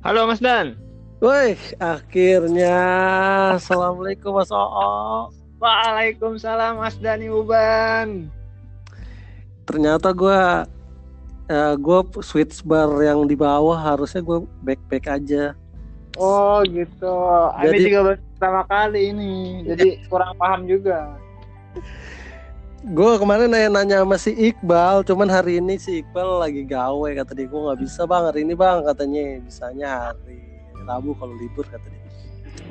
Halo Mas Dan. Woi, akhirnya Assalamualaikum Mas Oo. Waalaikumsalam Mas Dani Uban. Ternyata gue uh, gue switch bar yang di bawah harusnya gue back back aja. Oh gitu. Jadi, ini juga pertama kali ini, jadi kurang paham juga. Gue kemarin nanya-nanya sama si Iqbal, cuman hari ini si Iqbal lagi gawe kata dia gue nggak bisa bang hari ini bang katanya bisanya hari Rabu kalau libur kata dia.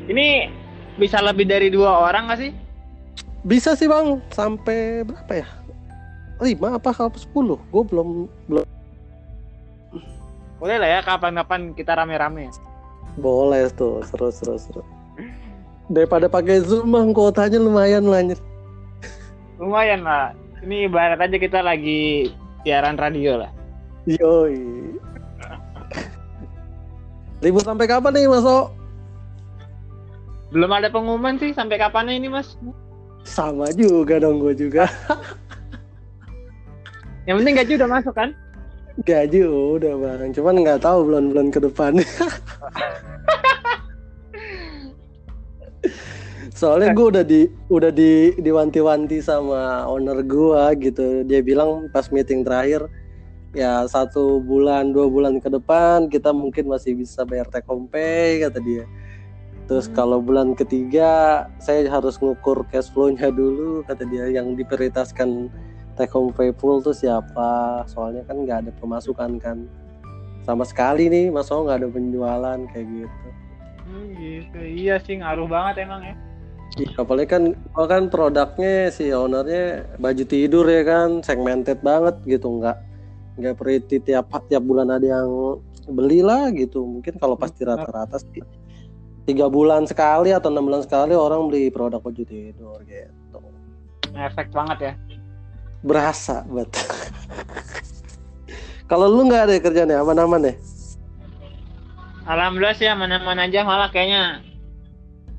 Ini bisa lebih dari dua orang gak sih? Bisa sih bang, sampai berapa ya? Lima apa kalau sepuluh? Gue belum belum. Boleh lah ya kapan-kapan kita rame-rame. Boleh tuh, seru seru seru. Daripada pakai zoom bang, kuotanya lumayan lah lumayan lah. Ini ibarat aja kita lagi siaran radio lah. Yoi. Libur sampai kapan nih mas o? Belum ada pengumuman sih sampai kapan ini mas? Sama juga dong gue juga. Yang penting gaji udah masuk kan? Gaji udah bang. Cuman nggak tahu bulan-bulan ke depan soalnya gue udah di udah di diwanti-wanti sama owner gue gitu. Dia bilang pas meeting terakhir ya satu bulan dua bulan ke depan kita mungkin masih bisa bayar take home pay kata dia. Terus hmm. kalau bulan ketiga saya harus ngukur cash flow-nya dulu kata dia. Yang diprioritaskan take home pay full tuh siapa? Soalnya kan nggak ada pemasukan kan. Sama sekali nih mas nggak ada penjualan kayak gitu. Hmm, gitu. Iya sih ngaruh banget emang ya Iya, apalagi kan oh kan produknya si ownernya baju tidur ya kan segmented banget gitu nggak nggak priority tiap tiap bulan ada yang beli lah gitu. Mungkin kalau pasti rata-rata sih tiga bulan sekali atau enam bulan sekali orang beli produk baju tidur gitu. Efek banget ya. Berasa bet. Kalau lu nggak ada kerjaan ya aman-aman ya? Alhamdulillah sih aman-aman aja malah kayaknya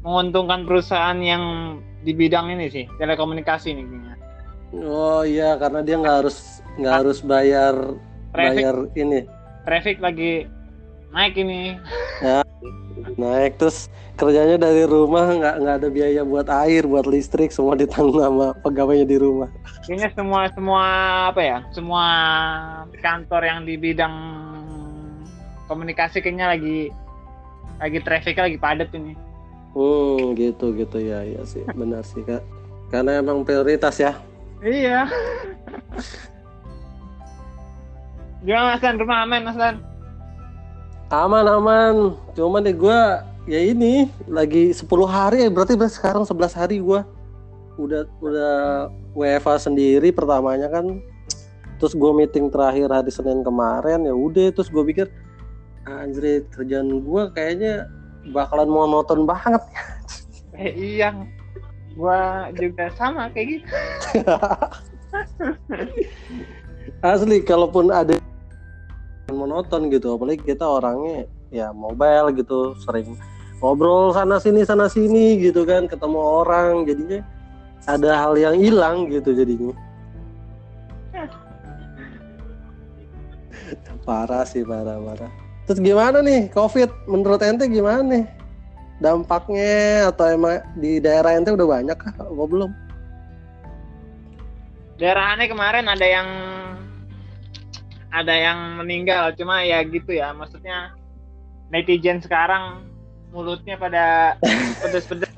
menguntungkan perusahaan yang di bidang ini sih telekomunikasi nih kayaknya. Oh iya karena dia nggak harus nggak harus bayar traffic, bayar ini. Traffic lagi naik ini. Ya, naik terus kerjanya dari rumah nggak nggak ada biaya buat air buat listrik semua ditanggung sama pegawainya di rumah. Kayaknya semua semua apa ya semua kantor yang di bidang komunikasi kayaknya lagi lagi traffic lagi padat ini. Hmm, gitu gitu ya, ya sih, benar sih kak. Karena emang prioritas ya. Iya. Gimana Mas Dan? Rumah aman Mas Dan? Aman aman. Cuman deh gue ya ini lagi 10 hari ya berarti sekarang 11 hari gue udah udah WFA sendiri pertamanya kan terus gue meeting terakhir hari Senin kemarin ya udah terus gue pikir anjir kerjaan gue kayaknya bakalan monoton banget. Eh, iya. Gua juga sama kayak gitu. Asli kalaupun ada monoton gitu apalagi kita orangnya ya mobile gitu sering ngobrol sana sini sana sini gitu kan ketemu orang jadinya ada hal yang hilang gitu jadinya. Parah sih parah parah Terus gimana nih COVID menurut ente gimana nih dampaknya atau emang di daerah ente udah banyak kah? Apa belum? Daerah aneh kemarin ada yang ada yang meninggal cuma ya gitu ya maksudnya netizen sekarang mulutnya pada pedes-pedes.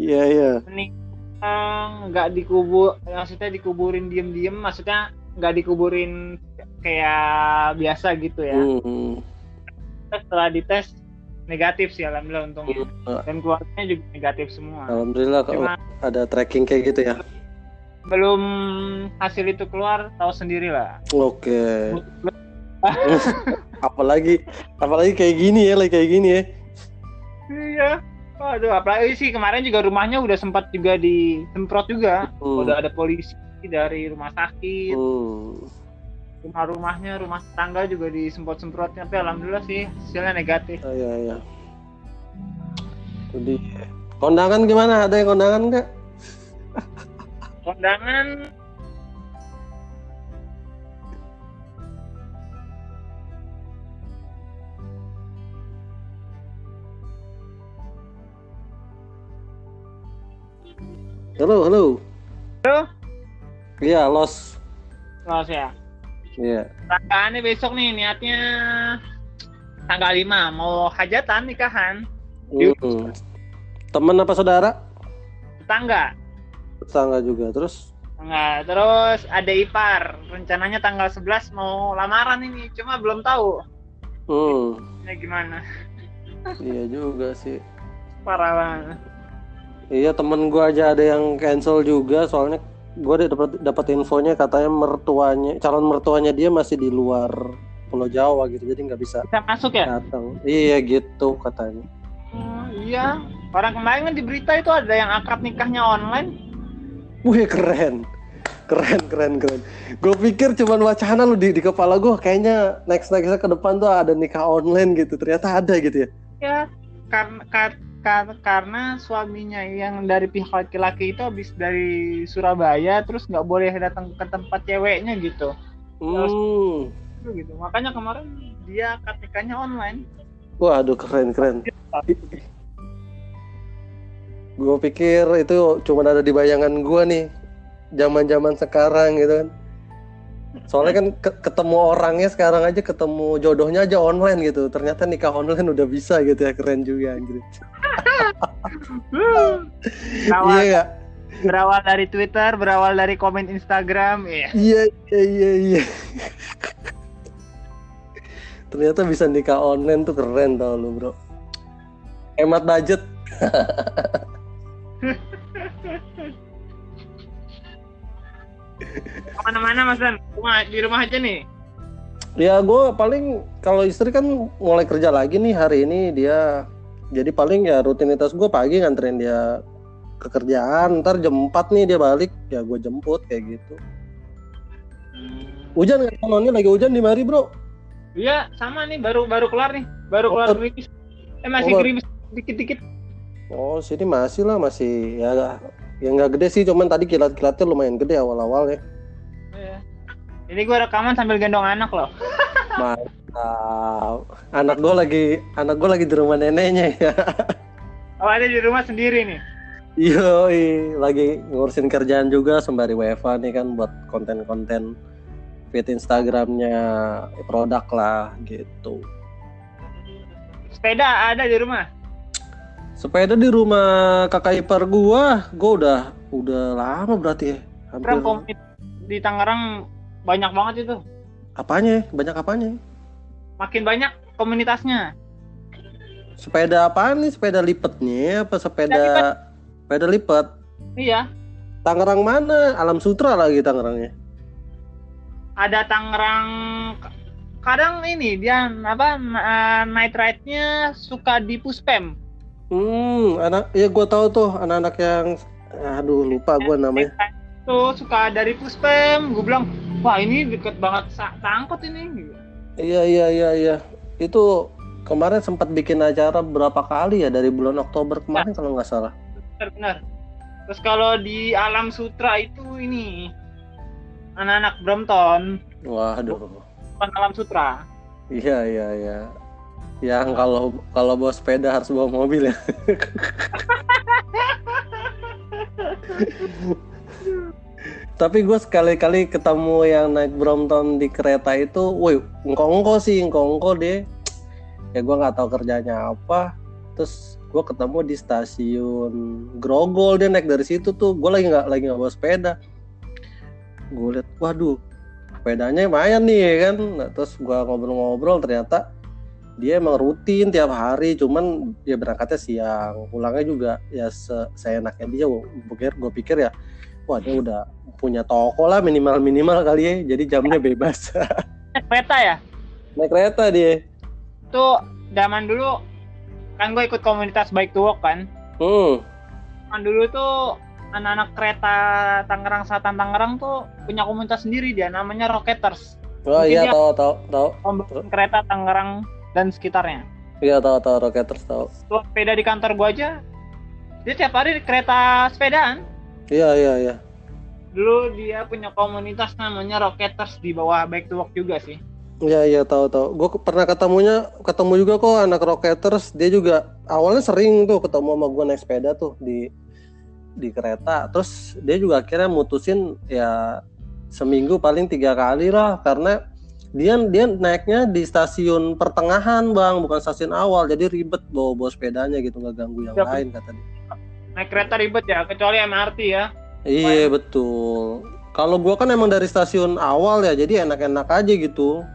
Iya iya. nggak dikubur maksudnya dikuburin diem-diem maksudnya nggak dikuburin kayak biasa gitu ya. Hmm. Setelah dites negatif sih alhamdulillah untungnya. Hmm. Dan keluarganya juga negatif semua. Alhamdulillah kalau ada tracking kayak gitu ya. Belum hasil itu keluar tahu sendiri lah. Oke. Okay. apalagi apalagi kayak gini ya, kayak gini ya. Iya. Waduh, apalagi sih kemarin juga rumahnya udah sempat juga disemprot juga. Hmm. Udah ada polisi rezeki dari rumah sakit uh. rumah-rumahnya rumah tangga juga disemprot-semprot tapi alhamdulillah sih hasilnya negatif oh, iya iya jadi kondangan gimana ada yang kondangan nggak kondangan Halo, halo. Halo. Iya, los. Los ya. Iya. Tanggaannya besok nih niatnya tanggal 5 mau hajatan nikahan. Hmm. Teman apa saudara? Tetangga. Tetangga juga. Terus? Enggak, terus ada ipar. Rencananya tanggal 11 mau lamaran ini, cuma belum tahu. Hmm. Ini gimana? iya juga sih. Parah banget. Iya, temen gua aja ada yang cancel juga soalnya gue dapat dapat infonya katanya mertuanya calon mertuanya dia masih di luar Pulau Jawa gitu jadi nggak bisa bisa masuk ya? datang. Iya gitu katanya. Oh, iya. Orang kemarin kan di berita itu ada yang akad nikahnya online. Wih keren. Keren keren keren. Gue pikir cuman wacana lu di, di kepala gue kayaknya next nextnya ke depan tuh ada nikah online gitu. Ternyata ada gitu ya. Ya karena kar karena suaminya yang dari pihak laki-laki itu habis dari Surabaya terus nggak boleh datang ke tempat ceweknya gitu. Hmm. gitu. Makanya kemarin dia KTK-nya online. Waduh keren keren. gue pikir itu cuma ada di bayangan gue nih zaman-zaman sekarang gitu kan soalnya kan ketemu orangnya sekarang aja ketemu jodohnya aja online gitu. Ternyata nikah online udah bisa gitu ya keren juga gitu berawal, iya. Berawal dari Twitter berawal dari komen Instagram iya. Iya iya iya, iya. ternyata bisa nikah online tuh keren tau lu bro. Hemat budget Ke mana-mana Mas Dan? Rumah, di rumah aja nih? Ya gue paling kalau istri kan mulai kerja lagi nih hari ini dia. Jadi paling ya rutinitas gue pagi nganterin dia ke kerjaan ntar jam 4 nih dia balik. Ya gue jemput kayak gitu. Hmm. hujan nggak? Ini lagi hujan di mari bro. Iya sama nih baru baru kelar nih. Baru kelar oh, gerimis. Eh masih oh, gerimis dikit-dikit. Oh sini masih lah masih ya ya nggak gede sih cuman tadi kilat-kilatnya lumayan gede awal-awal ya iya. ini gue rekaman sambil gendong anak loh mantap anak gue lagi anak gue lagi di rumah neneknya ya oh ada di rumah sendiri nih Iya, lagi ngurusin kerjaan juga sembari WFA nih kan buat konten-konten feed Instagramnya produk lah gitu. Sepeda ada di rumah? Sepeda di rumah kakak ipar gua, gua udah udah lama berarti ya. Hampir... komit di Tangerang banyak banget itu. Apanya? Banyak apanya? Makin banyak komunitasnya. Sepeda apa nih? Sepeda lipetnya apa sepeda lipat. sepeda lipat? Iya. Tangerang mana? Alam Sutra lagi Tangerangnya. Ada Tangerang kadang ini dia apa night ride-nya suka di Puspem. Hmm, anak ya gue tahu tuh anak-anak yang aduh lupa gue namanya. Tuh suka dari Puspem, gue bilang wah ini deket banget tangkot ini. Iya iya iya iya. Itu kemarin sempat bikin acara berapa kali ya dari bulan Oktober kemarin ya. kalau nggak salah. Benar benar. Terus kalau di Alam Sutra itu ini anak-anak Brompton. Waduh. Bukan Alam Sutra. Iya iya iya. Yang kalau kalau bawa sepeda harus bawa mobil ya. Tapi gue sekali-kali ketemu yang naik Brompton di kereta itu, woi, engkong sih, engkong deh. Ya gue nggak tahu kerjanya apa. Terus gue ketemu di stasiun Grogol dia naik dari situ tuh. Gue lagi nggak lagi nggak bawa sepeda. Gue liat, waduh, sepedanya lumayan nih ya kan. Nah, terus gue ngobrol-ngobrol ternyata dia emang rutin tiap hari cuman dia berangkatnya siang pulangnya juga ya se seenaknya dia gue pikir gue pikir ya wah dia udah punya toko lah minimal minimal kali ya jadi jamnya bebas. Naik kereta ya? Naik kereta dia. Tuh zaman dulu kan gue ikut komunitas bike to walk kan? Hmm. kan dulu tuh anak-anak kereta Tangerang Selatan Tangerang tuh punya komunitas sendiri dia namanya Rocketers. Oh Mungkin iya tahu tahu tahu. Kereta Tangerang dan sekitarnya. Iya tahu tahu Rocketers tahu. Tuh sepeda di kantor gua aja, dia tiap hari di kereta sepedaan. Iya iya iya. Dulu dia punya komunitas namanya Rocketers di bawah Back to Work juga sih. Iya iya tahu tahu. Gue pernah ketemunya ketemu juga kok anak Rocketers. Dia juga awalnya sering tuh ketemu sama gue naik sepeda tuh di di kereta terus dia juga akhirnya mutusin ya seminggu paling tiga kali lah karena dia dia naiknya di stasiun pertengahan bang bukan stasiun awal. Jadi ribet bawa bawa sepedanya gitu nggak ganggu yang ya, lain kata dia. Naik kereta ribet ya kecuali MRT ya. Iya betul. Kalau gua kan emang dari stasiun awal ya jadi enak-enak aja gitu.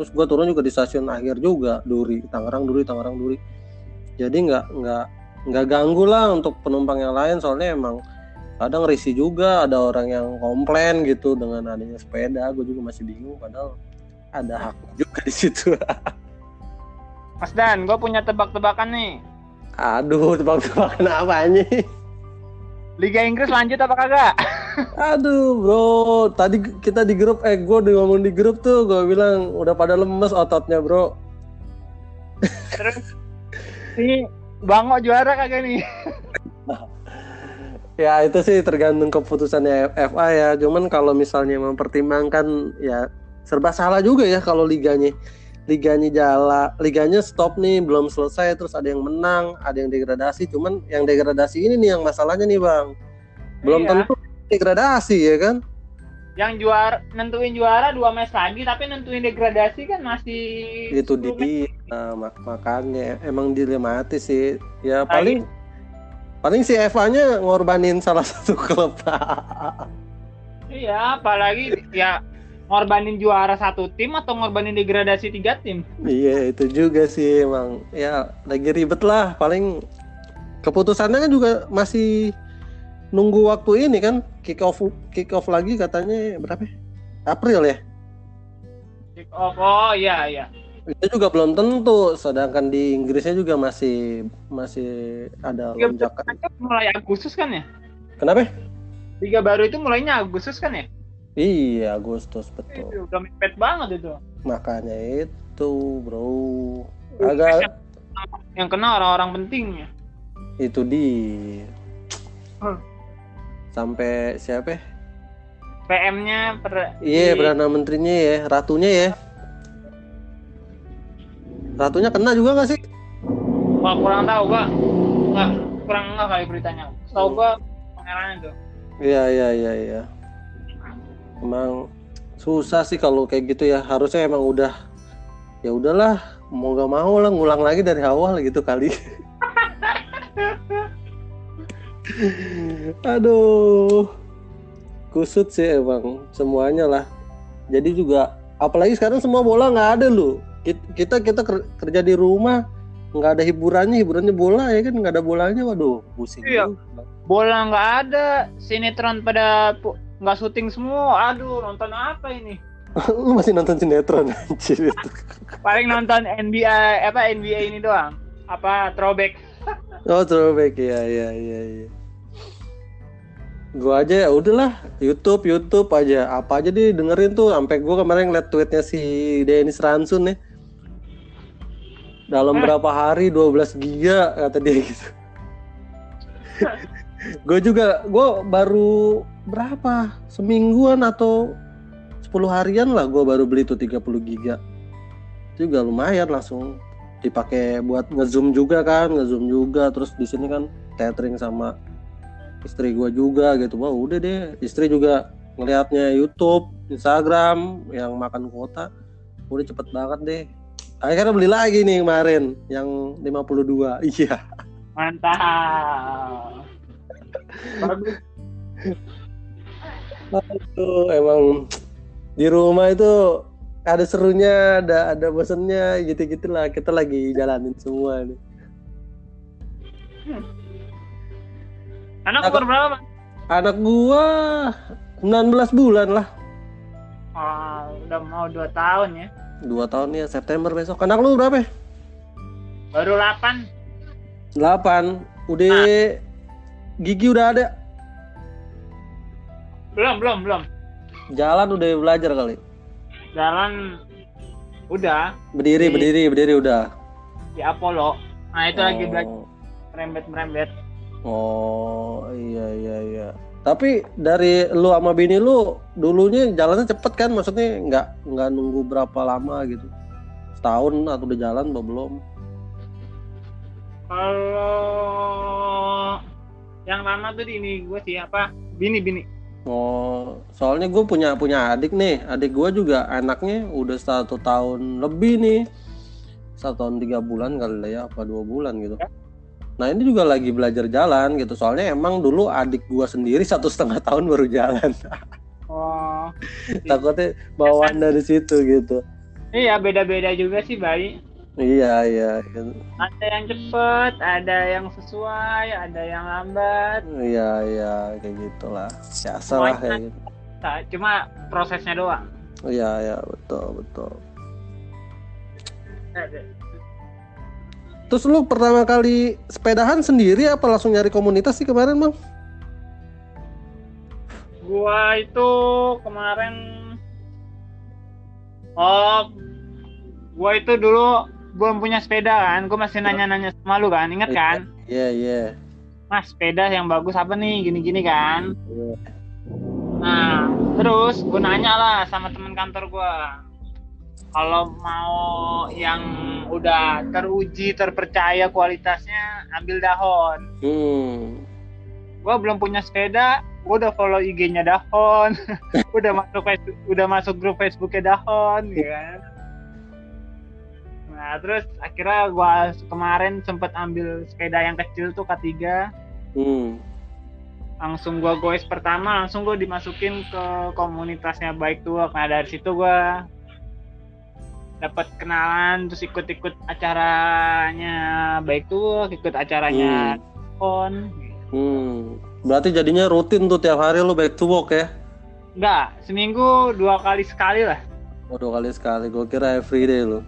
Terus gua turun juga di stasiun akhir juga Duri Tangerang Duri Tangerang Duri. Jadi nggak nggak nggak ganggu lah untuk penumpang yang lain soalnya emang kadang risih juga ada orang yang komplain gitu dengan adanya sepeda gue juga masih bingung padahal ada hak juga di situ Mas Dan gue punya tebak-tebakan nih aduh tebak-tebakan apa nih Liga Inggris lanjut apa kagak? Aduh bro, tadi kita di grup, eh gue udah ngomong di grup tuh, gue bilang udah pada lemes ototnya bro. Terus, ini Bango juara kagak nih? ya itu sih tergantung keputusannya FA ya. Cuman kalau misalnya mempertimbangkan ya serba salah juga ya kalau liganya. Liganya jala, liganya stop nih belum selesai terus ada yang menang, ada yang degradasi. Cuman yang degradasi ini nih yang masalahnya nih bang, belum iya. tentu degradasi ya kan? yang juara nentuin juara dua match lagi tapi nentuin degradasi kan masih itu dia nah, mak makanya emang dilematis sih ya paling paling si Eva nya ngorbanin salah satu klub iya apalagi ya ngorbanin juara satu tim atau ngorbanin degradasi tiga tim iya itu juga sih emang ya lagi ribet lah paling keputusannya kan juga masih nunggu waktu ini kan kick off kick off lagi katanya berapa? April ya? Kick off oh iya iya. Itu juga belum tentu, sedangkan di Inggrisnya juga masih masih ada lonjakan. Mulai Agustus kan ya? Kenapa? Liga baru itu mulainya Agustus kan ya? Iya Agustus betul. Itu udah mepet banget itu. Makanya itu bro. Agak yang kena orang-orang pentingnya. Itu di. Hmm sampai siapa? PM-nya per Iya, perdana menterinya ya, ratunya ya. Ratunya kena juga gak sih? Wah, kurang tahu, Pak. Enggak, kurang enggak kali beritanya. Tahu gua pangeran itu. Iya, iya, iya, iya. Emang susah sih kalau kayak gitu ya. Harusnya emang udah ya udahlah, mau gak mau lah ngulang lagi dari awal gitu kali. Aduh. Kusut sih emang semuanya lah. Jadi juga apalagi sekarang semua bola nggak ada loh. Kita kita kerja di rumah nggak ada hiburannya, hiburannya bola ya kan nggak ada bolanya, waduh pusing. Iya. Bola nggak ada, sinetron pada nggak syuting semua. Aduh nonton apa ini? Lu masih nonton sinetron anjir Paling nonton NBA apa NBA ini doang. Apa throwback. oh throwback ya ya ya ya gua aja ya udahlah YouTube YouTube aja apa aja deh dengerin tuh sampai gua kemarin ngeliat tweetnya si Dennis Ransun nih dalam eh. berapa hari 12 giga kata dia gitu gue juga gue baru berapa? Semingguan atau 10 harian lah gue baru beli tuh 30 giga. Juga lumayan langsung dipakai buat ngezoom juga kan ngezoom juga. Terus di sini kan tethering sama istri gue juga gitu. Wah udah deh. Istri juga ngelihatnya YouTube Instagram yang makan kuota. Udah cepet banget deh. Akhirnya beli lagi nih kemarin yang 52 iya. Mantap Aduh, emang di rumah itu ada serunya, ada ada bosannya gitu gitulah. Kita lagi jalanin semua nih. Hmm. Anak umur berapa? Anak gua 19 bulan lah. Oh, udah mau 2 tahun ya. 2 tahun ya, September besok. Anak lu berapa? Baru 8. 8. Udah nah. gigi udah ada? Belum, belum, belum. Jalan udah belajar kali. Jalan udah. Berdiri, di, berdiri, berdiri udah. Di Apollo. Nah, itu oh. lagi belajar merembet-merembet. Oh iya iya iya. Tapi dari lu sama bini lu dulunya jalannya cepet kan? Maksudnya nggak nggak nunggu berapa lama gitu? Setahun atau udah jalan atau belum? Kalau yang lama tuh di ini gue sih apa bini bini oh soalnya gue punya punya adik nih. Adik gue juga anaknya udah satu tahun lebih nih. Satu tahun tiga bulan kali lah ya apa dua bulan gitu. Ya? nah ini juga lagi belajar jalan gitu. Soalnya emang dulu adik gue sendiri satu setengah tahun baru jalan. Oh. Takutnya bawaan dari situ gitu. Iya beda-beda juga sih bayi Iya iya. Ada yang cepet, ada yang sesuai, ada yang lambat. Iya iya kayak gitulah. Biasa lah kayak gitu. Cuma prosesnya doang. Iya iya betul betul. Terus lu pertama kali sepedahan sendiri apa langsung nyari komunitas sih kemarin bang? Gua itu kemarin Oh, gua itu dulu belum punya sepeda kan, gue masih nanya-nanya sama lu kan, inget kan? Iya yeah, iya. Yeah. Mas sepeda yang bagus apa nih, gini-gini kan? Yeah. Nah, terus gue nanya lah sama temen kantor gue, kalau mau yang udah teruji, terpercaya kualitasnya, ambil dahon. Hmm. Gue belum punya sepeda, gue udah follow IG-nya dahon, udah masuk Facebook, udah masuk grup Facebooknya dahon, ya kan? Nah terus akhirnya gue kemarin sempet ambil sepeda yang kecil tuh K3 hmm. Langsung gue goes pertama langsung gue dimasukin ke komunitasnya baik tuh Nah dari situ gue dapat kenalan terus ikut-ikut acaranya baik tuh ikut acaranya hmm. Hmm. Berarti jadinya rutin tuh tiap hari lu back to work ya? Enggak, seminggu dua kali sekali lah. Oh dua kali sekali, gue kira everyday lu.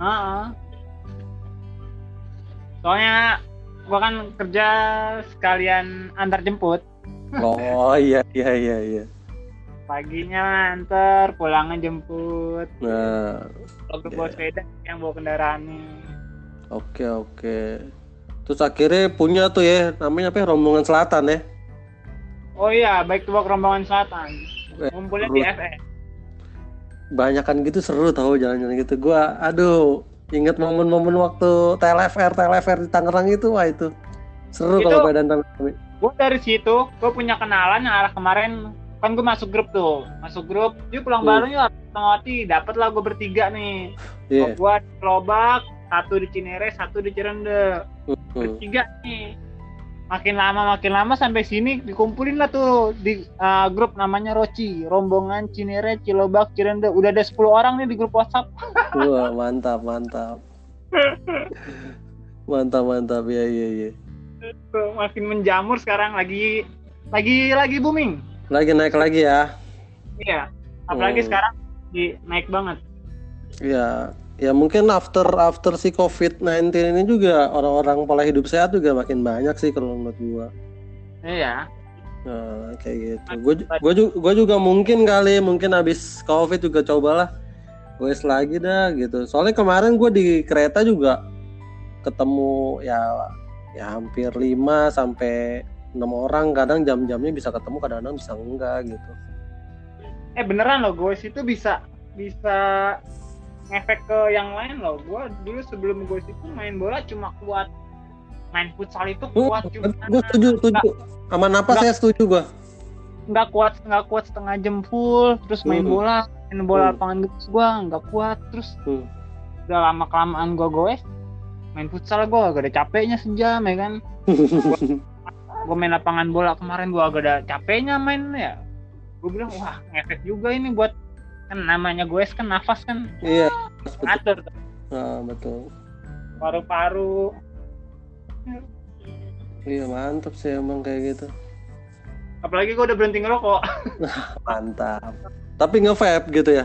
Uh-uh. Soalnya gua kan kerja sekalian antar jemput. Oh iya iya iya iya. Paginya antar, pulangnya jemput. Nah, kalau yeah. bawa sepeda yang bawa kendaraannya. Oke oke. Terus akhirnya punya tuh ya, namanya apa? Ya, rombongan Selatan ya? Oh iya, baik tuh rombongan Selatan. Ngumpulnya di FS banyak kan gitu seru tau jalan-jalan gitu gua aduh inget momen-momen waktu TLFR TLFR di Tangerang itu wah itu seru kalau badan Tangerang gua dari situ gua punya kenalan yang arah kemarin kan gue masuk grup tuh masuk grup yuk pulang hmm. bareng yuk Tengoti dapat lah gue bertiga nih yeah. gue di Lobak satu di Cinere satu di Cirende hmm. bertiga nih makin lama makin lama sampai sini dikumpulin lah tuh di uh, grup namanya Roci rombongan Cinere Cilobak Cirende. Udah ada 10 orang nih di grup WhatsApp. Wah mantap mantap. Mantap mantap. Ya ya ya makin menjamur sekarang. Lagi lagi lagi booming. Lagi naik lagi ya. Iya apalagi hmm. sekarang di naik banget. Iya ya mungkin after after si COVID-19 ini juga orang-orang pola hidup sehat juga makin banyak sih kalau menurut gua. Iya. Nah, kayak gitu. Gue juga, juga mungkin kali mungkin habis COVID juga cobalah gue lagi dah gitu. Soalnya kemarin gue di kereta juga ketemu ya ya hampir 5 sampai enam orang kadang jam-jamnya bisa ketemu kadang-kadang bisa enggak gitu. Eh beneran loh gue itu bisa bisa ngefek ke yang lain loh gue dulu sebelum gue itu main bola cuma kuat main futsal itu kuat uh, cuma gue setuju setuju sama apa saya setuju gue nggak kuat nggak kuat setengah jam full terus main hmm. bola main bola hmm. lapangan gitu gue nggak kuat terus hmm. udah lama kelamaan gue goes main futsal gue agak ada capeknya sejam ya kan gue main lapangan bola kemarin gue agak ada capeknya main ya gue bilang wah ngefek juga ini buat kan namanya gue kan nafas kan. Iya ngatur ah, betul. Paru-paru. Iya mantap sih emang kayak gitu. Apalagi gue udah berhenti ngerokok. Mantap. Tapi nge-vape gitu ya?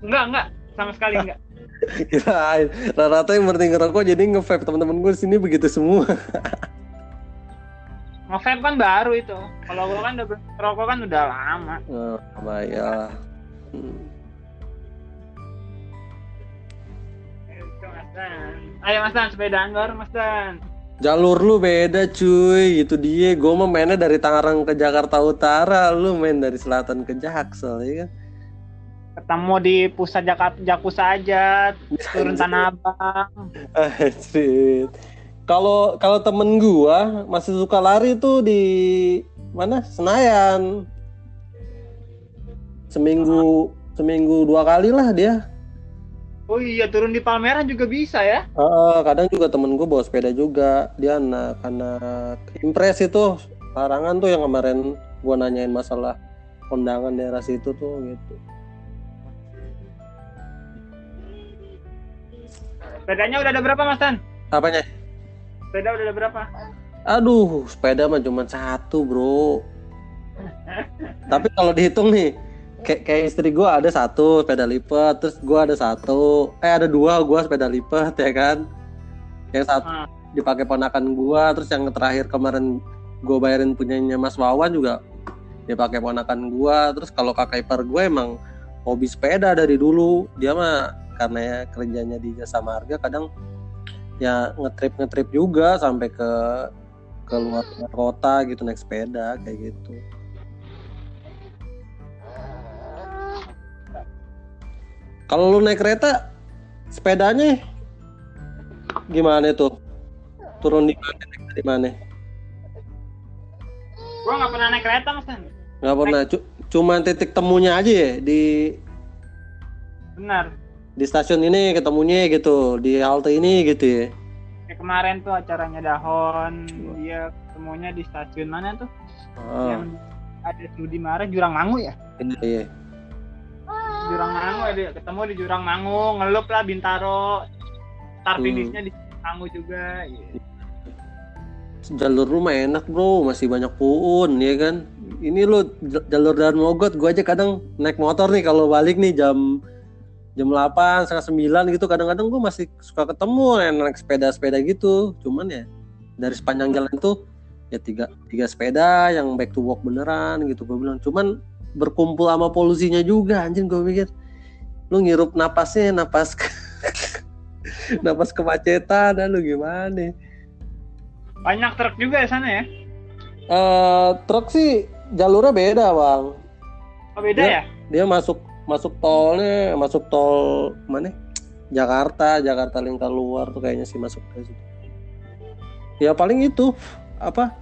Enggak enggak. Sama sekali enggak. Kirain, rata-rata yang berhenti ngerokok jadi nge-vape. Teman-teman gue sini begitu semua. Nge-vape kan baru itu. Kalau gue kan udah ngerokok kan udah lama. Oh, ya. Ayo Mas Dan, sepeda bareng Mas Dan. Jalur lu beda cuy, itu dia. Gue mau mainnya dari Tangerang ke Jakarta Utara, lu main dari selatan ke Jaksel ya kan. Ketemu di pusat Jakarta Jakusa aja, turun Tanah Abang. Kalau kalau temen gua masih suka lari tuh di mana Senayan seminggu seminggu dua kali lah dia Oh iya turun di Palmerah juga bisa ya? Uh, kadang juga temen gue bawa sepeda juga dia anak anak impres itu larangan tuh yang kemarin gue nanyain masalah kondangan daerah situ tuh gitu. Sepedanya udah ada berapa Mas Tan? Apanya? Sepeda udah ada berapa? Aduh, sepeda mah cuma satu bro. Tapi kalau dihitung nih, kayak kayak istri gue ada satu sepeda lipat terus gue ada satu. Eh ada dua gue sepeda lipat ya kan? Yang satu hmm. dipakai ponakan gue terus yang terakhir kemarin gue bayarin punyanya Mas Wawan juga dipakai ponakan gue terus kalau kakak ipar gue emang hobi sepeda dari dulu. Dia mah karena ya kerjanya di jasa marga kadang ya ngetrip ngetrip juga sampai ke ke luar kota gitu naik sepeda kayak gitu Kalau lu naik kereta, sepedanya gimana tuh? Turun di mana? Di mana? Gua nggak pernah naik kereta mas Nggak pernah. C- cuma titik temunya aja ya di. Benar. Di stasiun ini ketemunya gitu, di halte ini gitu ya. Kayak kemarin tuh acaranya Dahon, dia ketemunya di stasiun mana tuh? Oh. Yang ada studi Mara Jurang Mangu ya? Iya. iya. Jurang Mangu ya ketemu di Jurang Mangu ngelup lah Bintaro. Start hmm. finishnya di Mangu juga gitu. jalur rumah enak bro. Masih banyak puun ya kan? Ini lo jalur dan mogot gue aja kadang naik motor nih. Kalau balik nih jam jam 8, setengah 9 gitu kadang-kadang gue masih suka ketemu yang naik sepeda-sepeda gitu. Cuman ya dari sepanjang jalan tuh ya tiga, tiga sepeda yang back to walk beneran gitu gue bilang. Cuman berkumpul sama polusinya juga anjing gue mikir lu ngirup napasnya napas ke, napas kemacetan dan lu gimana? Banyak truk juga di sana ya? Uh, truk sih jalurnya beda bang. Oh beda dia, ya? dia masuk masuk tolnya masuk tol mana? Jakarta Jakarta lingkar luar tuh kayaknya sih masuk ke situ. Ya paling itu apa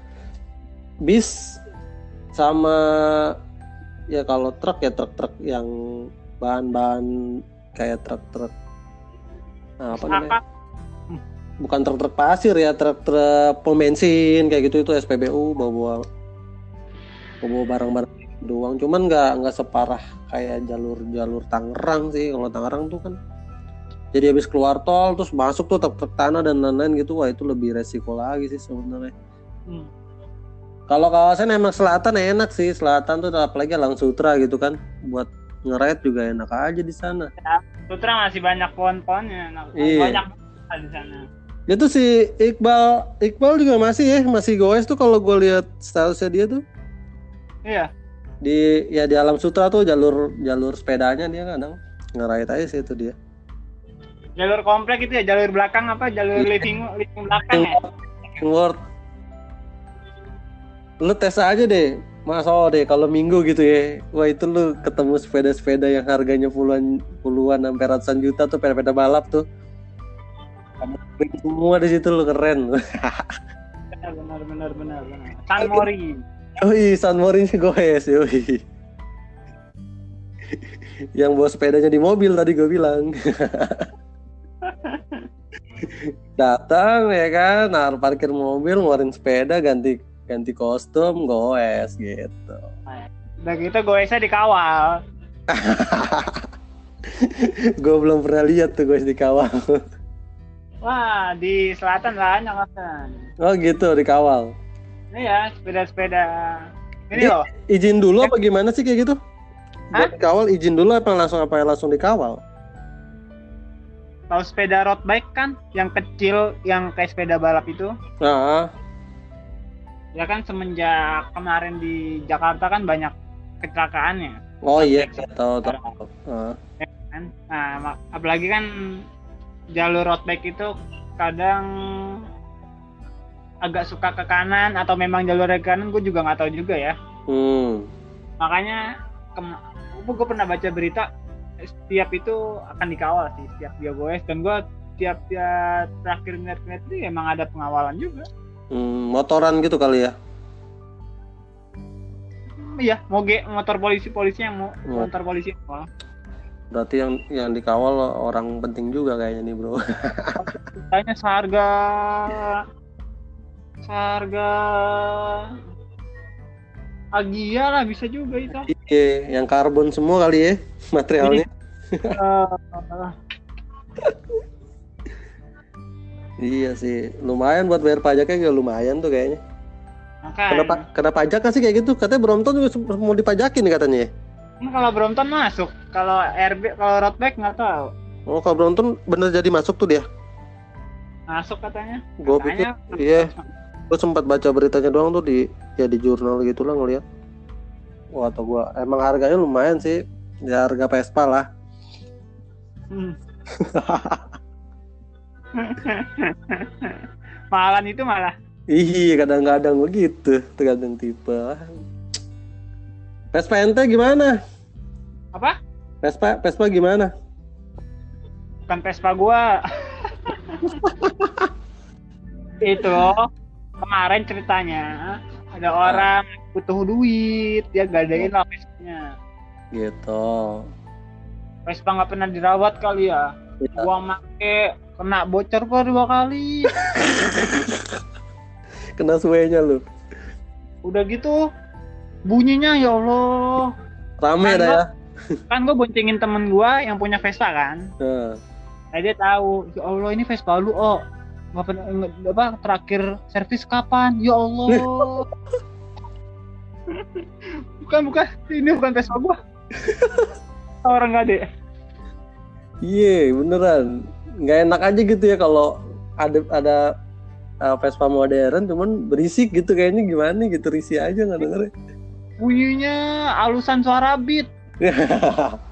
bis sama ya kalau truk ya truk-truk yang bahan-bahan kayak truk-truk nah, apa namanya? Bukan truk-truk pasir ya truk-truk pom bensin kayak gitu itu SPBU bawa-bawa bawa barang-barang doang. Cuman nggak nggak separah kayak jalur-jalur Tangerang sih. Kalau Tangerang tuh kan jadi habis keluar tol terus masuk tuh truk-truk tanah dan lain-lain gitu. Wah itu lebih resiko lagi sih sebenarnya. Hmm kalau kawasan emang selatan enak sih, selatan tuh apalagi Lang Sutra gitu kan, buat ngeret juga enak aja di sana. Ya, Sutra masih banyak pohon-pohonnya, iya. banyak di sana. Itu si Iqbal, Iqbal juga masih ya, masih goes tuh kalau gue lihat statusnya dia tuh. Iya. Di ya di Alam Sutra tuh jalur jalur sepedanya dia kadang ngerait aja sih itu dia. Jalur komplek itu ya, jalur belakang apa? Jalur iya. living living belakang ya. World lu tes aja deh. Mas oh deh kalau minggu gitu ya. Wah itu lu ketemu sepeda-sepeda yang harganya puluhan puluhan sampai ratusan juta tuh sepeda-sepeda balap tuh. Semua di situ lu keren. Benar benar benar benar benar. San Mori. Oh iya San Mori sih gue sih yang bawa sepedanya di mobil tadi gue bilang. Datang ya kan? Nah parkir mobil ngeluarin sepeda ganti ganti kostum goes gitu. Udah gitu goesnya dikawal. Gue belum pernah lihat tuh goes dikawal. Wah di selatan banyak kan oh gitu dikawal. Iya sepeda-sepeda. Ini loh. izin dulu apa gimana sih kayak gitu? Buat kawal izin dulu apa langsung apa langsung dikawal? Tahu sepeda road bike kan yang kecil yang kayak sepeda balap itu. Nah ya kan semenjak kemarin di Jakarta kan banyak kecelakaannya. Oh iya, tahu tahu. Uh. kan? Nah, apalagi kan jalur road bike itu kadang agak suka ke kanan atau memang jalur ke kanan gue juga nggak tahu juga ya. Hmm. Makanya gue pernah baca berita setiap itu akan dikawal sih setiap dia goes dan gue tiap-tiap terakhir ngeliat-ngeliat itu emang ada pengawalan juga hmm, motoran gitu kali ya? Iya moge motor polisi polisi yang mau oh. motor polisi berarti yang yang dikawal orang penting juga kayaknya nih bro. Kayaknya seharga seharga Agia lah bisa juga itu. Iya yang karbon semua kali ya materialnya iya sih lumayan buat bayar pajaknya juga lumayan tuh kayaknya Makanya. Kena, kena pajak kan sih kayak gitu? Katanya Brompton juga mau dipajakin katanya. Ini kalau Brompton masuk, kalau RB, kalau roadback nggak tahu. Oh, kalau Brompton bener jadi masuk tuh dia? Masuk katanya. Gue pikir, iya. Gue sempat baca beritanya doang tuh di ya di jurnal gitu lah ngeliat. Wah, atau gue emang harganya lumayan sih, ya harga Vespa lah. Hmm. Mahalan itu malah. Iya kadang-kadang begitu tergantung tipe. Vespa ente gimana? Apa? Vespa Vespa gimana? Bukan Vespa gua. itu kemarin ceritanya ada orang butuh duit dia gadain lah Vespa-nya. Gitu. Vespa nggak pernah dirawat kali ya. ya. Gua make kena bocor kok dua kali. kena suenya lu. Udah gitu bunyinya ya Allah. Rame kan dah ya. kan gue boncengin temen gue yang punya Vespa kan? Uh. nah dia tahu ya Allah ini Vespa lu oh pernah apa terakhir servis kapan? Ya Allah. Bukan bukan. Ini bukan Vespa gue orang nggak deh iya yeah, beneran nggak enak aja gitu ya kalau ada ada uh, Vespa modern cuman berisik gitu kayaknya gimana gitu risih aja nggak denger bunyinya alusan suara beat.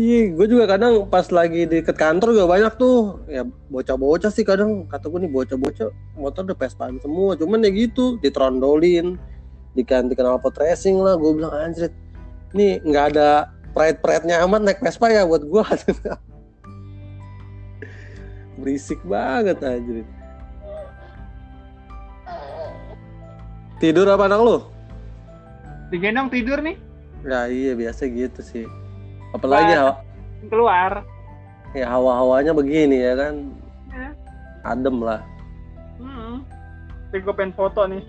Iya, gue juga kadang pas lagi di deket kantor juga banyak tuh. Ya bocah-bocah sih kadang. Kata gue nih bocah-bocah motor udah Vespaan semua. Cuman ya gitu ditrondolin diganti kenal pot racing lah. Gue bilang anjir nih nggak ada pride-pride-nya amat naik Vespa ya buat gue berisik banget anjir. Tidur apa anak lu? Digendong tidur nih. Ya iya biasa gitu sih. Apalagi hawa keluar. Ya hawa-hawanya begini ya kan. Ya. adem lah. Hmm. gue pengen foto nih.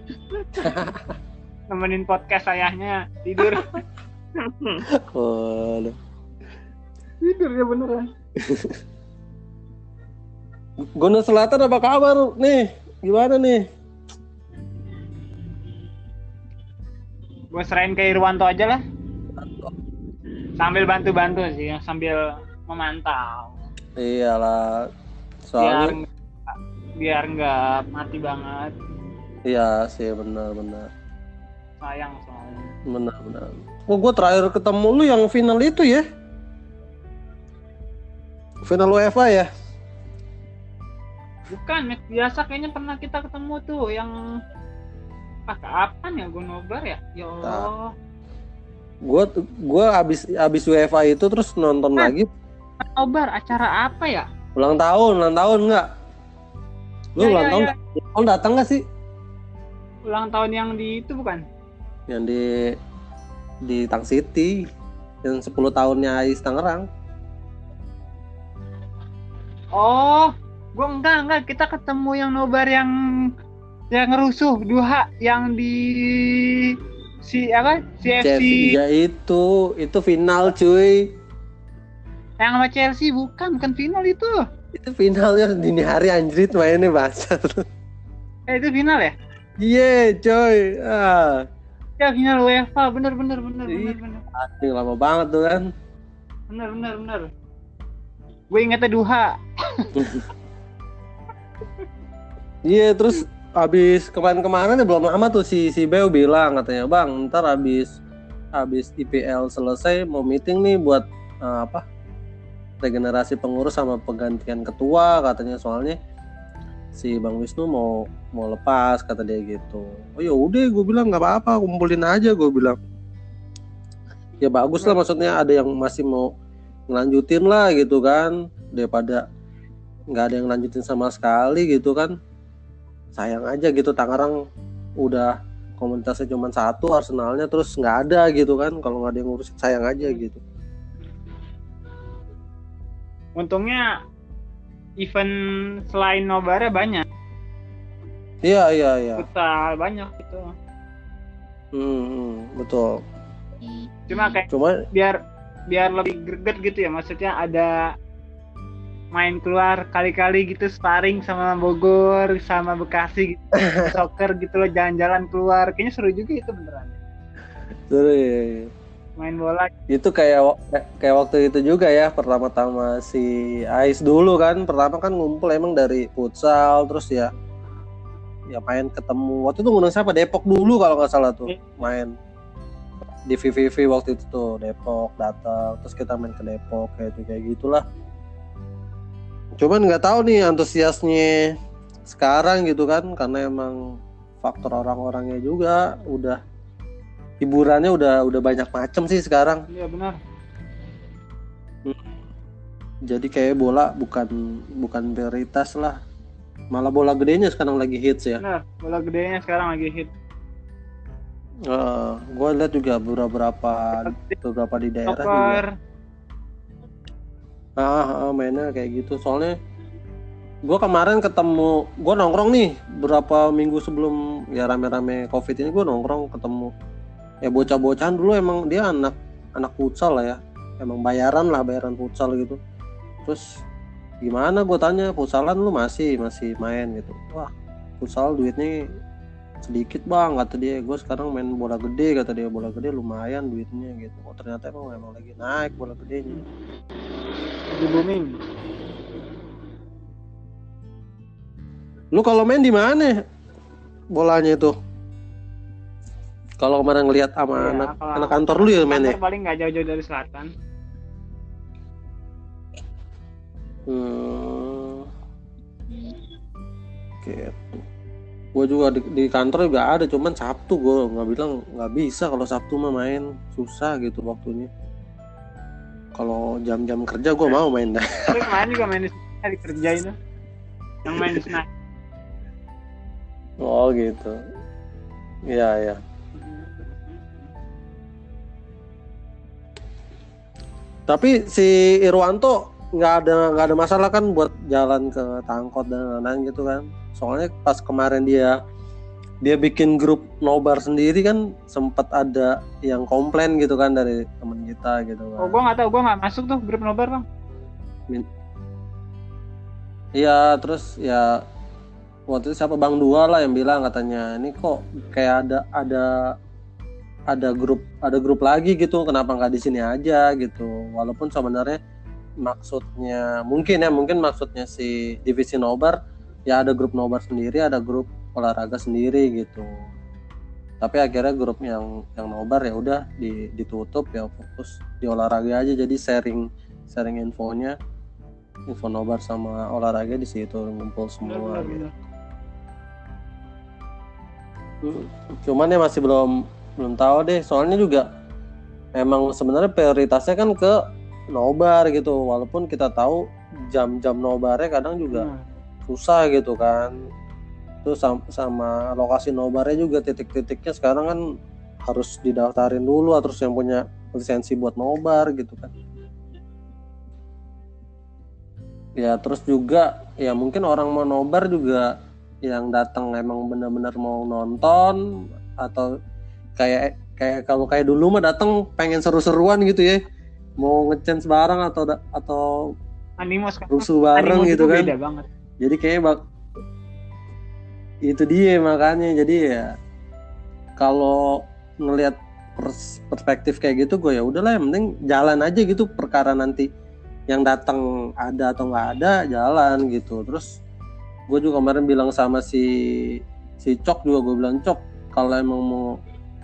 Nemenin podcast ayahnya tidur oh tidur ya beneran Gunung Selatan apa kabar nih? Gimana nih? Gue serain ke Irwanto aja lah. Sambil bantu-bantu sih, sambil memantau. Iyalah. Soalnya biar nggak mati banget. Iya sih benar-benar. Sayang soalnya. Benar-benar. Oh, gue terakhir ketemu lu yang final itu ya? Final UEFA ya? Bukan, match biasa kayaknya pernah kita ketemu tuh yang ah kapan ya gue nobar ya? Ya Allah. Gue gue abis abis UEFA itu terus nonton nah, lagi. Nobar acara apa ya? Ulang tahun, ulang tahun enggak? Lu ya, ulang ya, tahun, ya. tahun datang gak sih? Ulang tahun yang di itu bukan? Yang di di Tang City yang 10 tahunnya Ais Tangerang. Oh, Gue enggak enggak. Kita ketemu yang nobar yang yang rusuh dua yang di si apa? CFC ya itu itu final cuy. Yang sama Chelsea bukan bukan final itu. Itu finalnya dini hari anjrit mainnya bahasa eh itu final ya? Iya yeah, coy ah ya final UEFA bener bener bener bener bener. Aduh, lama banget tuh kan. Bener bener bener. Gue ingetnya Duha. Iya terus habis kemarin-kemarin ya belum lama tuh si si Beo bilang katanya bang ntar habis habis IPL selesai mau meeting nih buat uh, apa regenerasi pengurus sama penggantian ketua katanya. Soalnya si Bang Wisnu mau mau lepas kata dia gitu. Oh ya udah gue bilang nggak apa-apa kumpulin aja gue bilang. Ya bagus lah maksudnya ada yang masih mau ngelanjutin lah gitu kan. Daripada nggak ada yang lanjutin sama sekali gitu kan. Sayang aja gitu Tangerang udah komunitasnya cuma satu Arsenalnya terus nggak ada gitu kan. Kalau nggak ada yang ngurusin sayang aja gitu. Untungnya event selain Nobara banyak iya iya iya. Futsal banyak gitu. Hmm, hmm, betul. Cuma kayak cuma biar biar lebih greget gitu ya maksudnya ada main keluar kali-kali gitu sparring sama Bogor sama Bekasi gitu soccer gitu loh jalan-jalan keluar. Kayaknya seru juga itu beneran. Seru ya, ya. main bola. Itu kayak kayak waktu itu juga ya pertama-tama si Ais dulu kan pertama kan ngumpul emang dari futsal terus ya ya main ketemu. Waktu itu ngundang siapa? Depok dulu kalau nggak salah tuh iya. main. Di VVV waktu itu tuh Depok datang terus kita main ke Depok kayak gitu kayak gitulah. Cuman nggak tahu nih antusiasnya sekarang gitu kan karena emang faktor orang-orangnya juga udah hiburannya udah udah banyak macam sih sekarang. Iya benar. Hmm. jadi kayak bola bukan bukan prioritas lah malah bola gedenya sekarang lagi hits ya. Benar bola gedenya sekarang lagi hit. Uh, gue lihat juga beberapa beberapa di daerah juga. Ah, ah mainnya kayak gitu. Soalnya gue kemarin ketemu gue nongkrong nih berapa minggu sebelum ya rame-rame covid ini gue nongkrong ketemu. Ya bocah-bocahan dulu emang dia anak anak futsal lah ya. Emang bayaran lah bayaran futsal gitu. Terus gimana gue tanya futsalan lu masih masih main gitu. Wah futsal duitnya sedikit bang kata dia. Gue sekarang main bola gede kata dia. Bola gede lumayan duitnya gitu. Oh ternyata emang emang lagi naik bola gedenya. Lagi booming. Lu kalau main di mana bolanya itu? Kalau kemarin ngeliat sama ya, anak anak kantor lu ya mainnya? paling nggak jauh-jauh dari selatan hmm. oke gue juga di, di kantor juga ada cuman Sabtu gue nggak bilang nggak bisa kalau Sabtu mah main. Susah gitu waktunya. Kalau jam-jam kerja gue mau main dah. Tapi main juga main di hari kerja itu yang main di sana. Oh gitu. Iya ya tapi si Irwanto nggak ada nggak ada masalah kan buat jalan ke Tangkot dan lain-lain gitu kan soalnya pas kemarin dia dia bikin grup nobar sendiri kan sempat ada yang komplain gitu kan dari temen kita gitu kan. Oh, gua nggak tahu, gua nggak masuk tuh grup nobar bang. Iya, terus ya waktu itu siapa Bang Dua lah yang bilang katanya ini kok kayak ada ada ada grup ada grup lagi gitu, kenapa nggak di sini aja gitu. Walaupun sebenarnya maksudnya mungkin ya mungkin maksudnya si divisi nobar ya ada grup nobar sendiri, ada grup olahraga sendiri gitu. Tapi akhirnya grup yang yang nobar ya udah di, ditutup ya fokus di olahraga aja. Jadi sharing sharing infonya info nobar sama olahraga di situ ngumpul semua gitu. cuman ya masih belum belum tahu deh. Soalnya juga emang sebenarnya prioritasnya kan ke nobar gitu. Walaupun kita tahu jam-jam nobarnya kadang juga hmm. susah gitu kan. Itu sama, sama lokasi nobarnya juga titik-titiknya sekarang kan harus didaftarin dulu terus yang punya lisensi buat nobar gitu kan. Ya terus juga ya mungkin orang mau nobar juga yang datang emang benar-benar mau nonton atau kayak kayak kalau kayak dulu mah datang pengen seru-seruan gitu ya mau ngechance bareng atau atau animos rusuh bareng gitu kan? jadi kayak bak itu dia makanya. Jadi ya kalau ngelihat perspektif kayak gitu gue ya udahlah yang penting jalan aja gitu. Perkara nanti yang datang ada atau nggak ada jalan gitu. Terus gue juga kemarin bilang sama si si Cok juga gue bilang Cok kalau emang mau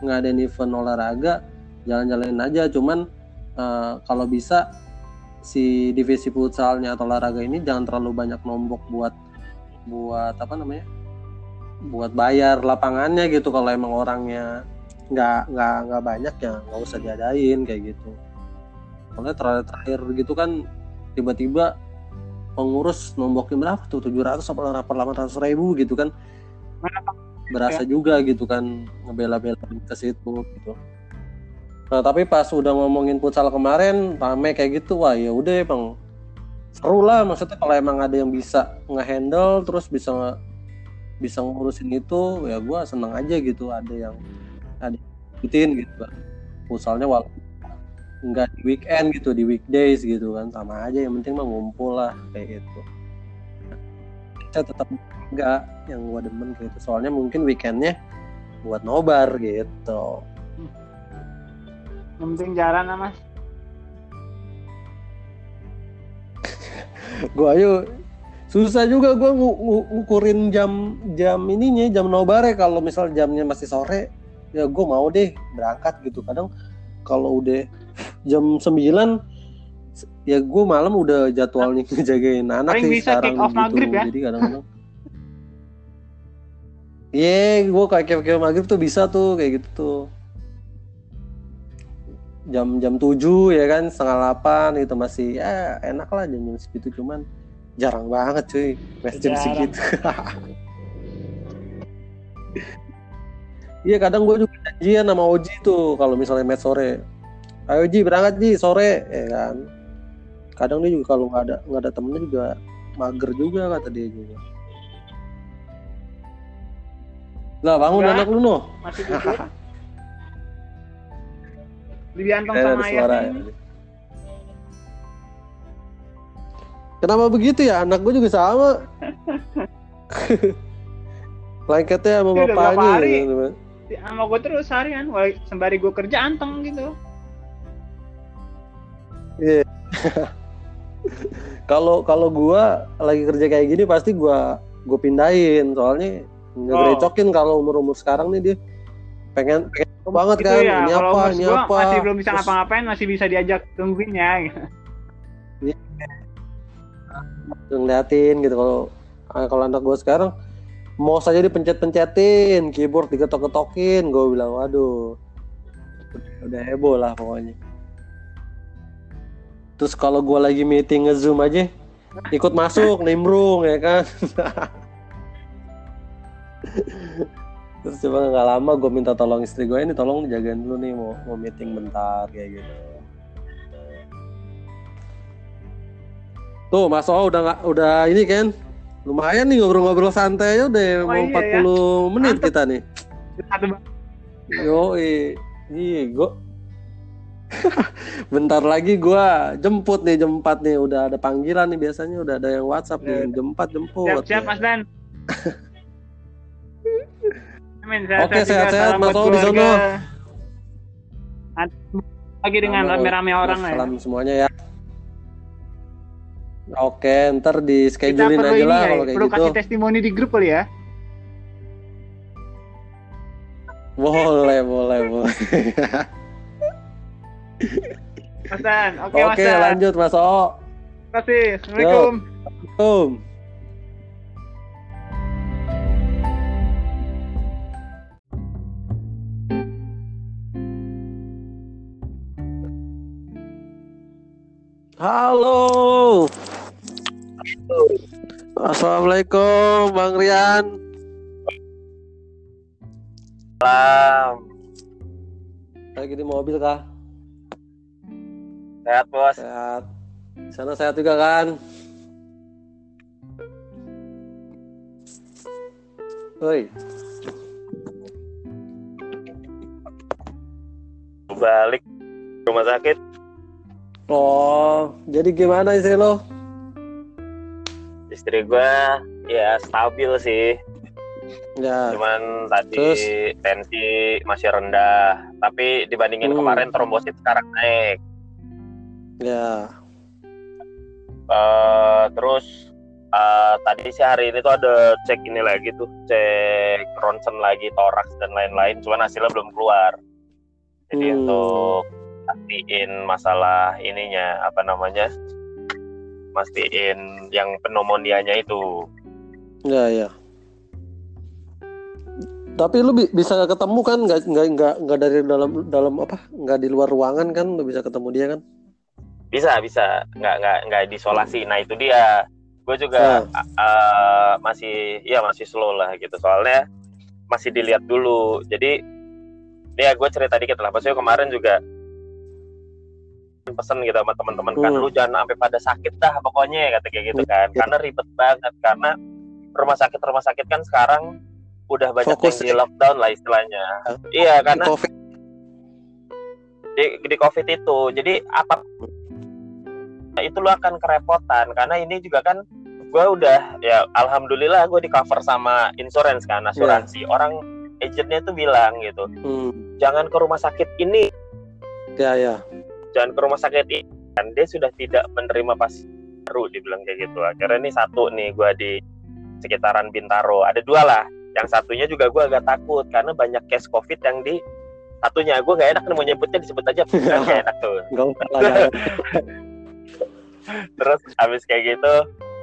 ngadain event olahraga jalan-jalanin aja. Cuman uh, kalau bisa si divisi futsalnya atau olahraga ini jangan terlalu banyak nombok buat buat apa namanya? Buat bayar lapangannya gitu kalau emang orangnya nggak nggak nggak banyak ya nggak usah diadain kayak gitu. Soalnya terakhir-terakhir gitu kan tiba-tiba pengurus nombokin berapa tuh? 700 apa 800 ribu gitu kan. Berasa ya. juga gitu kan ngebela-bela ke situ gitu nah tapi pas udah ngomongin futsal kemarin rame kayak gitu. Wah ya udah bang seru lah. Maksudnya kalau emang ada yang bisa ngehandle terus bisa bisa ngurusin itu ya gue seneng aja gitu. Ada yang ada ikutin gitu kan. Misalnya walaupun nggak di weekend gitu di weekdays gitu kan. Sama aja yang penting mah ngumpul lah kayak gitu. Saya tetap enggak yang gue demen gitu. Soalnya mungkin weekendnya buat nobar gitu yang penting jalan lah mas. Gue ayo. Susah juga gue ngukurin jam jam ininya jam nobare kalau misal jamnya masih sore ya gue mau deh berangkat gitu. Kadang kalau udah jam 9 ya gue malam udah jadwalnya ngejagain anak sih bisa sekarang off gitu. maghrib ya? jadi kadang-kadang Iya, yeah, gue kayak kayak maghrib tuh bisa tuh kayak gitu tuh. Jam jam tujuh ya kan setengah delapan itu masih ya enak lah jam jam segitu cuman jarang banget cuy match jam segitu. Iya kadang gue juga janjian sama Oji tuh kalau misalnya match sore. Ayo Oji berangkat Ji sore ya kan. Kadang dia juga kalau nggak ada nggak ada temennya juga mager juga kata dia juga. Lah bangun anak lu noh. Masih tidur diantong sama ayahnya Kenapa begitu ya? Anak gue juga sama. Lengketnya sama bapaknya. Gitu, sama gue terus harian, sembari gue kerja anteng gitu. Iya. Yeah. Kalau kalau gue lagi kerja kayak gini pasti gue gue pindahin soalnya ngerecokin oh. kalau umur umur sekarang nih dia pengen pengen banget gitu kan ya. ini apa ini apa? masih belum bisa ngapa-ngapain masih bisa diajak tungguin ya ngeliatin gitu kalau ah, kalau anak gue sekarang mau saja dipencet-pencetin keyboard diketok-ketokin gue bilang waduh. Udah heboh lah pokoknya. Terus kalau gue lagi meeting ngezoom aja ikut masuk nimbrung ya kan terus coba nggak lama gue minta tolong istri gue ini tolong jagain dulu nih mau mau meeting bentar kayak gitu Tuh Mas O udah nggak udah ini kan lumayan nih ngobrol-ngobrol santai aja udah oh, mau iya, 40 ya? menit Mantap. kita nih. Yo, iya, gua Bentar lagi gua jemput nih jam 4 nih udah ada panggilan nih biasanya udah ada yang WhatsApp nih iya. jam 4 jemput. Siap, siap Mas Dan. Amin, sehat, Oke, sehat-sehat Mas O di sana. Lagi dengan rame-rame orang ya. Salam semuanya ya. Oke, ntar di schedulein aja lah ya, kalau kayak perlu gitu. kasih testimoni di grup kali ya. Boleh, boleh, boleh. Mas Dan, oke okay, Oke, lanjut Mas O. Terima kasih. Assalamualaikum. Assalamualaikum. Halo. Assalamualaikum Bang Rian. Salam. Lagi di mobil kah? Sehat bos. Sehat. Sana sehat juga kan? Woi. Balik rumah sakit. Oh, jadi gimana istri lo? istri gue ya stabil sih ya. cuman tadi Terus? tensi masih rendah tapi dibandingin hmm. kemarin trombosit sekarang naik ya uh, terus uh, tadi sih hari ini tuh ada cek ini lagi tuh cek ronsen lagi toraks dan lain-lain cuman hasilnya belum keluar jadi hmm. untuk pastiin masalah ininya apa namanya? Mastiin yang pneumonianya itu. Ya ya. Tapi lu bi bisa ketemu kan? Nggak nggak nggak nggak dari dalam dalam apa? Nggak di luar ruangan kan? Lu bisa ketemu dia kan? bisa bisa. Nggak nggak nggak diisolasi nah itu dia. Gue juga uh. Uh, masih ya masih slow lah gitu. Soalnya masih dilihat dulu. Jadi ya gue cerita dikit lah. Pasti kemarin juga pesen gitu sama teman-teman kan. Hmm. lu jangan sampai pada sakit dah pokoknya kata kayak gitu kan. Karena ribet banget karena rumah sakit rumah sakit kan sekarang udah banyak Fokus yang di lockdown lah istilahnya. Iya karena COVID. di, di covid itu. Jadi apa itu lu akan kerepotan. Karena ini juga kan gue udah ya alhamdulillah gue di cover sama insurance kan asuransi. Yeah. orang agentnya tuh bilang gitu hmm. jangan ke rumah sakit ini. Ya ya jangan ke rumah sakit. Ini kan dia sudah tidak menerima pas baru dibilang kayak gitu. Akhirnya ini satu nih gue di sekitaran Bintaro. Ada dua lah. Yang satunya juga gue agak takut karena banyak case covid yang di satunya. Gue nggak enak nih mau nyebutnya disebut aja. Kan gak enak tuh. Terus habis kayak gitu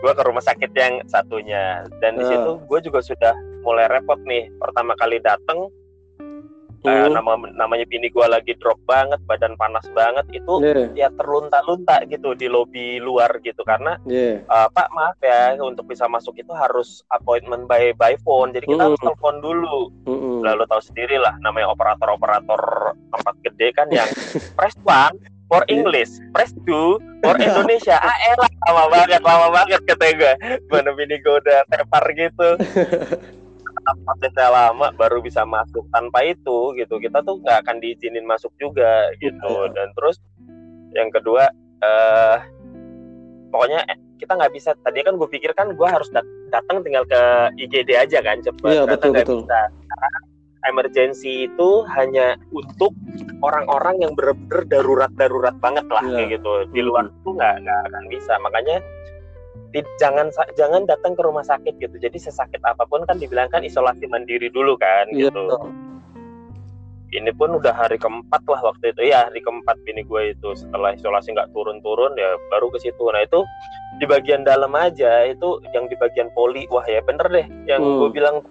gue ke rumah sakit yang satunya. Dan di situ gue juga sudah mulai repot nih. Pertama kali dateng uh, nama namanya bini gue lagi drop banget badan panas banget itu yeah. ya terlunta-lunta gitu di lobi luar gitu karena yeah. uh, pak maaf ya untuk bisa masuk itu harus appointment by by phone jadi kita mm. harus telepon dulu mm. lalu tahu sendiri lah namanya operator-operator tempat gede kan yang press one for. English, press two for Indonesia. ah elah lama banget, lama banget kata gue. Mana bini gue udah tepar gitu. prosesnya lama baru bisa masuk tanpa itu gitu. Kita tuh nggak akan diizinin masuk juga gitu. Iya. dan terus yang kedua uh, pokoknya eh, kita nggak bisa. Tadi kan gue pikir kan gue harus dat datang tinggal ke IGD aja kan cepat iya, betul, betul. bisa. Karena emergency itu hanya untuk orang-orang yang benar-benar darurat-darurat banget lah yeah. kayak gitu. Di luar itu nggak nggak akan bisa. Makanya jangan jangan datang ke rumah sakit gitu. Jadi sesakit apa pun kan dibilangkan isolasi mandiri dulu kan iya, gitu. Ini pun udah hari keempat lah waktu itu ya hari keempat bini gue itu setelah isolasi nggak turun-turun ya baru ke situ. Nah itu di bagian dalam aja itu yang di bagian poli wah ya bener deh yang hmm. gue bilang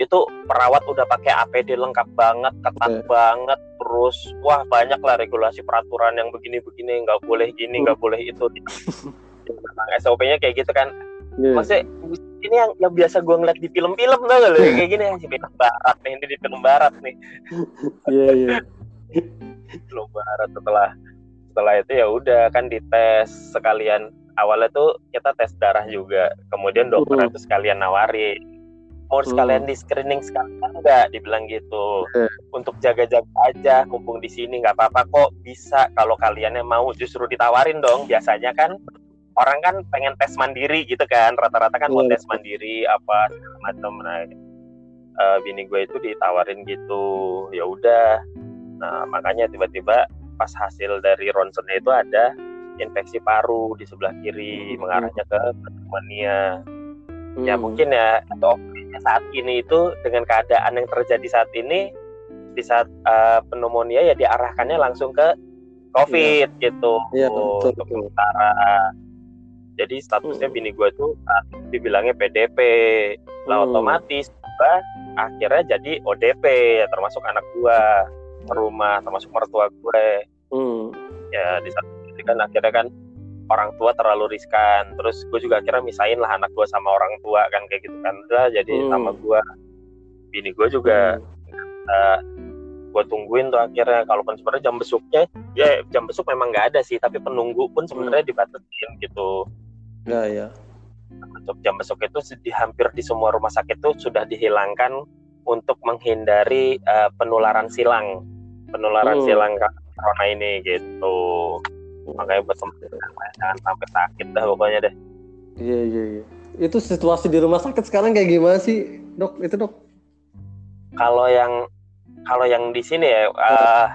itu perawat udah pakai APD lengkap banget ketat okay. banget terus wah banyak lah regulasi peraturan yang begini-begini nggak boleh gini nggak hmm. boleh itu SOP-nya kayak gitu kan. Yeah. maksudnya ini yang yang biasa gue ngeliat di film-film tuh loh kayak gini ya film barat nih ini di film barat nih. Iya iya. Film barat setelah setelah itu ya udah kan dites sekalian. Awalnya tuh kita tes darah juga kemudian dokter uh. itu sekalian nawari. Mau sekalian di screening sekalian enggak dibilang gitu. Untuk jaga-jaga aja mumpung di sini nggak apa-apa kok bisa. Kalau kaliannya mau justru ditawarin dong biasanya kan orang kan pengen tes mandiri gitu kan rata-rata kan mau iya, tes mandiri apa macam nah uh, bini gue itu ditawarin gitu ya udah nah makanya tiba-tiba pas hasil dari ronsennya itu ada infeksi paru di sebelah kiri hmm. mengarahnya ke pneumonia hmm. ya mungkin ya atau saat ini itu dengan keadaan yang terjadi saat ini di saat uh, pneumonia ya diarahkannya langsung ke COVID ya. gitu ya, betul, untuk sementara jadi statusnya hmm. bini gue tuh dibilangnya PDP lah hmm. otomatis gua akhirnya jadi ODP ya termasuk anak gue rumah termasuk mertua gue hmm. ya di satu sisi kan akhirnya kan orang tua terlalu riskan terus gue juga akhirnya misain lah anak gue sama orang tua kan kayak gitu kan udah jadi hmm. sama gue bini gue juga hmm. uh, gue tungguin tuh akhirnya. Kalaupun sebenarnya jam besuknya ya jam besuk memang nggak ada sih tapi penunggu pun sebenarnya hmm. dibatasin gitu. Ya ya. Untuk jam besok itu di hampir di semua rumah sakit itu sudah dihilangkan untuk menghindari uh, penularan silang. Penularan hmm. silang corona ini gitu. Makanya buat jangan sampai sakit dah pokoknya deh. Iya iya iya. Itu situasi di rumah sakit sekarang kayak gimana sih dok? Itu dok? Kalau yang kalau yang di sini ya uh,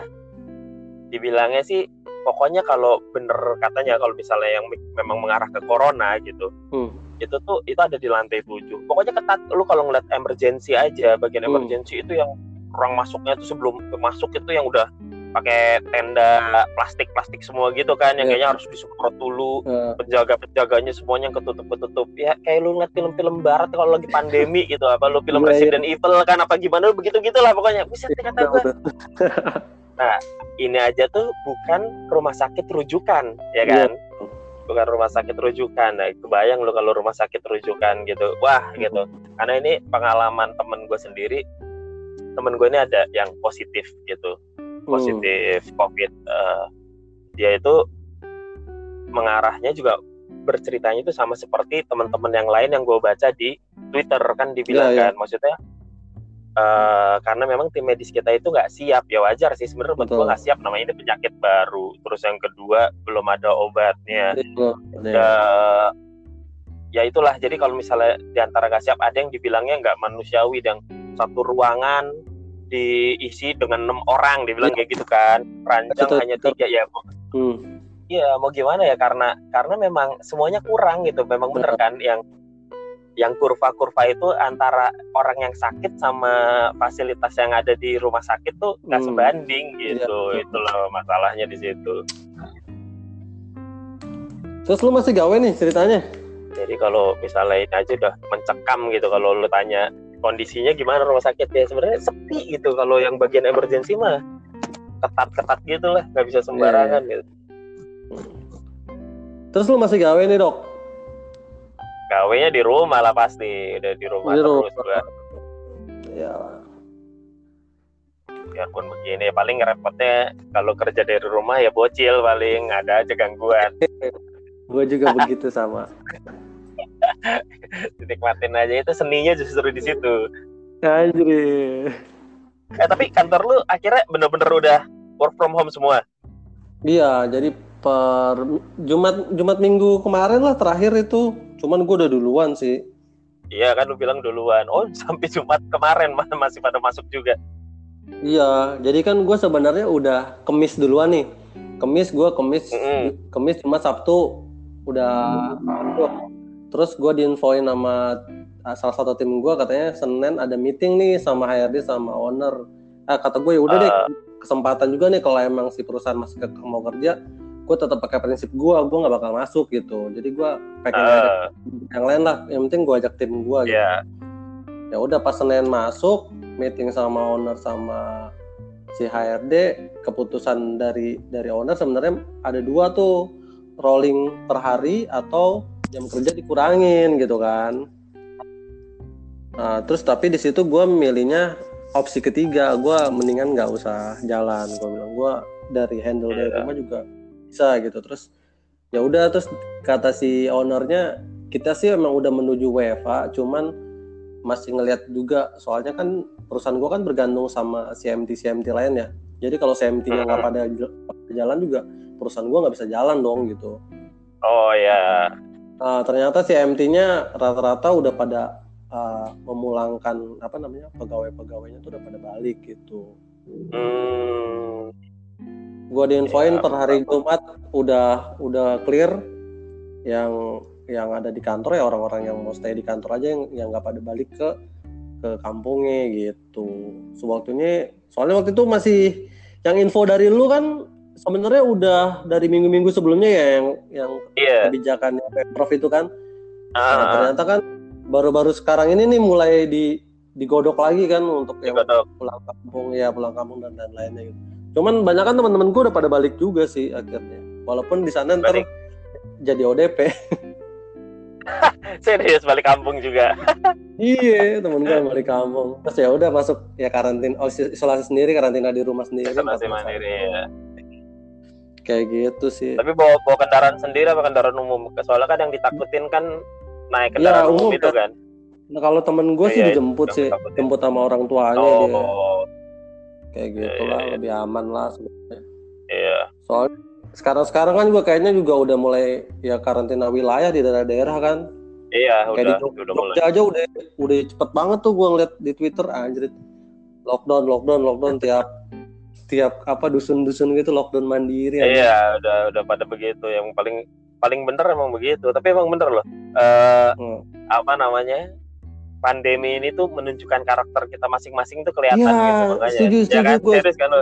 dibilangnya sih pokoknya kalau bener katanya kalau misalnya yang memang mengarah ke corona gitu hmm. itu tuh itu ada di lantai tujuh pokoknya ketat lu kalau ngeliat emergency aja bagian hmm. emergency itu yang orang masuknya itu sebelum masuk itu yang udah pakai tenda plastik plastik semua gitu kan yang yeah. kayaknya harus disemprot dulu yeah. penjaga penjaganya semuanya ketutup ketutup ya kayak lu ngeliat film-film barat kalau lagi pandemi gitu apa lu film yeah, Resident yeah. Evil kan apa gimana begitu gitulah pokoknya bisa yeah, kata gue nah ini aja tuh bukan rumah sakit rujukan ya iya. kan yeah. bukan rumah sakit rujukan nah kebayang lu kalau rumah sakit rujukan gitu wah gitu karena ini pengalaman temen gue sendiri temen gue ini ada yang positif gitu positif hmm. COVID uh, dia itu mengarahnya juga berceritanya itu sama seperti teman-teman yang lain yang gue baca di Twitter kan dibilang yeah, yeah. kan. Maksudnya uh, karena memang tim medis kita itu nggak siap ya wajar sih. Sebenarnya gue nggak siap namanya ini penyakit baru. Terus yang kedua belum ada obatnya. Ya, ya itulah. Jadi kalau misalnya di antara nggak siap ada yang dibilangnya nggak manusiawi dan satu ruangan diisi dengan enam orang dibilang ya. kayak gitu kan. Ranjang hanya tiga ya hmm. iya mau gimana ya karena karena memang semuanya kurang gitu. Memang bener kan yang yang kurva-kurva itu antara orang yang sakit sama fasilitas yang ada di rumah sakit tuh nggak hmm. sebanding gitu. ya, itu loh masalahnya di situ. Terus lu masih gawe nih ceritanya? Jadi kalau misalnya ini aja udah mencekam gitu kalau lu tanya kondisinya gimana rumah sakit ya sebenarnya sepi gitu. Kalau yang bagian emergensi mah ketat-ketat gitu lah nggak bisa sembarangan yeah. gitu. Terus lu masih gawe nih dok? Gawenya di rumah lah pasti udah di rumah di terus rumah. ya biarpun begini paling repotnya kalau kerja dari rumah ya bocil paling ada aja gangguan. Gue juga begitu sama dinikmatin aja itu seninya justru di situ. Anjir. eh tapi kantor lu akhirnya bener-bener udah work from home semua? Iya jadi per Jumat Jumat minggu kemarin lah terakhir itu. Cuman gue udah duluan sih. Iya kan lu bilang duluan. Oh sampai Jumat kemarin masih pada masuk juga. Iya jadi kan gue sebenarnya udah kemis duluan nih. Kemis gue kemis mm -hmm. kemis cuma Sabtu. Udah masuk terus gue diinfoin sama uh, salah satu tim gue katanya Senin ada meeting nih sama HRD sama owner ah kata gue ya udah uh, deh ah. kesempatan juga nih kalau emang si perusahaan masih ke mau kerja gue tetap pakai prinsip gue gue nggak bakal masuk gitu jadi gue pengen uh, yang lain lah yang penting gue ajak tim gue gitu yeah. ya udah pas Senin masuk meeting sama owner sama si HRD keputusan dari dari owner sebenarnya ada dua tuh rolling per hari atau jam kerja dikurangin gitu kan. Nah, terus tapi di situ gue milihnya opsi ketiga. Gue mendingan nggak usah jalan gue bilang. Gue dari handle yeah. dari iya. rumah juga bisa gitu. Terus ya udah terus kata si ownernya kita sih emang udah menuju WFA cuman masih ngelihat juga. Soalnya kan perusahaan gue kan bergantung sama CMT CMT lainnya jadi kalau CMT-nya nggak pada jalan juga perusahaan gue nggak bisa jalan dong gitu. Oh ya uh, ternyata si MT-nya rata-rata udah pada uh, memulangkan apa namanya pegawai-pegawainya tuh udah pada balik gitu. Hmm. Gua diinfoin ya, per hari Jumat udah udah clear yang yang ada di kantor ya orang-orang yang mau stay di kantor aja yang yang nggak pada balik ke ke kampungnya gitu. Sewaktunya soalnya waktu itu masih yang info dari lu kan sebenarnya udah dari minggu-minggu sebelumnya ya yang yang yeah. kebijakan Pemprov itu kan. Uh. Nah, ternyata kan baru-baru sekarang ini nih mulai di digodok lagi kan untuk yang pulang kampung ya pulang kampung dan dan lainnya gitu. Cuman banyak kan teman-temanku udah pada balik juga sih akhirnya. Walaupun di sana ntar jadi ODP. Serius balik kampung juga. iya, temen gue balik kampung. Terus ya udah masuk ya karantin oh, isolasi sendiri, karantina di rumah sendiri. Isolasi mandiri ya kayak gitu sih. Tapi bawa bawa kendaraan sendiri apa kendaraan umum? Soalnya kan yang ditakutin kan naik ya, kendaraan ya, umum, umum itu kan. nah, kalau temen gue oh, sih iya, dijemput sih takutin. jemput sama orang tuanya oh. dia. Kayak gitu iya, lah iya. lebih aman lah sebenarnya. Iya. Soal sekarang sekarang kan juga kayaknya juga udah mulai ya karantina wilayah di daerah-daerah kan. Iya kayak udah, di udah mulai. aja udah udah cepet banget tuh gue ngeliat di Twitter anjir lockdown lockdown lockdown tiap tiap apa dusun-dusun gitu lockdown mandiri. Iya, udah udah pada begitu. Yang paling paling bener emang begitu. Tapi emang bener loh. Uh, hmm. Apa namanya? Pandemi ini tuh menunjukkan karakter kita masing-masing tuh kelihatan ya, gitu makanya. Setuju, ya setuju, kan? Gue. Serius kan lo?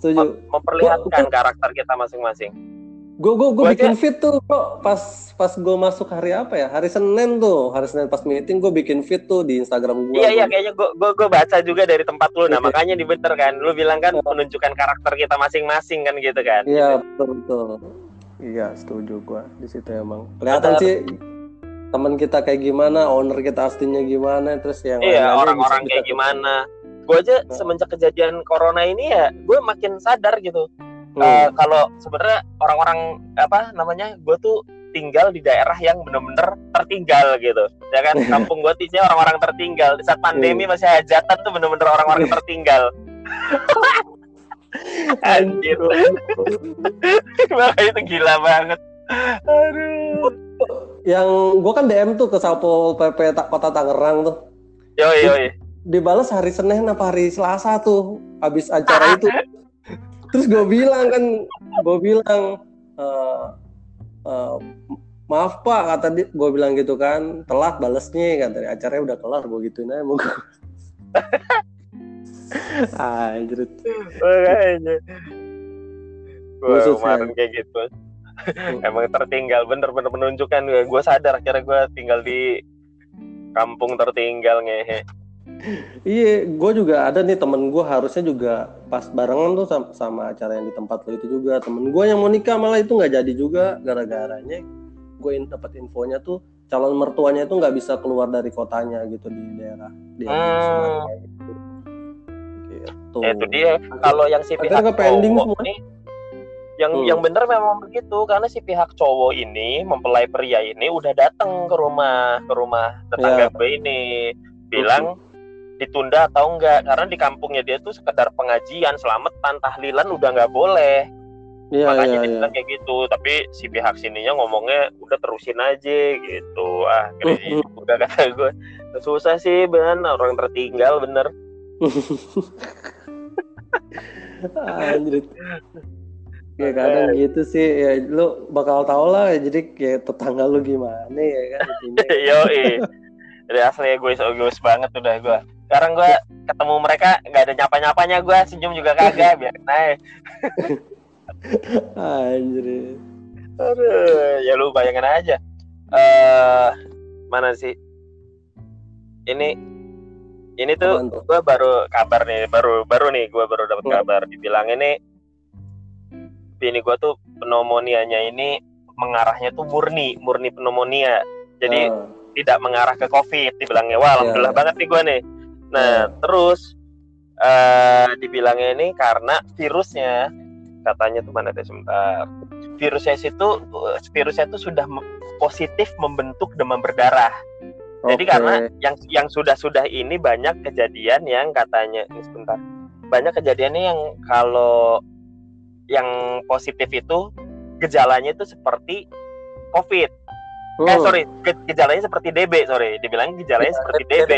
setuju memperlihatkan gua, karakter kita masing-masing gue gue gue bikin fit tuh kok pas pas gue masuk hari apa ya? Hari Senin tuh. Hari Senin pas meeting gue bikin fit tuh di Instagram gue iya iya kayaknya gue gue gue baca juga dari tempat lu. Nah makanya dibener kan. Lu bilang kan menunjukkan karakter kita masing-masing kan gitu kan. Iya betul betul. Iya setuju gue di situ emang kelihatan sih teman kita kayak gimana owner kita aslinya gimana terus yang iya orang-orang kayak gimana. Gue aja semenjak kejadian corona ini ya gue makin sadar gitu hmm. uh, kalau sebenarnya orang-orang apa namanya gue tuh tinggal di daerah yang bener-bener tertinggal gitu ya kan? Kampung gue isinya orang-orang tertinggal. Di saat pandemi hmm. masih hajatan tuh bener-bener orang-orang tertinggal. Anjir. Makanya itu gila banget. Aduh. Yang gue kan DM tuh ke Sapo PP Kota Tangerang tuh. Yo yo dibalas hari Senin apa hari Selasa tuh habis acara itu terus gue bilang kan gue bilang uh, uh, maaf pak kata dia. Gue bilang gitu kan telat balesnya kan dari acaranya udah kelar gue gituin aja mau gue anjir. Makanya. Gue kemarin kayak gitu. Emang tertinggal bener-bener menunjukkan gue sadar akhirnya gue tinggal di kampung tertinggal ngehe iya, gue juga ada nih temen gue harusnya juga pas barengan tuh sama, sama acara yang di tempat lo itu juga temen gue yang mau nikah malah itu nggak jadi juga gara-garanya gue dapat infonya tuh calon mertuanya itu nggak bisa keluar dari kotanya gitu di daerah di hmm. gitu. gitu. Ya, itu dia kalau yang si pihak pending semua. ini yang hmm. yang bener memang begitu karena si pihak cowok ini mempelai pria ini udah datang ke rumah ke rumah tetangga ya. ini bilang ditunda atau enggak. Karena di kampungnya dia tuh sekedar pengajian selamatan tahlilan udah nggak boleh. Ya, makanya ya, dia bilang kayak gitu. Tapi si pihak sininya ngomongnya udah terusin aja gitu. Ah udah kata gue susah sih ben. Orang tertinggal bener. Anjir. ya kadang gitu sih. Ya lu bakal tau lah jadi kayak tetangga lu gimana ya kan yo jadi asli gue egois banget udah gue sekarang gue ketemu mereka nggak ada nyapa nyapanya gue senyum juga kagak biar naik anjir. Aduh ya lu bayangin aja. Uh, mana sih? Ini ini tuh gue baru kabar nih baru baru nih gue baru dapat kabar. Dibilang ini ini gue tuh pneumonianya ini mengarahnya tuh murni murni pneumonia. Jadi uh. Tidak mengarah ke covid dibilangnya wah alhamdulillah yeah. banget nih gue nih Nah, hmm. terus uh, dibilangnya ini karena virusnya katanya tuh mana deh sebentar. Virusnya itu virusnya itu sudah positif membentuk demam berdarah. Okay. Jadi karena yang yang sudah-sudah ini banyak kejadian yang katanya ini sebentar. Banyak kejadiannya yang kalau yang positif itu gejalanya itu seperti COVID. Eh, hmm. Eh sorry, ge gejalanya seperti DB, sorry. Dibilang gejalanya seperti DB.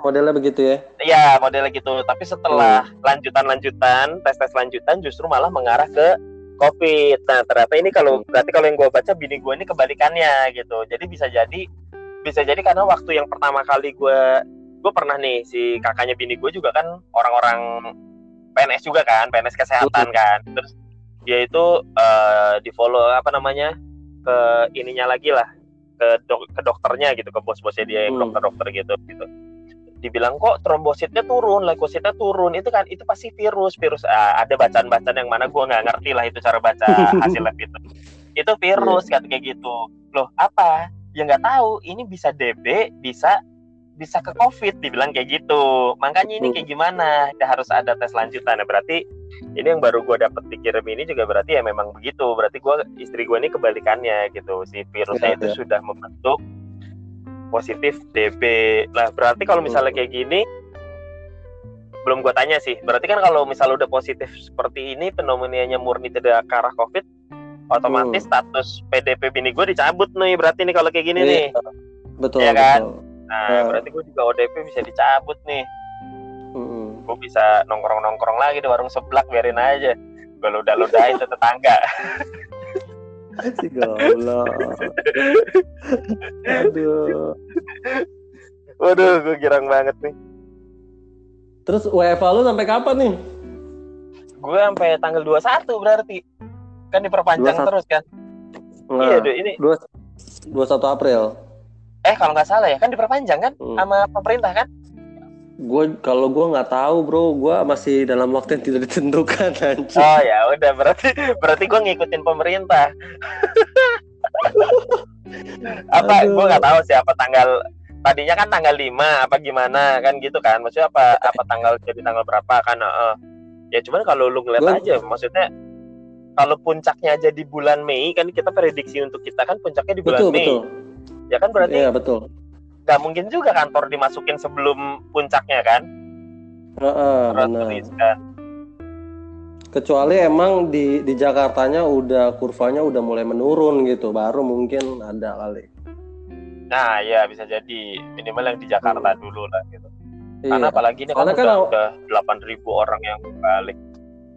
Modelnya begitu ya? Iya, modelnya gitu. Tapi setelah hmm. lanjutan-lanjutan, tes-tes lanjutan justru malah mengarah ke COVID. Nah, ternyata ini kalau hmm. berarti kalau yang gue baca bini gue ini kebalikannya gitu. Jadi bisa jadi bisa jadi karena waktu yang pertama kali gue gue pernah nih si kakaknya bini gue juga kan orang-orang PNS juga kan, PNS kesehatan hmm. kan. Terus dia itu uh, di follow apa namanya ke ininya lagi lah. Ke dok ke dokternya gitu ke bos-bosnya dia yang hmm. dokter-dokter gitu gitu. Dibilang kok trombositnya turun, leukositnya turun, itu kan itu pasti virus, virus ah, ada bacaan-bacaan yang mana gue nggak ngerti lah itu cara baca hasil lab itu, itu virus yeah. kayak gitu, loh apa? Ya nggak tahu, ini bisa DB, bisa bisa ke COVID, dibilang kayak gitu, makanya ini kayak gimana? Ya, harus ada tes lanjutan, nah, berarti ini yang baru gue dapet dikirim ini juga berarti ya memang begitu berarti gue istri gue ini kebalikannya gitu si virusnya ya, itu ya. sudah membentuk positif DB lah berarti kalau misalnya kayak gini belum gue tanya sih berarti kan kalau misalnya udah positif seperti ini pneumonianya murni tidak ke arah covid otomatis hmm. status PDP bini gue dicabut nih berarti nih kalau kayak gini iya. nih betul ya kan betul. Nah ya. berarti gue juga ODP bisa dicabut nih. Gue bisa nongkrong nongkrong lagi di warung seblak biarin aja. Gue ludah ludahin itu tetangga. Si goblok. Aduh. Waduh gue girang banget nih. Terus WFA lu sampai kapan nih? Gue sampai tanggal 21 berarti. Kan diperpanjang 21. terus kan? Nah, iya ini. 21 April eh kalau nggak salah ya kan diperpanjang kan hmm. sama pemerintah kan gue kalau gue nggak tahu bro gue masih dalam waktu yang tidak ditentukan anjir. oh ya udah berarti berarti gue ngikutin pemerintah apa gue nggak tahu siapa tanggal tadinya kan tanggal 5 apa gimana kan gitu kan maksudnya apa apa tanggal jadi tanggal berapa kan uh, ya cuman kalau lu ngeliat gua... aja maksudnya kalau puncaknya aja di bulan Mei kan kita prediksi untuk kita kan puncaknya di bulan betul, Mei betul. Ya kan berarti ya betul nggak mungkin juga kantor dimasukin sebelum puncaknya kan uh, uh, kan kecuali emang di di Jakartanya udah kurvanya udah mulai menurun gitu baru mungkin ada kali Nah, ya bisa jadi minimal yang di Jakarta hmm. dulu lah gitu. Iya. Karena apalagi ini kan, kan udah delapan ribu orang yang balik.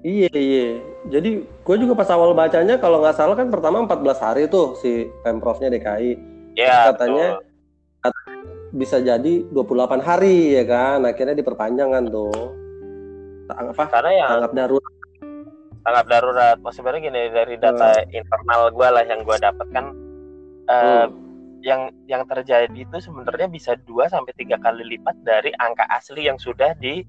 Iya iya. Jadi gue juga pas awal bacanya kalau nggak salah kan pertama 14 hari tuh si pemprovnya DKI. Iya. Katanya betul. bisa jadi 28 hari ya kan. Akhirnya diperpanjang kan tuh. Apa? Karena yang tanggap darurat. Tanggap darurat. Maksudnya sebenarnya gini dari data hmm. internal gue lah yang gue dapatkan. Uh, hmm yang yang terjadi itu sebenarnya bisa dua sampai tiga kali lipat dari angka asli yang sudah di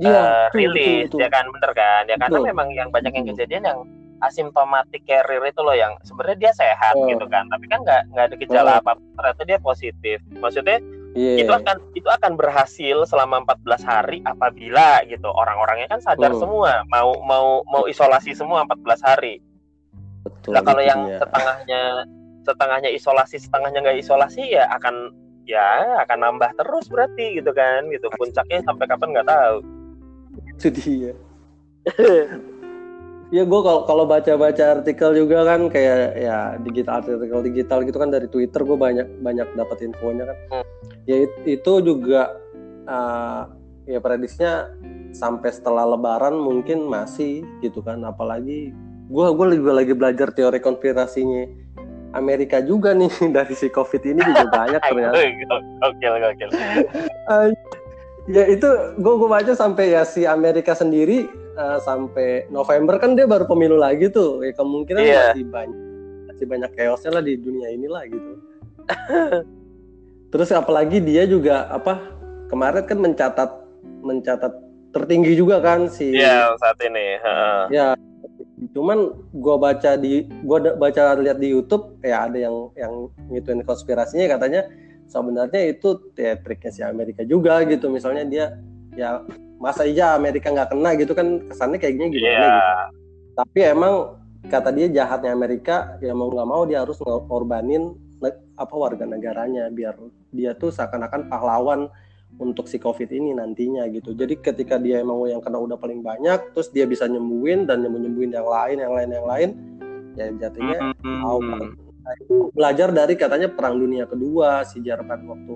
ya, uh, rilis ya kan bener kan ya karena betul. memang yang banyak yang kejadian yang asimptomatik carrier itu loh yang sebenarnya dia sehat oh. gitu kan tapi kan nggak nggak ada gejala oh. apa ternyata dia positif maksudnya yeah. itu akan itu akan berhasil selama 14 hari apabila gitu orang-orangnya kan sadar oh. semua mau mau mau isolasi semua 14 hari Betul, nah kalau yang ya. setengahnya setengahnya isolasi setengahnya nggak isolasi ya akan ya akan nambah terus berarti gitu kan gitu puncaknya sampai kapan nggak tahu itu dia ya gue kalau kalau baca-baca artikel juga kan kayak ya digital artikel digital gitu kan dari Twitter gue banyak banyak dapat infonya kan hmm. ya itu juga uh, ya prediksinya sampai setelah Lebaran mungkin masih gitu kan apalagi gue gue juga lagi belajar teori konspirasinya Amerika juga nih dari si COVID ini juga banyak ternyata. Oke, oke. ya itu gue gue baca sampai ya si Amerika sendiri uh, sampai November kan dia baru pemilu lagi tuh. Ya kemungkinan yeah. masih banyak masih banyak chaosnya lah di dunia inilah gitu. Terus apalagi dia juga apa kemarin kan mencatat mencatat tertinggi juga kan si Iya saat ini. Ya cuman gue baca di gue baca lihat di YouTube ya ada yang yang ngituin konspirasinya katanya sebenarnya itu ya triknya si Amerika juga gitu misalnya dia ya masa iya Amerika nggak kena gitu kan kesannya kayak gini gimana yeah. gitu tapi emang kata dia jahatnya Amerika ya mau nggak mau dia harus ngorbanin apa warga negaranya biar dia tuh seakan-akan pahlawan untuk si COVID ini nantinya gitu. Jadi ketika dia emang yang kena udah paling banyak, terus dia bisa nyembuhin dan nyembuh nyembuhin yang lain, yang lain, yang lain, ya jadinya mm -hmm. nah, itu belajar dari katanya Perang Dunia Kedua si Jerman waktu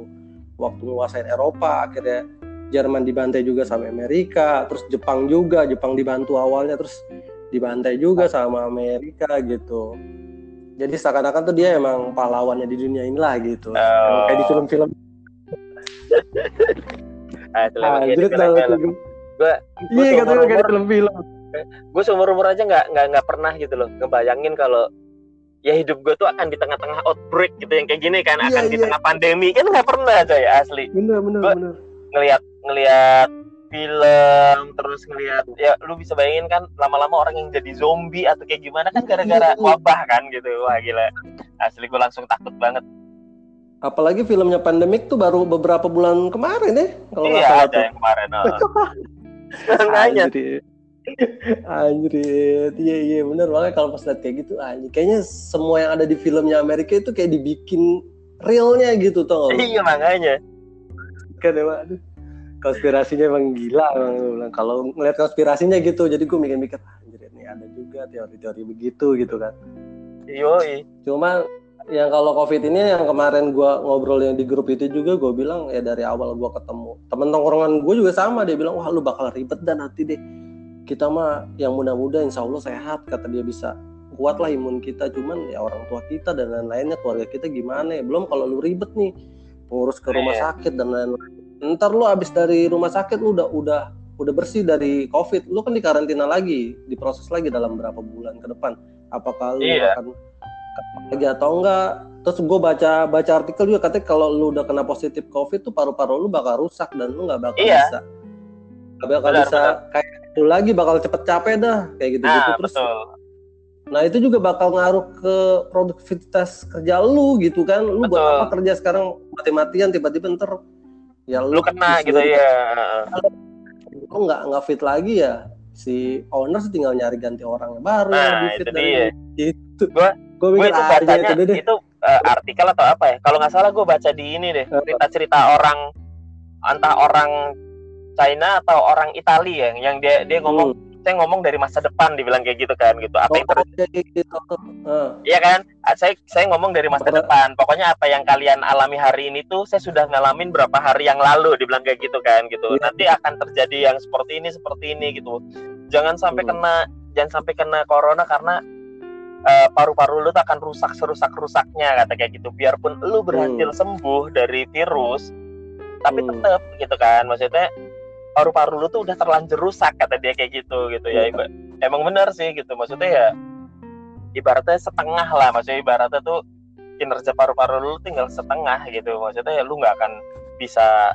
waktu menguasai Eropa, akhirnya Jerman dibantai juga sama Amerika, terus Jepang juga, Jepang dibantu awalnya, terus dibantai juga sama Amerika gitu. Jadi seakan-akan tuh dia emang pahlawannya di dunia inilah gitu. Oh. Kayak di film-film ah, ini film. Gue, iya katanya kayak film-film. Gue seumur umur aja nggak nggak nggak pernah gitu loh ngebayangin kalau ya hidup gue tuh akan di tengah-tengah outbreak gitu yang kayak gini kan iya, akan iya. di tengah pandemi kan nggak pernah aja ya asli. Bener bener gua bener. Ngelihat ngelihat film terus ngelihat ya lu bisa bayangin kan lama-lama orang yang jadi zombie atau kayak gimana kan gara-gara wabah kan gitu wah gila asli gue langsung takut banget Apalagi filmnya pandemik tuh baru beberapa bulan kemarin ya, kalau iya, salah ada tuh. yang kemarin. anjir. anjir, iya iya bener banget kalau pas lihat kayak gitu anjir. Kayaknya semua yang ada di filmnya Amerika itu kayak dibikin realnya gitu tau gak? Iya makanya. Kan emang aduh. Konspirasinya emang gila emang kalau ngeliat konspirasinya gitu jadi gue mikir-mikir anjir ini ada juga teori-teori begitu gitu kan. Iya. Cuma yang kalau covid ini yang kemarin gue ngobrol yang di grup itu juga gue bilang ya dari awal gue ketemu temen tongkrongan gue juga sama dia bilang wah lu bakal ribet dan nanti deh kita mah yang muda-muda insya Allah sehat kata dia bisa kuat lah imun kita cuman ya orang tua kita dan lain-lainnya keluarga kita gimana ya belum kalau lu ribet nih ngurus ke rumah iya. sakit dan lain-lain ntar lu abis dari rumah sakit lu udah udah udah bersih dari covid lu kan di karantina lagi diproses lagi dalam berapa bulan ke depan apakah lu iya. akan lagi atau enggak terus gue baca baca artikel juga katanya kalau lu udah kena positif covid tuh paru-paru lu bakal rusak dan lu nggak bakal iya. bisa gak bakal benar, bisa benar. kayak lu lagi bakal cepet capek dah kayak gitu gitu nah, terus betul. nah itu juga bakal ngaruh ke produktivitas kerja lu gitu kan lu betul. buat apa kerja sekarang mati-matian tiba-tiba ntar ya lu, lu kena gitu ya lu nggak nggak fit lagi ya? Si owner tinggal nyari ganti orang yang baru nah, yang itu dia. itu gua gue itu ah, bacanya itu, itu uh, artikel atau apa ya? Kalau nggak salah gue baca di ini deh cerita cerita orang entah orang China atau orang Italia ya yang dia dia ngomong hmm saya ngomong dari masa depan dibilang kayak gitu kan gitu apa oh, yang terjadi gitu. uh. iya kan ah, saya saya ngomong dari masa depan pokoknya apa yang kalian alami hari ini tuh saya sudah ngalamin berapa hari yang lalu dibilang kayak gitu kan gitu yeah. nanti akan terjadi yang seperti ini seperti ini gitu jangan sampai hmm. kena jangan sampai kena corona karena uh, paru-paru lu tuh akan rusak serusak rusaknya kata kayak gitu biarpun lu berhasil hmm. sembuh dari virus tapi hmm. tetap gitu kan maksudnya paru-paru lu tuh udah terlanjur rusak kata dia kayak gitu gitu ya iya. emang benar sih gitu maksudnya ya ibaratnya setengah lah maksudnya ibaratnya tuh kinerja paru-paru lu tinggal setengah gitu maksudnya ya lu nggak akan bisa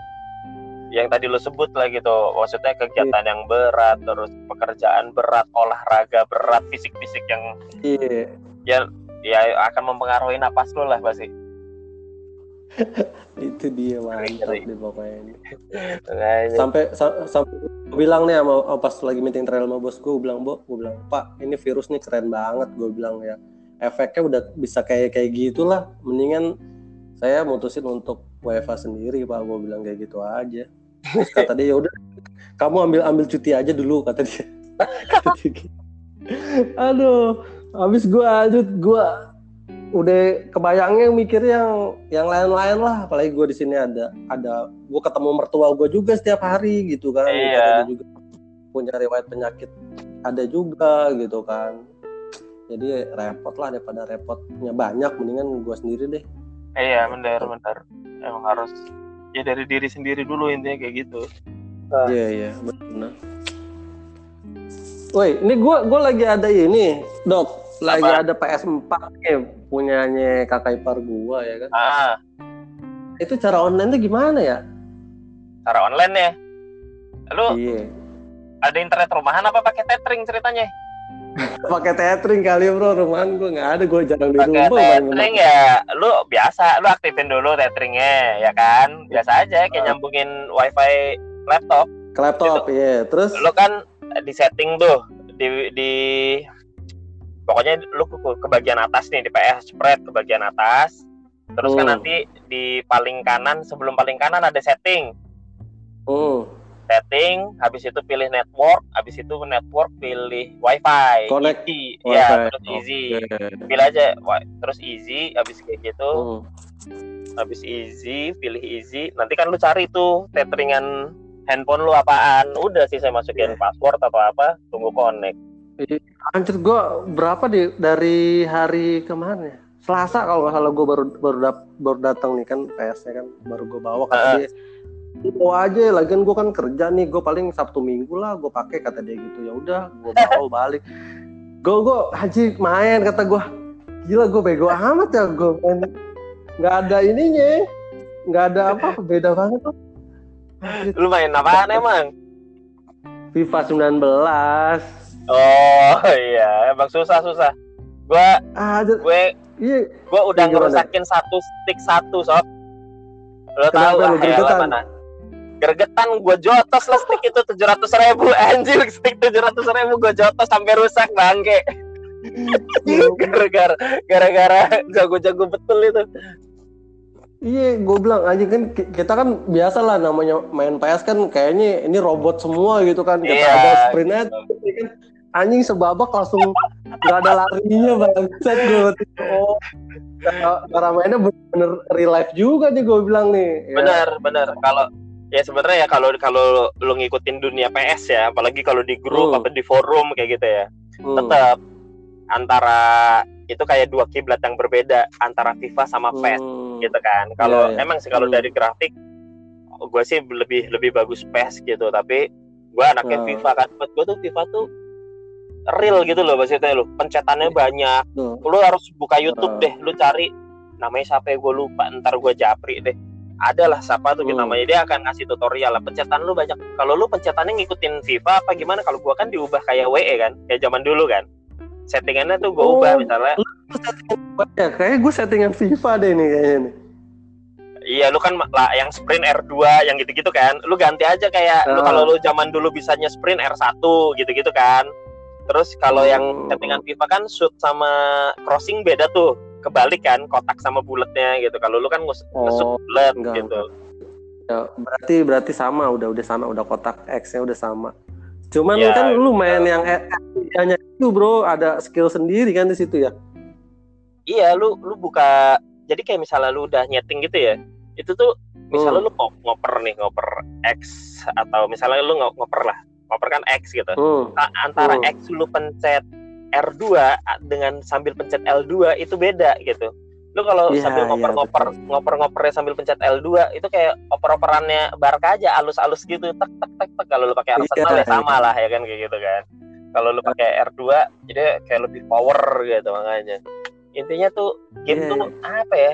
yang tadi lu sebut lah gitu maksudnya kegiatan yeah. yang berat terus pekerjaan berat olahraga berat fisik-fisik yang yeah. ya ya akan mempengaruhi napas lu lah pasti itu dia mantap deh pokoknya. Sampai sampai bilang nih sama oh, pas lagi meeting trail sama bos gue bilang bo gue bilang pak ini virus nih keren banget gue bilang ya. Efeknya udah bisa kayak kayak gitulah. Mendingan saya mutusin untuk WFA sendiri pak gue bilang kayak gitu aja. Terus kata dia ya udah kamu ambil ambil cuti aja dulu kata dia. Gitu. aduh habis gue lanjut gue udah kebayangnya mikir yang yang lain-lain lah. Apalagi gue di sini ada ada gue ketemu mertua gue juga setiap hari gitu kan. Iya. juga punya riwayat penyakit. Ada juga gitu kan. Jadi repot lah daripada repotnya banyak mendingan gue sendiri deh. Iya benar benar emang harus ya dari diri sendiri dulu intinya kayak gitu. Iya iya benar Woi, ini gue gue lagi ada ini, dok lagi Apa? ada PS4 ya punyanya kakak ipar gua ya kan. Ah. Itu cara online tuh gimana ya? Cara online ya? Lu iya. ada internet rumahan apa pakai tethering ceritanya? pakai tethering kali bro rumahan gua nggak ada gua jarang di rumah pakai tethering ya lu biasa lu aktifin dulu tetheringnya ya kan biasa aja kayak uh. nyambungin wifi laptop ke laptop gitu. iya terus lu kan di setting tuh di di pokoknya lu ke, ke bagian atas nih di PS spread ke bagian atas terus kan hmm. kan nanti di paling kanan sebelum paling kanan ada setting hmm. setting habis itu pilih network habis itu network pilih wifi connect easy. ya terus easy okay. pilih aja terus easy habis kayak gitu hmm. habis easy pilih easy nanti kan lu cari tuh tetheringan handphone lu apaan udah sih saya masukin yeah. password atau apa tunggu connect Anjir gue berapa di dari hari ke mana ya? Selasa kalau nggak salah gue baru baru dap, baru datang nih kan PS-nya kan baru gue bawa. Kata uh. dia bawa aja lagian gue kan kerja nih gue paling Sabtu Minggu lah gue pakai kata dia gitu. Ya udah gue bawa balik. Gue gue haji main kata gue gila gue bego amat ya gue main. Nggak ada ininya nggak ada apa beda banget tuh. Lu main apaan emang? FIFA 19 Oh iya, emang susah susah. Gua, ah, gue, iya. gue udah ngerusakin satu stick satu sob. Lo tau lah ya mana? Gergetan gue jotos lah stick itu tujuh ratus ribu anjir stick tujuh ratus ribu gue jotos sampai rusak bangke. gara-gara gara-gara jago-jago betul itu. Iya, gue bilang anjing kan kita kan biasa lah namanya main PS kan kayaknya ini robot semua gitu kan. Kita yeah, ada sprintnya, gitu. kan anjing sebabak langsung nggak ada larinya set gue oh cara mainnya bener real life juga nih gue bilang nih ya. benar benar kalau ya sebenarnya ya kalau kalau lu ngikutin dunia PS ya apalagi kalau di grup hmm. atau di forum kayak gitu ya hmm. tetap antara itu kayak dua kiblat yang berbeda antara FIFA sama PES hmm. gitu kan kalau yeah, yeah. emang sih kalau hmm. dari grafik gue sih lebih lebih bagus PES gitu tapi gue anaknya uh. FIFA kan buat gue tuh FIFA tuh real gitu loh maksudnya lo pencetannya banyak uh. lu harus buka YouTube uh. deh lu cari namanya siapa ya gue lupa ntar gue japri deh adalah siapa tuh hmm. namanya dia akan ngasih tutorial lah pencetan lu banyak kalau lu pencetannya ngikutin FIFA apa gimana kalau gua kan diubah kayak WE kan kayak zaman dulu kan settingannya tuh gue oh, ubah misalnya ya kayak gue settingan FIFA deh nih kayaknya nih Iya, lu kan lah yang sprint R2 yang gitu-gitu kan. Lu ganti aja kayak oh. lu kalau lu zaman dulu bisanya sprint R1 gitu-gitu kan. Terus kalau oh. yang settingan FIFA kan shoot sama crossing beda tuh. Kebalik kan, kotak sama bulatnya gitu. Kalau lu kan nge oh, bulat gitu. Ya, berarti berarti sama, udah udah sama, udah kotak X-nya udah sama. Cuman ya, kan lu main ya. yang hanya itu, Bro, ada skill sendiri kan di situ ya. Iya, lu lu buka jadi kayak misalnya lu udah nyeting gitu ya itu tuh misalnya hmm. lu ngoper nih ngoper X atau misalnya lu ngoper lah ngoper kan X gitu hmm. nah, antara hmm. X lu pencet R2 dengan sambil pencet L2 itu beda gitu lu kalau yeah, sambil ngoper-ngoper yeah, ngoper-ngopernya sambil pencet L2 itu kayak oper-operannya Barca aja alus-alus gitu tek tek tek tek kalau lu pakai Arsenal yeah, ya sama yeah. lah ya kan kayak gitu kan kalau lu pakai R2 jadi kayak lebih power gitu makanya intinya tuh game yeah. tuh iya. apa ya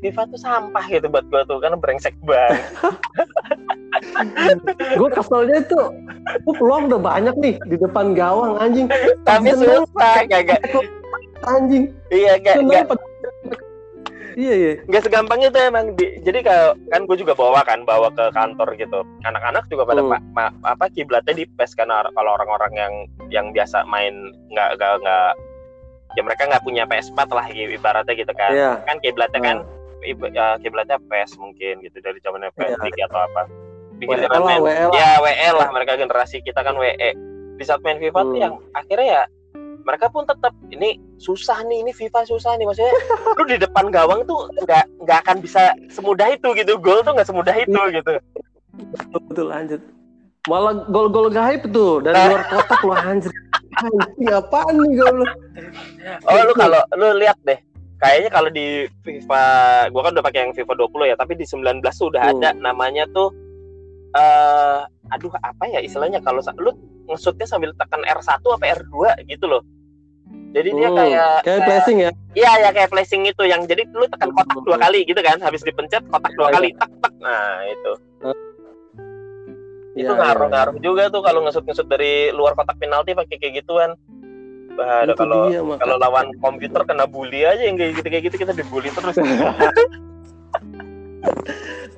FIFA tuh sampah gitu buat gue tuh karena brengsek banget. gue keselnya itu gue peluang udah banyak nih di depan gawang anjing. Tapi susah gak anjing. Iya gak, gak. Iya iya. Gak segampang itu emang. Di, jadi kalau kan gue juga bawa kan bawa ke kantor gitu. Anak-anak juga pada hmm. ma, apa kiblatnya di PES karena kalau orang-orang yang yang biasa main nggak nggak nggak ya mereka nggak punya PS4 lah ibaratnya gitu kan. Yeah. Kan kiblatnya kan hmm ya, kiblatnya PES mungkin gitu dari zamannya PS3 ya. atau apa. WL lah, WL ya WL lah mereka generasi kita kan WE. Di saat main FIFA hmm. tuh yang akhirnya ya mereka pun tetap ini susah nih ini FIFA susah nih maksudnya lu di depan gawang tuh nggak nggak akan bisa semudah itu gitu gol tuh nggak semudah itu iya. gitu betul, betul lanjut malah gol-gol gaib tuh dari luar kotak lu anjir anjir apaan nih gol lu oh lu kalau lu lihat deh kayaknya kalau di FIFA gua kan udah pakai yang FIFA 20 ya tapi di 19 tuh udah hmm. ada namanya tuh uh, aduh apa ya istilahnya? Kalau lu ngesutnya sambil tekan R1 apa R2 gitu loh. Jadi dia hmm, kayak kayak flashing ya? Iya ya kayak flashing itu yang jadi lu tekan kotak dua kali gitu kan habis dipencet kotak dua iya, kali iya. tak tak nah itu. Itu ngaruh-ngaruh ya, ya. juga tuh kalau ngesut-ngesut dari luar kotak penalti pakai kayak gituan Bahada kalau kalau lawan komputer kena bully aja yang kayak gitu kayak gitu kita dibully terus.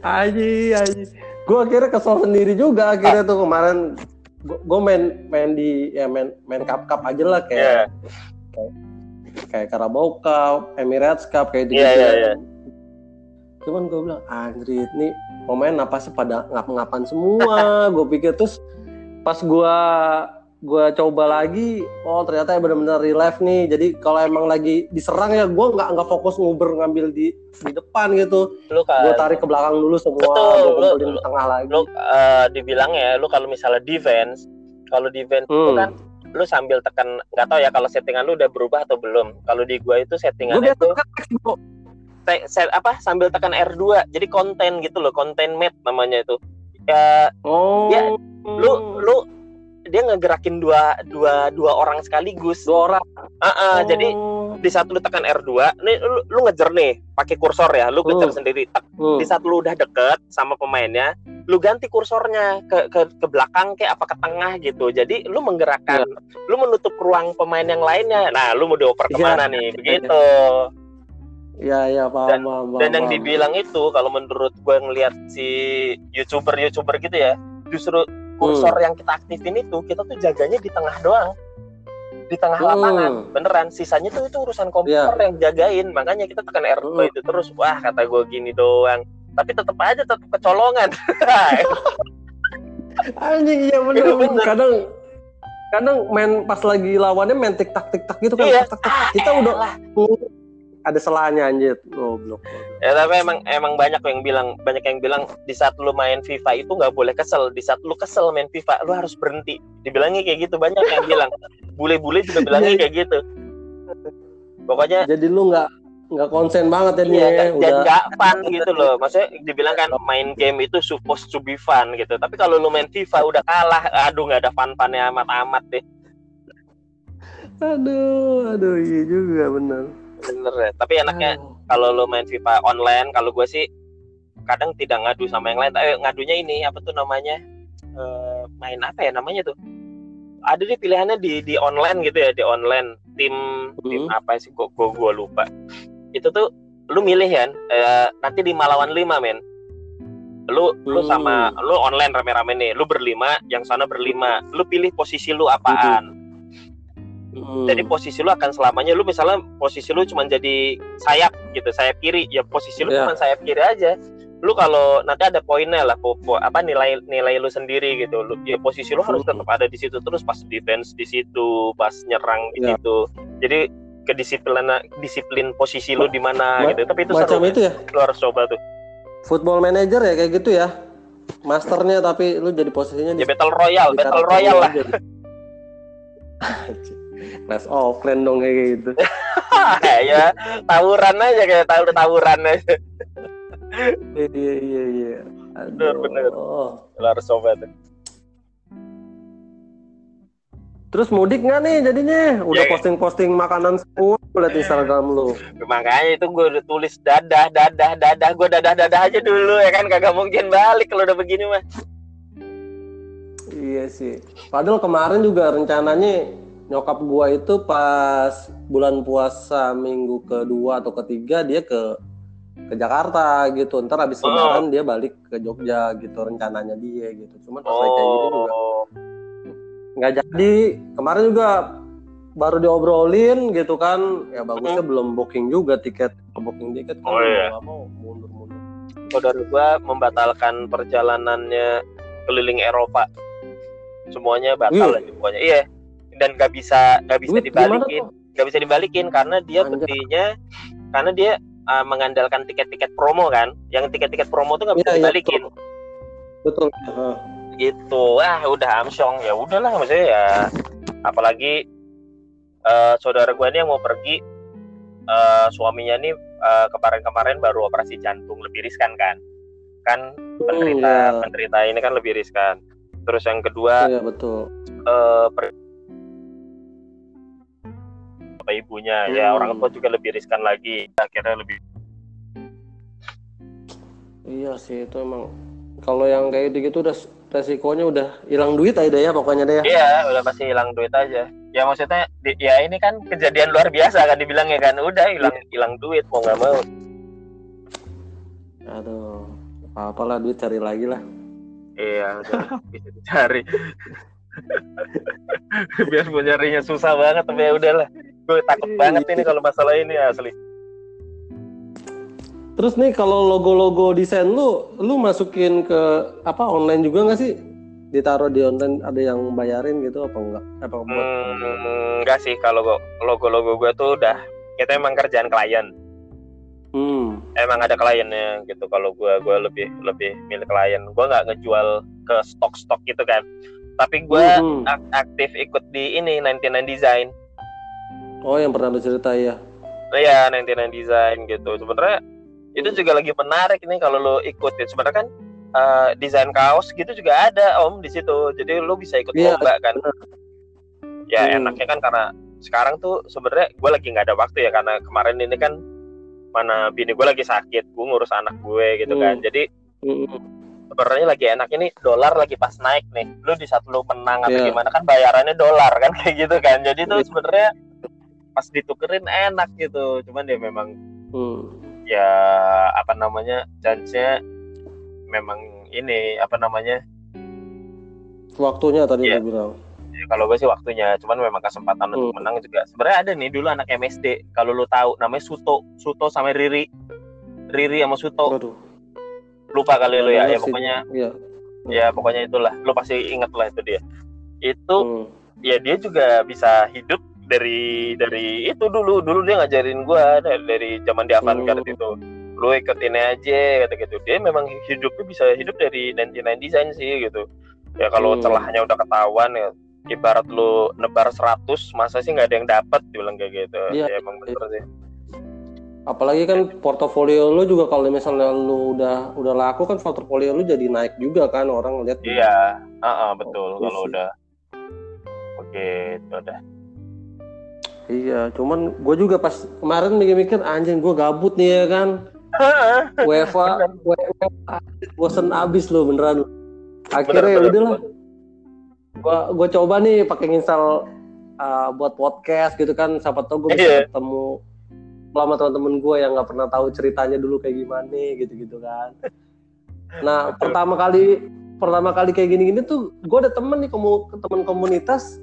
aji aji. Gue akhirnya kesel sendiri juga akhirnya tuh kemarin gue main main di ya main main cup cup aja lah kayak yeah. kayak, kayak Carabao Cup, Emirates Cup kayak gitu. Yeah, yeah, yeah. Cuman gue bilang, Andrit nih pemain apa sih pada ngap-ngapan semua. gue pikir terus pas gue gue coba lagi oh ternyata ya benar-benar relive nih. Jadi kalau emang lagi diserang ya gue nggak nggak fokus nguber ngambil di di depan gitu. Lu kan, gue tarik ke belakang dulu semua betul, lu, lu, tengah lagi. lu uh, dibilang ya lu kalau misalnya defense kalau defense hmm. itu kan lu sambil tekan nggak tahu ya kalau settingan lu udah berubah atau belum. Kalau di gue itu settingan itu te, set, apa sambil tekan R2 jadi konten gitu loh konten map namanya itu. Ya oh. ya lu lu dia ngegerakin dua dua dua orang sekaligus dua orang uh -uh, oh. jadi di saat lu tekan R2 nih lu, lu ngejar nih pakai kursor ya lu ngejar uh. sendiri uh. di saat lu udah deket sama pemainnya lu ganti kursornya ke ke, ke belakang kayak apa ke tengah gitu jadi lu menggerakkan yeah. lu menutup ruang pemain yang lainnya nah lu mau dioper iya. ke mana yeah. nih begitu Ya ya paham dan, paham, dan yang dibilang itu kalau menurut gue ngelihat si youtuber youtuber gitu ya justru kursor hmm. yang kita aktifin itu kita tuh jaganya di tengah doang di tengah hmm. lapangan beneran sisanya tuh itu urusan komputer yeah. yang jagain makanya kita tekan R2 hmm. itu terus wah kata gue gini doang tapi tetap aja tetap kecolongan anjing iya bener, bener. kadang kadang main pas lagi lawannya main tik tak tik tak gitu kan iya. tak, tak, tak. kita ah, udah ada selanya anjir goblok. Ya tapi emang emang banyak yang bilang banyak yang bilang di saat lu main FIFA itu nggak boleh kesel. Di saat lu kesel main FIFA lu harus berhenti. Dibilangnya kayak gitu banyak yang bilang. Bule-bule juga bilangnya kayak gitu. Pokoknya jadi lu nggak nggak konsen banget ya iya, dia udah nggak fun gitu loh maksudnya dibilang kan main game itu supposed to be fun gitu tapi kalau lu main FIFA udah kalah aduh nggak ada fun funnya amat amat deh aduh aduh iya juga bener bener ya tapi enaknya kalau lu main FIFA online kalau gue sih kadang tidak ngadu sama yang lain. Tapi ngadunya ini apa tuh namanya? Uh, main apa ya namanya tuh? Ada di pilihannya di di online gitu ya di online. Tim hmm. tim apa sih? Gue gue lupa. Itu tuh lu milih kan? Uh, nanti di Malawan lima men. Lu lu hmm. sama lu online rame-rame nih. Lu berlima yang sana berlima. Lu pilih posisi lu apaan? Hmm. Jadi posisi lu akan selamanya lu misalnya posisi lu cuma jadi sayap gitu sayap kiri ya posisi lu yeah. cuma sayap kiri aja. Lu kalau nanti ada poinnya lah po, po, apa nilai nilai lu sendiri gitu lu ya posisi lu harus tetap ada di situ terus pas defense di situ pas nyerang di yeah. situ. Jadi kedisiplinan disiplin posisi lu di mana gitu tapi itu macam seru. itu ya? Lu harus coba tuh. Football manager ya kayak gitu ya? Masternya tapi lu jadi posisinya ya battle royale battle royale lah Clash of Clans dong kayak gitu ya tawuran aja kayak tahu tawuran aja iya iya iya bener bener oh. harus coba tuh Terus mudik nggak nih jadinya? Udah posting-posting makanan semua liat Instagram lu. Makanya itu gue udah tulis dadah, dadah, dadah. Gue dadah, dadah aja dulu ya kan. Kagak mungkin balik kalau udah begini mah. Iya sih. Padahal kemarin juga rencananya nyokap gua itu pas bulan puasa minggu kedua atau ketiga dia ke ke Jakarta gitu. Ntar habis lebaran oh. dia balik ke Jogja gitu rencananya dia gitu. Cuman pas oh. kayak gini juga oh nggak jadi kemarin juga baru diobrolin gitu kan ya bagusnya hmm. belum booking juga tiket booking tiket kan oh, iya. mau mundur mundur saudara gua membatalkan perjalanannya keliling Eropa semuanya batal iya. semuanya iya dan nggak bisa nggak bisa dibalikin. nggak bisa dibalikin karena dia petinya karena dia uh, mengandalkan tiket-tiket promo kan. Yang tiket-tiket promo tuh nggak bisa iya, iya dibalikin. iya, betul, betul gitu. Ah udah amsyong ya udahlah maksudnya ya apalagi uh, saudara gue ini yang mau pergi uh, suaminya nih uh, kemarin-kemarin baru operasi jantung lebih riskan kan. Kan penderita hmm, ya. penderita ini kan lebih riskan. Terus yang kedua ya, betul. uh, per- apa ibunya hmm. ya orang tua juga lebih riskan lagi akhirnya lebih iya sih itu emang kalau yang kayak gitu udah resikonya udah hilang duit aja ya pokoknya deh ya. Iya, udah pasti hilang duit aja. Ya maksudnya ya ini kan kejadian luar biasa kan dibilangnya kan udah hilang hilang duit mau nggak mau. Aduh, apa-apalah duit cari lagi lah. Iya, udah bisa dicari. Biar nyarinya susah banget tapi ya udahlah. Gue takut iya, banget ini kalau masalah ini asli. Terus nih kalau logo-logo desain lu, lu masukin ke apa online juga nggak sih? Ditaruh di online ada yang bayarin gitu apa enggak? Apa buat hmm, enggak sih kalau logo-logo gue tuh udah itu emang kerjaan klien. Hmm. Emang ada kliennya gitu. Kalau gue gue lebih lebih milik klien. Gue nggak ngejual ke stok-stok gitu kan. Tapi gue hmm. aktif ikut di ini 99 Design. Oh yang pernah lu cerita ya? Iya 99 Design gitu. Sebenarnya itu juga lagi menarik nih kalau lo ikutin sebenarnya kan uh, desain kaos gitu juga ada om di situ jadi lo bisa ikut yeah, lomba kan ya hmm. enaknya kan karena sekarang tuh sebenarnya gue lagi nggak ada waktu ya karena kemarin ini kan mana bini gue lagi sakit gue ngurus anak gue gitu kan. hmm. kan jadi hmm. sebenarnya lagi enak ini dolar lagi pas naik nih lu di saat lu menang atau yeah. gimana kan bayarannya dolar kan kayak gitu kan jadi tuh iya. sebenarnya pas ditukerin enak gitu. Cuman dia memang hmm. ya apa namanya chance memang ini apa namanya? Waktunya tadi ya, bilang. Ya, kalau gue sih waktunya. Cuman memang kesempatan hmm. untuk menang juga. Sebenarnya ada nih dulu anak MSD kalau lu tahu namanya Suto. Suto sama Riri. Riri sama Suto. Aduh. lupa kali lu ya. Ya pokoknya ya. ya pokoknya itulah. Lu pasti inget lah itu dia. Itu hmm. ya dia juga bisa hidup dari dari itu dulu dulu dia ngajarin gue dari, dari zaman di Avantgarde hmm. itu. Lu ikut ini aja kata gitu. Dia memang hidupnya bisa hidup dari 99 design sih gitu. Ya kalau hmm. celahnya udah ketahuan ya ibarat lu nebar 100 masa sih nggak ada yang dapat bilang kayak gitu. Ya, ya emang bener sih. Apalagi kan portofolio lu juga kalau misalnya lu udah udah laku kan portofolio lu jadi naik juga kan orang lihat iya. Uh -uh, betul. Oh, kalau udah. Oke itu udah iya cuman gue juga pas kemarin mikir-mikir anjing gue gabut nih ya kan UEFA UEFA bosen abis lo beneran akhirnya ya udahlah gue gue coba nih pakai install uh, buat podcast gitu kan siapa tau gue bisa yeah. ketemu lama teman-teman gue yang nggak pernah tahu ceritanya dulu kayak gimana gitu-gitu kan. Nah pertama kali pertama kali kayak gini-gini tuh gue ada temen nih komu, temen komunitas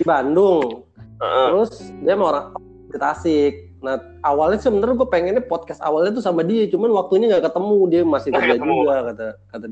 di Bandung. Uh-huh. Terus dia mau orang di Tasik. Nah awalnya sih sebenarnya gue pengennya podcast awalnya tuh sama dia, cuman waktunya nggak ketemu dia masih kerja juga kata kata.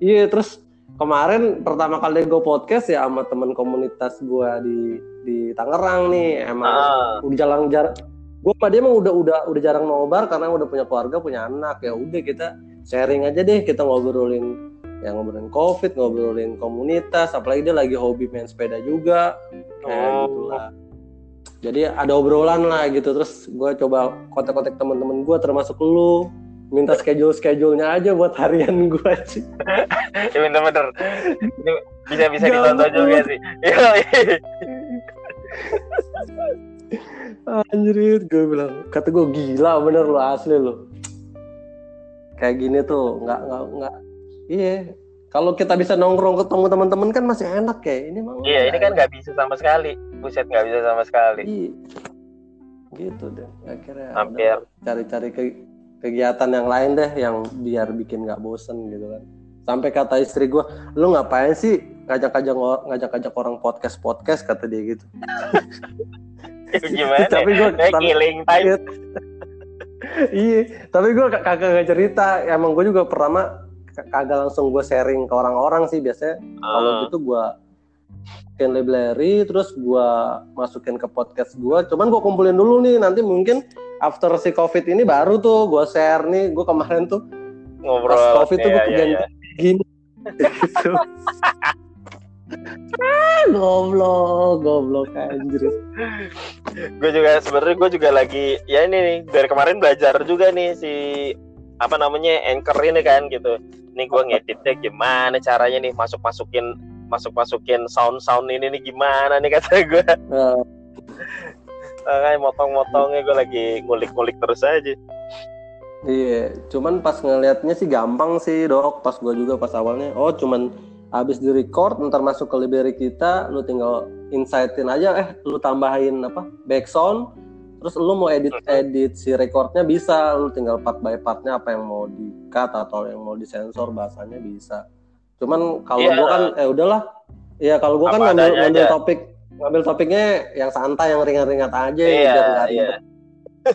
Iya terus kemarin pertama kali gue podcast ya sama temen komunitas gue di di Tangerang nih emang uh. udah jalan jarak gue pada dia emang udah udah udah jarang nobar karena udah punya keluarga punya anak ya udah kita sharing aja deh kita ngobrolin yang ngobrolin covid ngobrolin komunitas apalagi dia lagi hobi main sepeda juga kayak oh. gitulah jadi ada obrolan lah gitu terus gue coba kontak-kontak teman-teman gue termasuk lu. Minta schedule schedule-nya aja buat harian gue sih. Ya bener-bener bisa bisa ditonton juga sih. Anjir, gue bilang, kata gue gila bener lo asli lo. Kayak gini tuh, nggak nggak nggak, iya. Kalau kita bisa nongkrong ketemu teman-teman kan masih enak ya. Ini mang. Iya, ini kan nggak bisa sama sekali. Buset nggak bisa sama sekali. Iya. Gitu deh. Akhirnya hampir cari-cari ke kegiatan yang lain deh yang biar bikin nggak bosen gitu kan. Sampai kata istri gue, lu ngapain sih ngajak-ngajak ngajak-ngajak orang podcast podcast kata dia gitu. gimana tapi gue killing time iya tapi gue kagak nggak cerita emang gue juga pertama kagak langsung gue sharing ke orang-orang sih biasanya uh. kalau ah. gitu gue bikin library terus gue masukin ke podcast gue cuman gue kumpulin dulu nih nanti mungkin after si covid ini baru tuh gue share nih gue kemarin tuh ngobrol pas covid tuh gue iya, iya. gini gitu ah, goblok, goblok anjir. gue juga sebenarnya gue juga lagi ya ini nih dari kemarin belajar juga nih si apa namanya anchor ini kan gitu. Ini gue ngeditnya gimana caranya nih masuk masukin masuk masukin sound sound ini nih gimana nih kata gue. Uh. Makanya motong-motongnya gue lagi ngulik-ngulik terus aja. Iya, cuman pas ngelihatnya sih gampang sih dok. Pas gue juga pas awalnya, oh cuman habis di record ntar masuk ke library kita lu tinggal insightin aja eh lu tambahin apa background terus lu mau edit edit si recordnya bisa lu tinggal part by partnya apa yang mau di cut atau yang mau disensor bahasanya bisa cuman kalau yeah. gua kan eh udahlah ya kalau gua kan ngambil ngambil topik ngambil topiknya yang santai yang ringan-ringan aja yeah, biar nggak yeah.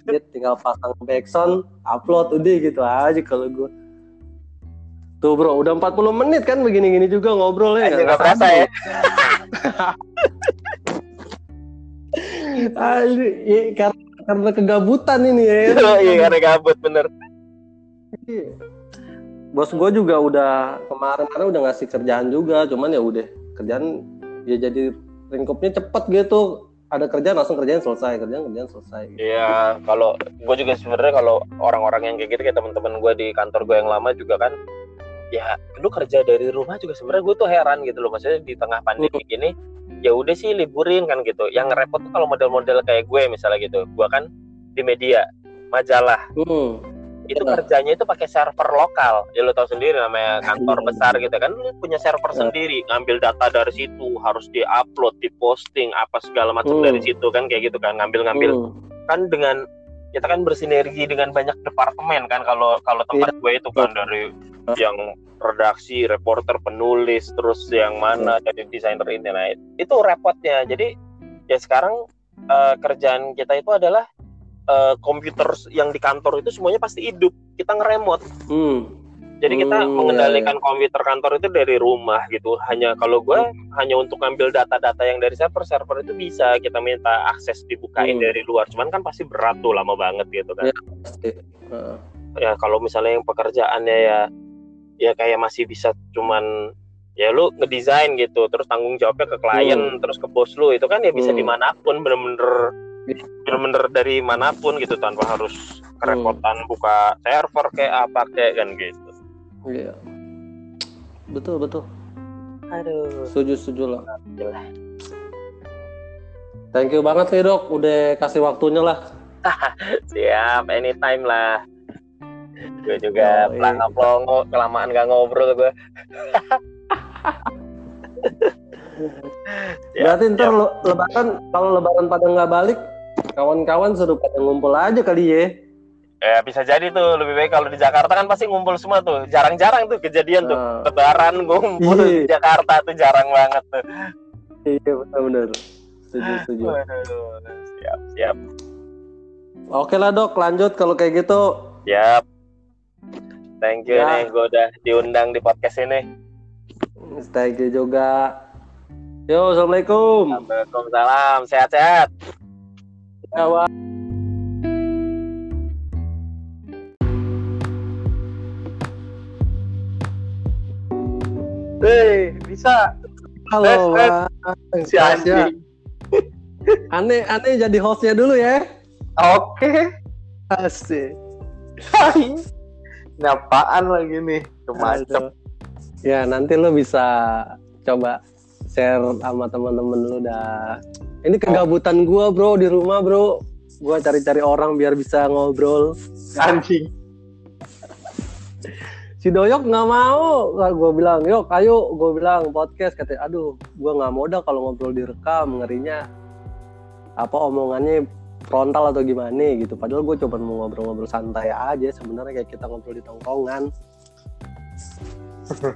Iya. tinggal pasang background upload udah gitu aja kalau gua Tuh bro, udah 40 menit kan begini-gini juga ngobrol ya. Nggak kerasa ya. ah, ini, karena, karena kegabutan ini ya. iya karena gabut bener. Iya. Bos gue juga udah kemarin karena udah ngasih kerjaan juga, cuman ya udah kerjaan ya jadi lingkupnya cepet gitu ada kerjaan langsung kerjaan selesai kerjaan kerjaan selesai gitu. iya kalau gue juga sebenarnya kalau orang-orang yang kayak gitu kayak teman-teman gue di kantor gue yang lama juga kan ya lu kerja dari rumah juga sebenarnya gue tuh heran gitu loh maksudnya di tengah pandemi gini ya udah sih liburin kan gitu yang repot tuh kalau model-model kayak gue misalnya gitu gue kan di media majalah hmm. itu Benar. kerjanya itu pakai server lokal ya lo tau sendiri namanya kantor besar gitu kan lu punya server sendiri ngambil data dari situ harus diupload diposting apa segala macam hmm. dari situ kan kayak gitu kan ngambil-ngambil hmm. kan dengan kita kan bersinergi dengan banyak departemen kan kalau kalau tempat yeah. gue itu kan dari yang redaksi, reporter, penulis, terus yang mana jadi desainer internet itu repotnya. Jadi ya sekarang uh, kerjaan kita itu adalah uh, komputer yang di kantor itu semuanya pasti hidup. Kita ngeremot. Hmm. Jadi kita hmm, mengendalikan ya, ya. komputer kantor itu dari rumah gitu. Hanya kalau gue hmm. hanya untuk ngambil data-data yang dari server, server itu bisa kita minta akses dibukain hmm. dari luar. Cuman kan pasti berat tuh, lama banget gitu kan. Ya, Uh. ya kalau misalnya yang pekerjaannya ya ya kayak masih bisa cuman ya lu ngedesain gitu terus tanggung jawabnya ke klien hmm. terus ke bos lu itu kan ya bisa hmm. di mana pun bener-bener bener-bener dari mana pun gitu tanpa harus kerepotan hmm. buka server kayak apa kayak kan gitu iya. Betul betul. Aduh setuju setuju lah. Thank you banget sih dok. Udah kasih waktunya lah. Siap anytime lah. Gue juga oh, pelangga pelongo kelamaan gak ngobrol gue Berarti ntar ya. lebaran kalau lebaran pada nggak balik, kawan-kawan suruh pada ngumpul aja kali ya. Ya bisa jadi tuh lebih baik kalau di Jakarta kan pasti ngumpul semua tuh. Jarang-jarang tuh kejadian tuh. Ah. Lebaran ngumpul di iya. Jakarta tuh jarang banget tuh. Iya benar-benar. Setuju, setuju. siap, siap. Oke lah dok, lanjut kalau kayak gitu. Siap. Thank you ya. nih, gue udah diundang di podcast ini. Thank you juga. Yo, assalamualaikum. Waalaikumsalam. Sehat-sehat. Ya, Hei, bisa. Halo. Si anjing. Aneh, aneh jadi hostnya dulu ya. Oke. Okay. Asik. Ini apaan lagi nih? Kemacem. Ya, nanti lo bisa coba share sama teman-teman lu dah. Ini kegabutan gua, Bro, di rumah, Bro. Gua cari-cari orang biar bisa ngobrol. Anjing si Doyok nggak mau gue bilang yuk ayo gue bilang podcast katanya aduh gue nggak mau dah kalau ngobrol direkam ngerinya apa omongannya frontal atau gimana gitu. Padahal gue coba mau ngobrol-ngobrol santai aja sebenarnya kayak kita ngobrol di tongkongan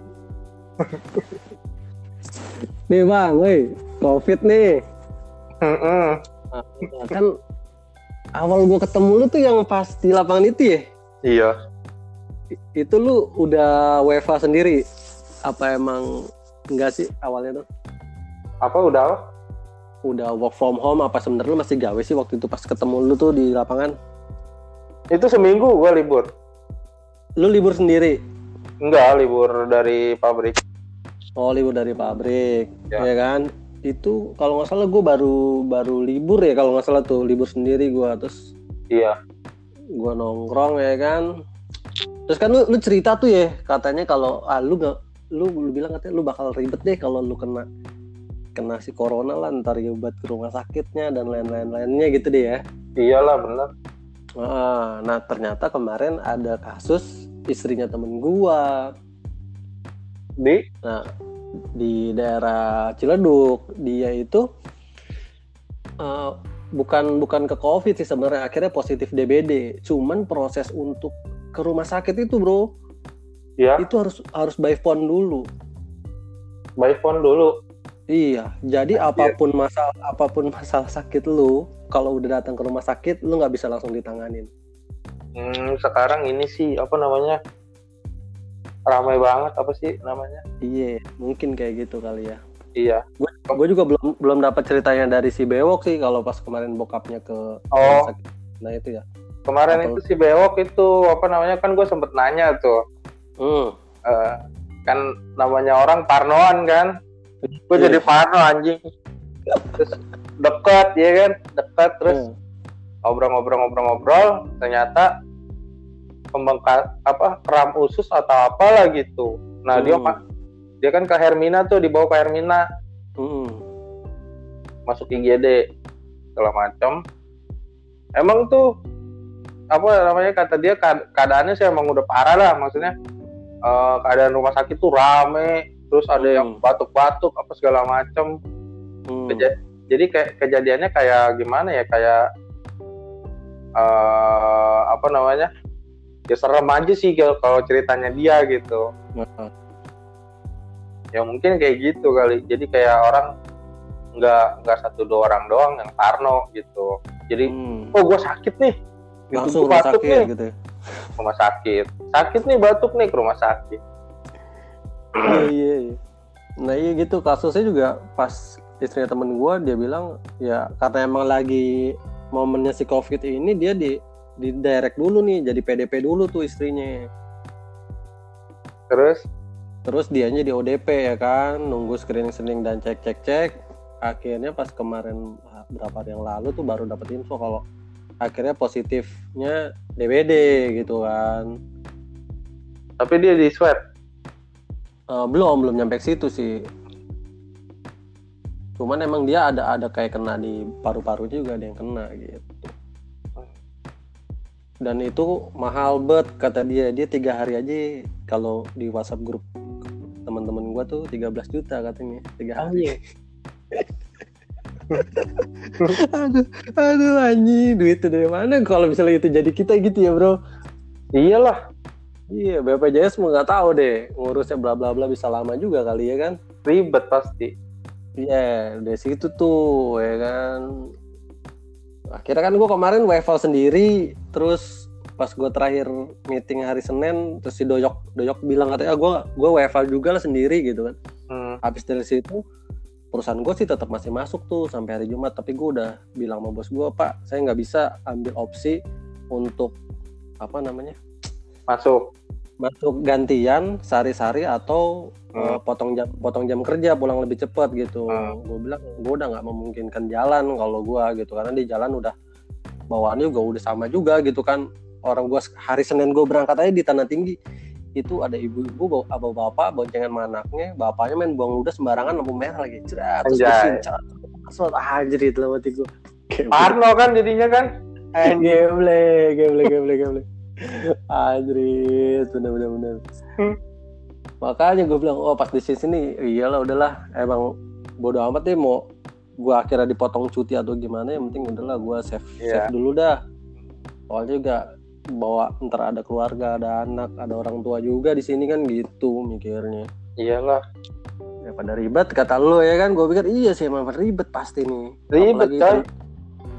nih bang, woi covid nih. Nah, kan awal gue ketemu lu tuh yang pas di lapangan itu ya? Iya itu lu udah WFA sendiri? Apa emang enggak sih awalnya tuh? Apa udah udah work from home apa sebenarnya lu masih gawe sih waktu itu pas ketemu lu tuh di lapangan? Itu seminggu gua libur. Lu libur sendiri? Enggak libur dari pabrik. Oh libur dari pabrik. Ya, ya kan? Itu kalau nggak salah gue baru baru libur ya kalau nggak salah tuh libur sendiri gue terus iya. gue nongkrong ya kan Terus kan lu, lu cerita tuh ya katanya kalau ah, lu gak lu, lu bilang katanya lu bakal ribet deh kalau lu kena kena si corona lah ntar obat ke rumah sakitnya dan lain-lain lainnya gitu deh ya. Iyalah bener. Ah, nah ternyata kemarin ada kasus istrinya temen gua di nah di daerah Ciledug dia itu uh, bukan bukan ke covid sih sebenarnya akhirnya positif DBD cuman proses untuk ke rumah sakit itu bro. Ya itu harus harus by phone dulu. By phone dulu. Iya. Jadi ya. apa pun masalah apa pun masalah sakit lu kalau udah datang ke rumah sakit lu nggak bisa langsung ditanganin. Hmm, sekarang ini sih apa namanya ramai banget apa sih namanya? Iya mungkin kayak gitu kali ya. Iya. Gue juga belum belum dapat ceritanya dari si bewok sih kalau pas kemarin bokapnya ke oh. sakit. Nah itu ya kemarin Atau... itu si bewok itu apa namanya kan gue sempet nanya tuh. Hmm. uh, kan namanya orang parnoan kan? Gue jadi parno anjing. Terus deket ya kan? Deket terus hmm. ngobrol-ngobrol-ngobrol-ngobrol ternyata pembengkak apa kram usus atau apalah gitu. Nah hmm. dia dia kan ke Hermina tuh dibawa ke Hermina. Hmm. masuk IGD segala macam emang tuh apa namanya kata dia keadaannya sih emang udah parah lah maksudnya uh, keadaan rumah sakit tuh rame terus ada hmm. yang batuk-batuk apa segala macam hmm. jadi kayak kejadiannya kayak gimana ya kayak uh, apa namanya ya serem aja sih kalau ceritanya dia gitu hmm. ya mungkin kayak gitu kali jadi kayak orang nggak nggak satu dua orang doang yang parno gitu jadi hmm. oh gue sakit nih langsung rumah sakit nih. gitu ya? rumah sakit. Sakit nih batuk nih ke rumah sakit. Iya iya iya. Nah iya gitu. Kasusnya juga pas istrinya temen gue dia bilang ya karena emang lagi momennya si covid ini dia di di direct dulu nih jadi PDP dulu tuh istrinya. Terus? Terus dianya di ODP ya kan? Nunggu screening screening dan cek cek cek akhirnya pas kemarin berapa hari yang lalu tuh baru dapat info kalau akhirnya positifnya DBD gitu kan. Tapi dia di swab? Uh, belum belum nyampe situ sih. Cuman emang dia ada ada kayak kena di paru-paru juga ada yang kena gitu. Dan itu mahal bet kata dia. Dia tiga hari aja kalau di WhatsApp grup teman-teman gua tuh 13 juta katanya tiga hari aduh aduh anjing. Duit itu dari mana? Kalau misalnya itu jadi kita gitu ya bro. Iyalah. Iya BPJS mau nggak tahu deh. Ngurusnya bla bla bla bisa lama juga kali ya kan? Ribet pasti. Iya yeah, dari situ tuh ya kan? Akhirnya kan gue kemarin WFH sendiri terus pas gue terakhir meeting hari Senin terus si Doyok Doyok bilang katanya ah, gue gue WFH juga lah sendiri gitu kan. Hmm. habis dari situ perusahaan gue sih tetap masih masuk tuh sampai hari Jumat. Tapi gue udah bilang sama bos gue pak saya nggak bisa ambil opsi untuk apa namanya masuk. masuk gantian sehari-hari atau hmm. uh, potong jam potong jam kerja pulang lebih cepat gitu. Hmm. gue bilang gue udah nggak memungkinkan jalan kalau gue gitu. Karena di jalan udah bawaannya juga udah sama juga gitu kan. Orang gue hari Senin gue berangkat aja di tanah tinggi itu ada ibu-ibu bawa apa bapak boncengan sama anaknya bapaknya main buang ludah sembarangan lampu merah lagi. Cerat terus asal anjir itu lah mati gue Parno kan jadinya kan? Gameplay gameplay gameplay gameplay Anjrit, bener-bener bener. Hmm. Makanya gue bilang, oh pas di sini iyalah udahlah, emang bodo amat deh mau gue akhirnya dipotong cuti atau gimana, yang penting udahlah gue save yeah. save dulu dah. Soalnya juga bawa ntar ada keluarga, ada anak, ada orang tua juga di sini kan gitu mikirnya. Iyalah. Ya pada ribet kata lo ya kan, gue pikir iya sih emang ribet pasti nih. Ribet coy.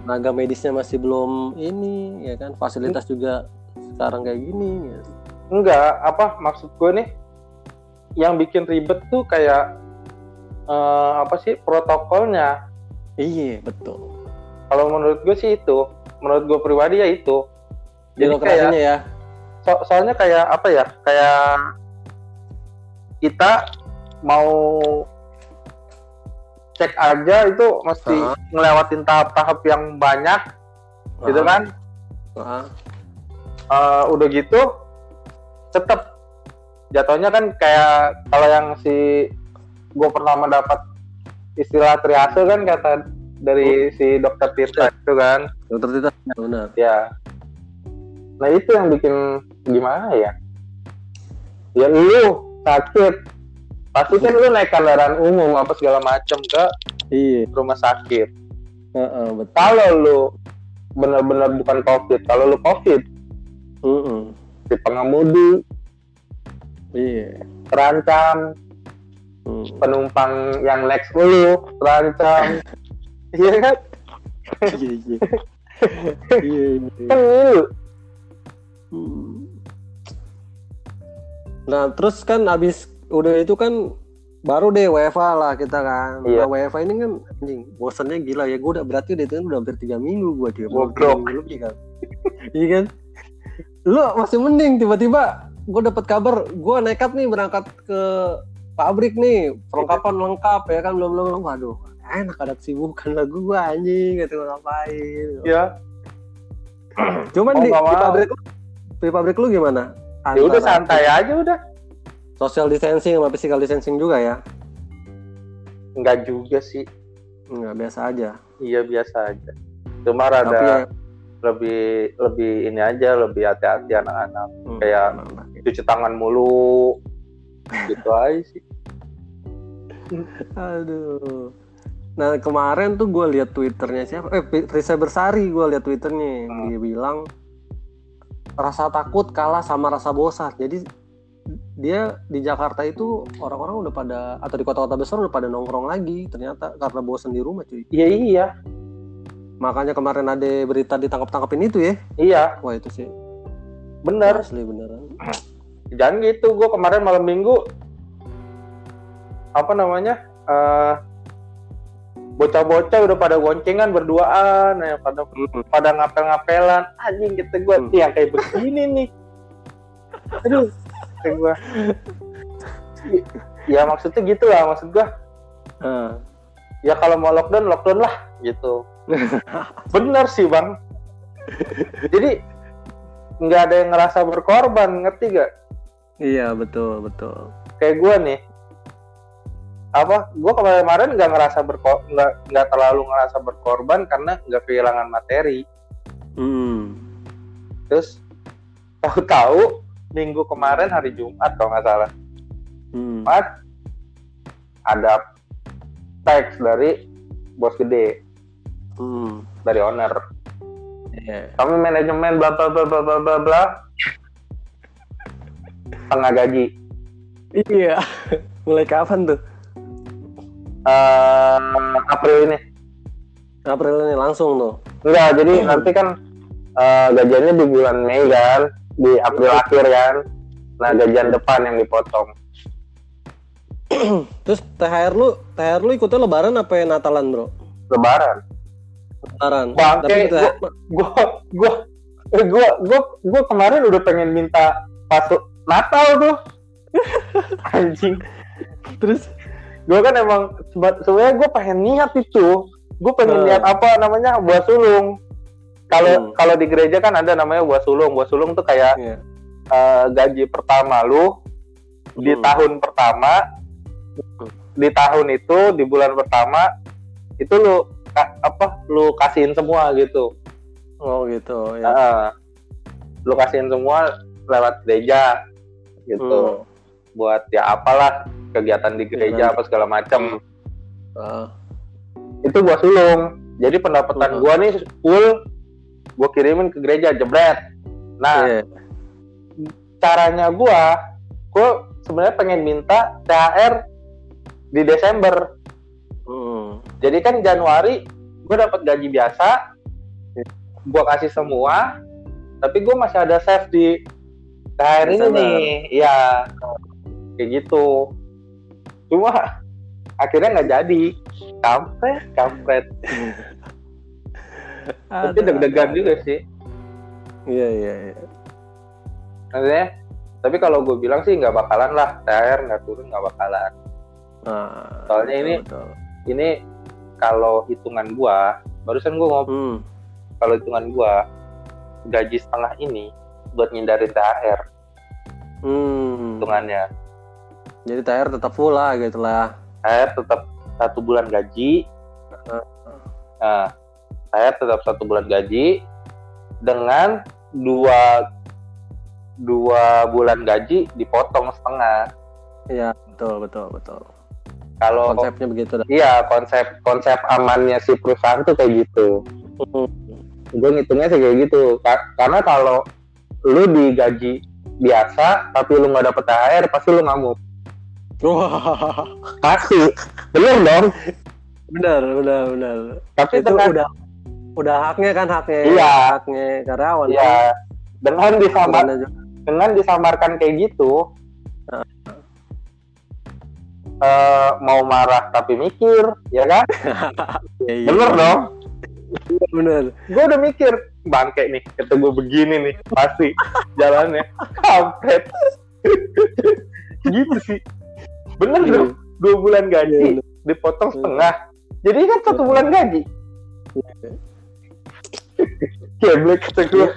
Tenaga medisnya masih belum ini ya kan, fasilitas hmm. juga sekarang kayak gini ya. enggak apa maksud gue nih yang bikin ribet tuh kayak uh, apa sih protokolnya iya betul kalau menurut gue sih itu menurut gue pribadi ya itu jadi kayak ya? So soalnya kayak apa ya? Kayak kita mau cek aja itu mesti uh -huh. ngelewatin tahap-tahap yang banyak uh -huh. gitu kan? Uh -huh uh, udah gitu tetap jatuhnya kan kayak kalau yang si gue pertama dapat istilah triase kan kata dari oh. si dokter Tirta itu kan? Dokter Tirta benar. Ya nah itu yang bikin gimana ya ya lu sakit pasti kan lu naik kendaraan umum apa segala macem ke iya. rumah sakit uh, uh, betul. kalau lu benar-benar bukan covid kalau lu covid uh -uh. si pengemudi iya terancam hmm. penumpang yang next lu terancam iya kan iya iya kan hmm. nah terus kan abis udah itu kan baru deh WFA lah kita kan. Iya. Nah, WFA ini kan anjing, bosannya gila ya. Gue udah berarti udah itu kan udah hampir tiga minggu gue dia. Goblok. Lebih kan. iya kan? lu masih mending tiba-tiba gue dapat kabar gue nekat nih berangkat ke pabrik nih perlengkapan lengkap ya kan belum belum waduh enak ada kesibukan lah gue anjing gitu ngapain ya cuman oh, di, di pabrik di pabrik lu gimana? Ya udah santai aja udah. Social distancing sama physical distancing juga ya? Enggak juga sih. Enggak biasa aja. Iya biasa aja. Cuma ada ya, lebih lebih ini aja lebih hati-hati anak-anak. Hmm. kayak cuci tangan mulu. Gitu aja sih. Aduh. Nah kemarin tuh gue lihat twitternya siapa? Eh Risa Bersari gue lihat twitternya. Hmm. dia bilang rasa takut kalah sama rasa bosan jadi dia di Jakarta itu orang-orang udah pada atau di kota-kota besar udah pada nongkrong lagi ternyata karena bosan di rumah cuy iya iya Makanya kemarin ada berita ditangkap-tangkapin itu ya? Iya. Wah itu sih. Bener. Asli beneran. Jangan gitu, gue kemarin malam minggu apa namanya uh, bocah-bocah udah pada goncengan berduaan ya pada hmm. pada ngapel-ngapelan. Anjing kita gue hmm. yang kayak begini nih. Aduh kayak gue ya maksudnya gitu lah maksud gue hmm. ya kalau mau lockdown lockdown lah gitu. Bener sih bang. Jadi nggak ada yang ngerasa berkorban ngerti gak iya betul betul. Kayak gue nih apa gue kemarin nggak ngerasa berko nggak nggak terlalu ngerasa berkorban karena nggak kehilangan materi hmm. terus tahu-tahu minggu kemarin hari Jumat kalau nggak salah hmm. Jumat ada teks dari bos gede hmm. dari owner yeah. kami manajemen bla bla bla bla bla bla bla tengah gaji iya mulai kapan tuh uh, April ini April ini langsung tuh enggak jadi hmm. nanti kan uh, gajiannya di bulan Mei kan di April hmm. akhir kan nah gajian depan yang dipotong Terus THR lu, THR lu ikutnya lebaran apa ya Natalan, Bro? Lebaran. Lebaran. Bangke, Tapi gua, gua, gua, gua, gua, gua kemarin udah pengen minta masuk Natal tuh. Anjing. Terus gua kan emang sebenarnya gua pengen niat itu. Gua pengen uh. niat apa namanya buah sulung. Kalau hmm. kalau di gereja kan ada namanya buah sulung. Buah sulung tuh kayak yeah. uh, gaji pertama lu hmm. di tahun pertama di tahun itu di bulan pertama itu lu apa lu kasihin semua gitu oh gitu ya uh, lu kasihin semua lewat gereja gitu hmm. Buat ya apalah kegiatan di gereja apa segala macam uh. itu gua sulung jadi pendapatan uh. gua nih full gua kirimin ke gereja jebret nah yeah. caranya gua gua sebenarnya pengen minta THR di Desember. Hmm. Jadi kan Januari gue dapat gaji biasa, gue kasih semua, tapi gue masih ada save di THR ini nih, iya kayak gitu. Cuma akhirnya nggak jadi, kampret, kampret. Tapi deg-degan juga sih. Iya iya iya. Maksudnya, tapi kalau gue bilang sih nggak bakalan lah, THR nggak turun nggak bakalan Nah, Soalnya ini betul. ini kalau hitungan gua, barusan gua ngomong hmm. kalau hitungan gua gaji setengah ini buat ngindarin THR. Hmm. Hitungannya. Jadi THR tetap full lah gitu lah. THR tetap satu bulan gaji. Nah, THR tetap satu bulan gaji dengan dua dua bulan gaji dipotong setengah. Iya, betul, betul, betul kalau konsepnya begitu dah. Iya, konsep konsep amannya si perusahaan tuh kayak gitu. Hmm. Gue ngitungnya sih kayak gitu. Karena kalau lu digaji biasa tapi lu nggak dapet THR pasti lu ngamuk. Wah. Pasti. Bener dong. Bener, bener, bener. Tapi itu dengan, udah udah haknya kan haknya. Iya. Haknya karyawan. Iya. Kan? Dengan disamar dengan disamarkan kayak gitu, uh, mau marah tapi mikir, ya kan? ya, iya. Bener dong? Bener. Gue udah mikir, bangke nih, ketemu begini nih, pasti jalannya kampret. gitu sih. Bener iya. dong, dua bulan gaji iya, dipotong setengah. Jadi kan satu bulan gaji. Geblek kata gue.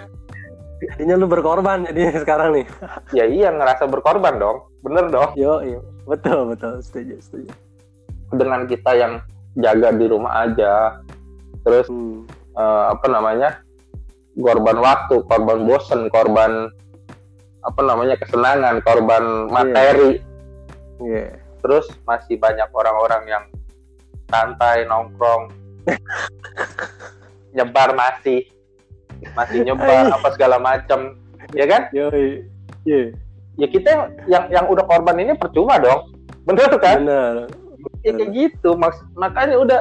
Jadinya lu berkorban jadi sekarang nih. ya iya ngerasa berkorban dong. Bener dong. Yo, iya betul betul setuju setuju dengan kita yang jaga di rumah aja terus hmm. uh, apa namanya korban waktu korban bosen korban apa namanya kesenangan korban materi yeah. Yeah. terus masih banyak orang-orang yang santai nongkrong. Nyebar masih masih nyebar apa segala macam ya kan? Yoi. Yeah ya kita yang yang udah korban ini percuma dong. Bener kan? Bener. Ya kayak gitu Mak makanya udah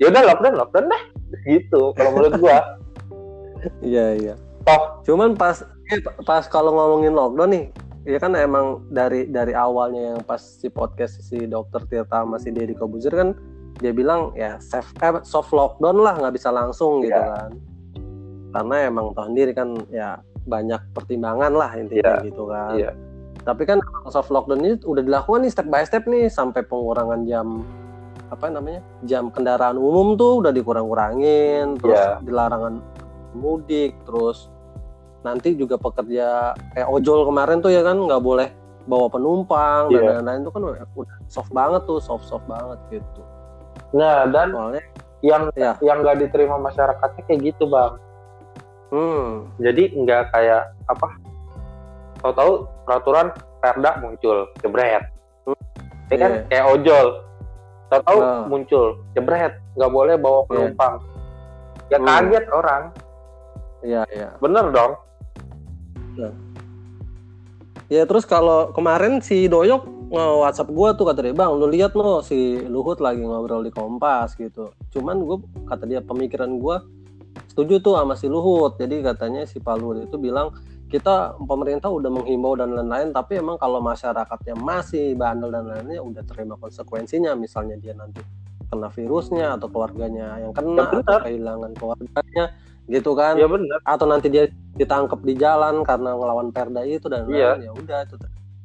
ya udah lockdown lockdown deh gitu kalau menurut gua. Iya iya. Toh. Cuman pas eh, pas kalau ngomongin lockdown nih ya kan emang dari dari awalnya yang pas si podcast si dokter Tirta masih Deddy Kobuzir kan dia bilang ya safe eh, soft lockdown lah nggak bisa langsung gitu yeah. kan karena emang tahu sendiri kan ya banyak pertimbangan lah intinya yeah. gitu kan. Yeah. Tapi kan soft lockdown ini udah dilakukan nih step by step nih sampai pengurangan jam apa namanya jam kendaraan umum tuh udah dikurang-kurangin terus yeah. dilarangan mudik terus nanti juga pekerja kayak ojol kemarin tuh ya kan nggak boleh bawa penumpang yeah. dan lain-lain itu kan udah soft banget tuh soft soft banget gitu nah dan Soalnya, yang ya. yang nggak diterima masyarakatnya kayak gitu bang hmm. jadi nggak kayak apa tahu-tahu peraturan perda muncul jebret hmm. ya kan yeah. kayak ojol tahu-tahu nah. muncul jebret nggak boleh bawa iya. penumpang yeah. ya hmm. kaget orang iya iya bener dong ya. ya terus kalau kemarin si Doyok nge WhatsApp gue tuh kata dia bang lu lihat lo si Luhut lagi ngobrol di Kompas gitu. Cuman gue kata dia pemikiran gue setuju tuh sama si Luhut. Jadi katanya si Pak Luhut itu bilang kita pemerintah udah menghimbau dan lain-lain tapi emang kalau masyarakatnya masih bandel dan lainnya udah terima konsekuensinya. Misalnya dia nanti kena virusnya atau keluarganya yang kena ya, atau kehilangan keluarganya gitu kan? Ya benar atau nanti dia ditangkap di jalan karena ngelawan perda itu dan ya. lain ya udah itu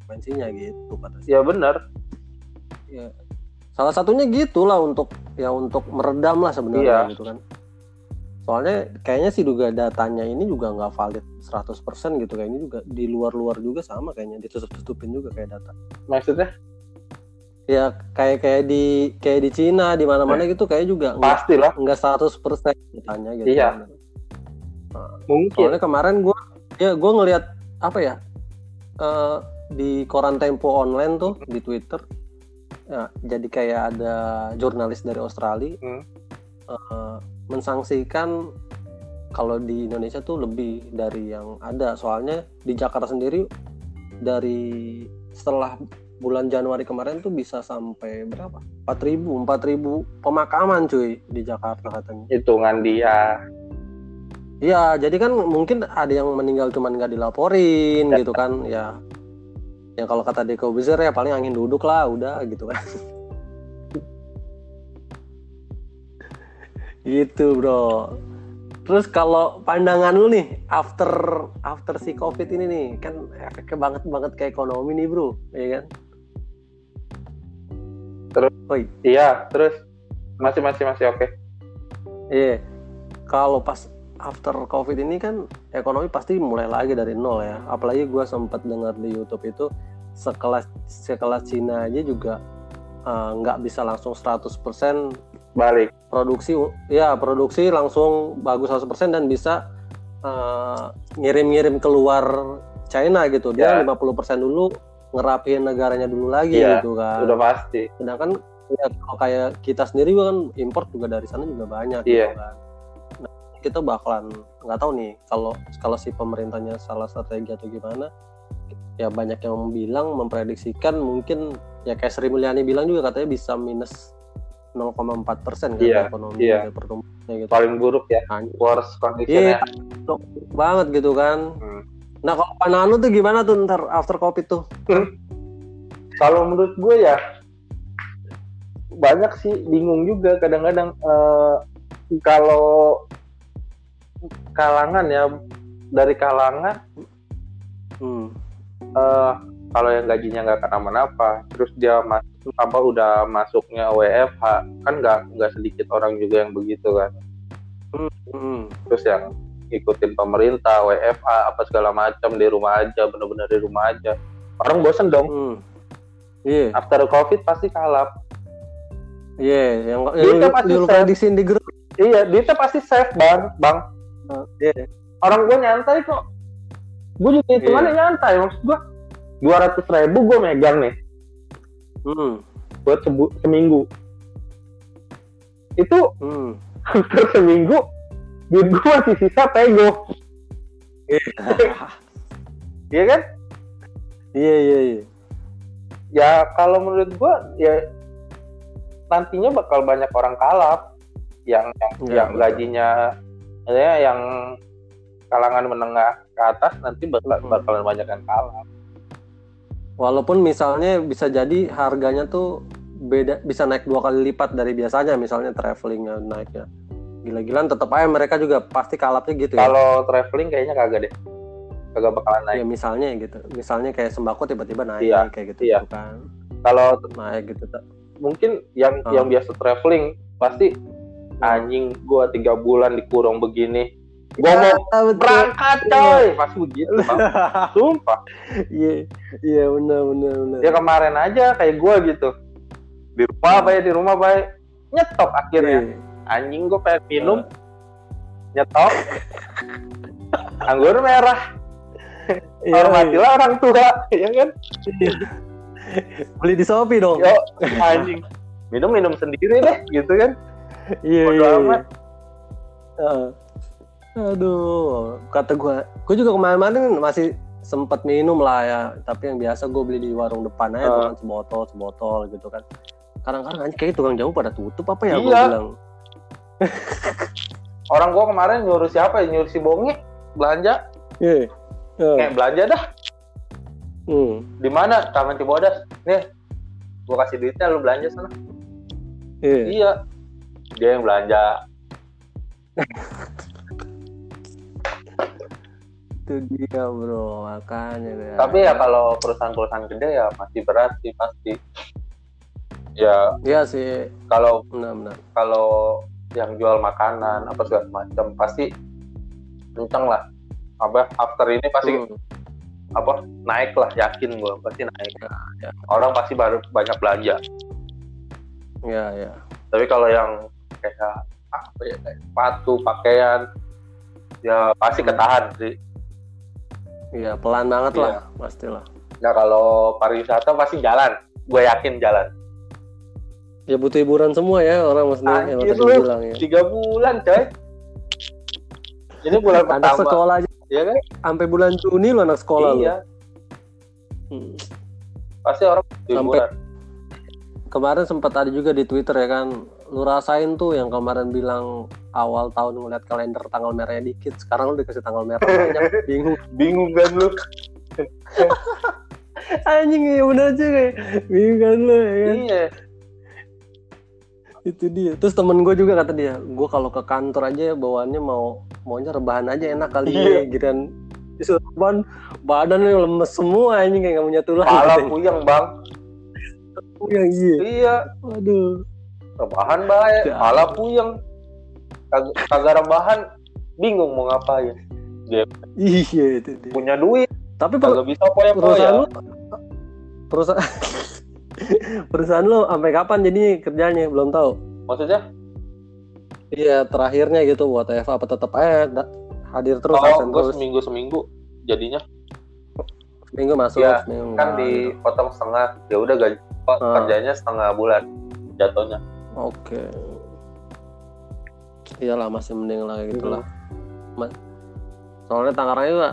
konsekuensinya gitu kata ya benar ya salah satunya gitulah untuk ya untuk meredam lah sebenarnya ya. gitu kan. Soalnya kayaknya sih juga datanya ini juga nggak valid 100% gitu kayaknya juga di luar-luar juga sama kayaknya ditutup-tutupin juga kayak data. Maksudnya? Ya kayak kayak di kayak di Cina di mana-mana eh, gitu kayak juga pastilah. nggak 100% datanya gitu. Iya mungkin soalnya kemarin gue ya gue ngelihat apa ya uh, di koran Tempo online tuh di Twitter ya, jadi kayak ada jurnalis dari Australia hmm. uh, mensangsikan kalau di Indonesia tuh lebih dari yang ada soalnya di Jakarta sendiri dari setelah bulan Januari kemarin tuh bisa sampai berapa? 4000, 4000 pemakaman cuy di Jakarta katanya. Hitungan dia. Iya, jadi kan mungkin ada yang meninggal cuman nggak dilaporin gitu kan, ya. Ya kalau kata Deko Bezer ya paling angin duduk lah, udah gitu kan. gitu bro terus kalau pandangan lu nih after after si covid ini nih kan efeknya banget banget ke ekonomi nih bro ya kan terus Oi. iya terus masih masih masih oke okay. iya kalau pas after covid ini kan ekonomi pasti mulai lagi dari nol ya. Apalagi gue sempat dengar di YouTube itu sekelas sekelas Cina aja juga eh, nggak uh, bisa langsung 100% balik. produksi ya produksi langsung bagus 100% dan bisa uh, ngirim-ngirim keluar China gitu. Dia ya. 50% dulu ngerapiin negaranya dulu lagi ya, gitu kan. udah pasti. Sedangkan ya kalau kayak kita sendiri kan import juga dari sana juga banyak yeah. gitu kan kita bakalan nggak tahu nih kalau kalau si pemerintahnya salah strategi atau gimana ya banyak yang bilang memprediksikan mungkin ya kayak Sri Mulyani bilang juga katanya bisa minus 0,4 persen kan yeah, ekonomi yeah. pertumbuhannya gitu. Paling buruk ya, worst condition yeah, banget gitu kan. Hmm. Nah kalau pandangan lu tuh gimana tuh ntar after covid tuh? Hmm. Kalau menurut gue ya banyak sih bingung juga kadang-kadang uh, kalau kalangan ya dari kalangan hmm. uh, kalau yang gajinya nggak kenapa-napa terus dia masuk apa udah masuknya WFH kan nggak nggak sedikit orang juga yang begitu kan hmm. terus yang ikutin pemerintah WFH apa segala macam di rumah aja bener-bener di rumah aja orang bosen dong hmm. yeah. after covid pasti kalap iya yeah, yang, yang pasti lu, di grup iya dia pasti safe bang bang uh, yeah. orang gue nyantai kok. Gue juga hitungannya yeah. nyantai maksud gue dua ratus ribu gue megang nih. Hmm. buat sebu seminggu. Itu hmm. hampir seminggu duit gue masih sisa pego. Iya kan? Iya iya iya. Ya kalau menurut gue ya nantinya bakal banyak orang kalap. Yang yang, ya, yang gajinya ya yang kalangan menengah ke atas nanti bakal, hmm. bakalan banyak yang kalap walaupun misalnya bisa jadi harganya tuh beda bisa naik dua kali lipat dari biasanya misalnya travelingnya naiknya. Gila-gilaan tetap aja mereka juga pasti kalapnya gitu ya. Kalau traveling kayaknya kagak deh. Kagak bakalan naik. Ya misalnya gitu. Misalnya kayak sembako tiba-tiba naik iya, kayak gitu iya. kan. Kalau naik gitu mungkin yang hmm. yang biasa traveling pasti anjing gua tiga bulan dikurung begini. Gua mau ya, berangkat iya. coy. Pas begitu sumpah. Iya iya benar benar benar. Ya kemarin aja kayak gua gitu. Di rumah baik di rumah baik nyetop akhirnya. Iya. anjing gua pengen minum. Nyetop anggur merah. Iya, hormatilah orang tua ya kan? Beli di Shopee dong. Yo anjing. Minum minum sendiri deh gitu kan iya iya, iya. Uh, aduh kata gue gue juga kemarin-kemarin masih sempat minum lah ya tapi yang biasa gue beli di warung depan aja uh. sebotol sebotol gitu kan kadang-kadang kayak tukang jauh pada tutup apa ya iya. gue bilang orang gue kemarin nyuruh siapa ya nyuruh si bongi belanja yeah. yeah. kayak belanja dah hmm. di mana taman cibodas nih gue kasih duitnya lu belanja sana yeah. iya dia yang belanja. Itu dia bro. Makanya ya. tapi ya kalau perusahaan-perusahaan gede ya masih berat sih pasti. Ya. Iya sih. Kalau benar-benar kalau yang jual makanan apa segala macam pasti kenceng lah. Apa after ini pasti hmm. apa naik lah yakin gue pasti naik. Ya, ya. orang pasti baru banyak belanja. Ya ya. Tapi kalau yang kayak apa ya kayak sepatu pakaian ya pasti hmm. ketahan sih. Iya pelan banget iya. lah pastilah. Nah kalau pariwisata pasti jalan gue yakin jalan. Ya butuh hiburan semua ya orang maksudnya yang tadi bilang ya. tiga bulan coy. Ini bulan anak pertama. sekolah aja. Ya kan? Sampai bulan Juni lo anak sekolah iya. Hmm. pasti orang sampai kemarin sempat ada juga di Twitter ya kan lu rasain tuh yang kemarin bilang awal tahun ngeliat kalender tanggal merahnya dikit sekarang lu dikasih tanggal merah banyak bingung. Bingung kan lu? Anjing ya bener aja kayak bingung kan lu ya kan? iya. Itu dia. Terus temen gue juga kata dia gue kalau ke kantor aja bawaannya mau maunya rebahan aja enak kali iya. ya gitu disuruh badan badannya lemes semua anjing kayak gak punya tulang. Pala puyeng bang. Puyeng iya. Iya. Aduh rebahan baik malah puyeng. Kag kagak rebahan. Bingung mau ngapain. Dia iya itu dia. punya duit. Tapi kagak bisa poya perusahaan lu perusahaan perusahaan lu sampai kapan jadi kerjanya? Belum tahu. Maksudnya? Iya terakhirnya gitu. Buat Eva apa tetap aja hadir terus oh gue seminggu seminggu jadinya. Seminggu masuk ya, seminggu kan dipotong setengah. Ya udah gaji ah. kerjanya setengah bulan jatuhnya Oke. Iyalah masih mending lah gitu lah. Hmm. Soalnya Tangerang juga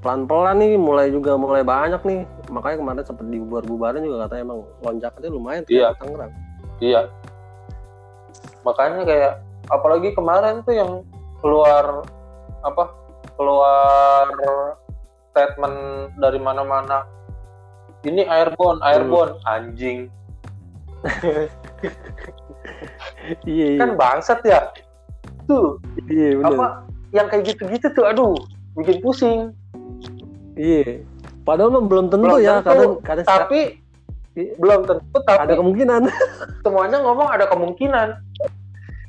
pelan-pelan nih mulai juga mulai banyak nih. Makanya kemarin sempat dibubar-bubarin juga katanya emang lonjakannya lumayan iya. Tangerang. Iya. Makanya kayak apalagi kemarin tuh yang keluar apa? Keluar statement dari mana-mana. Ini airborne, airborne, hmm. anjing. iya, iya. kan bangsat ya. Tuh iya, bener. apa yang kayak gitu-gitu tuh aduh bikin pusing. Iya. Padahal belum tentu belum ya tentu, kadang, kadang tapi iya. belum tentu tapi ada kemungkinan. semuanya ngomong ada kemungkinan.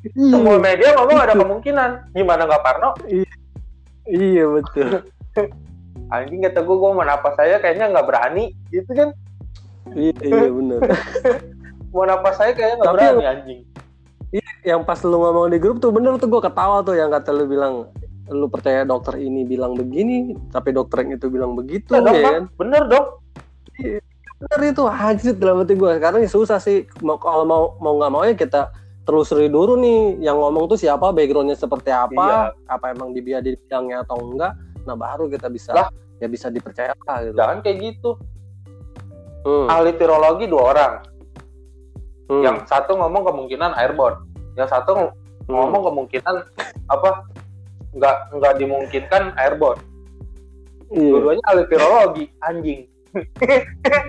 Iya. semua media ngomong ada kemungkinan. Gimana nggak Parno? Iya, iya betul. Anjing kata gue gue apa saya kayaknya nggak berani gitu kan? Iya iya benar mau napas saya kayaknya nggak berani anjing. Iya yang pas lu ngomong di grup tuh bener tuh gue ketawa tuh yang kata lu bilang lu percaya dokter ini bilang begini tapi dokter yang itu bilang begitu ya, ya kan? Bener dong. Iya, bener itu hajit dalam hati gue karena susah sih. Mau kalau mau mau nggak mau ya kita telusuri dulu nih. Yang ngomong tuh siapa backgroundnya seperti apa iya. apa emang dia di bidangnya atau enggak. Nah baru kita bisa lah. ya bisa dipercaya gitu. Jangan kayak gitu. Hmm. ahli virologi dua orang Hmm. Yang satu ngomong kemungkinan airborne, yang satu hmm. ngomong kemungkinan apa? Nggak nggak dimungkinkan airborne. Yeah. Dua-duanya ahli virologi, anjing.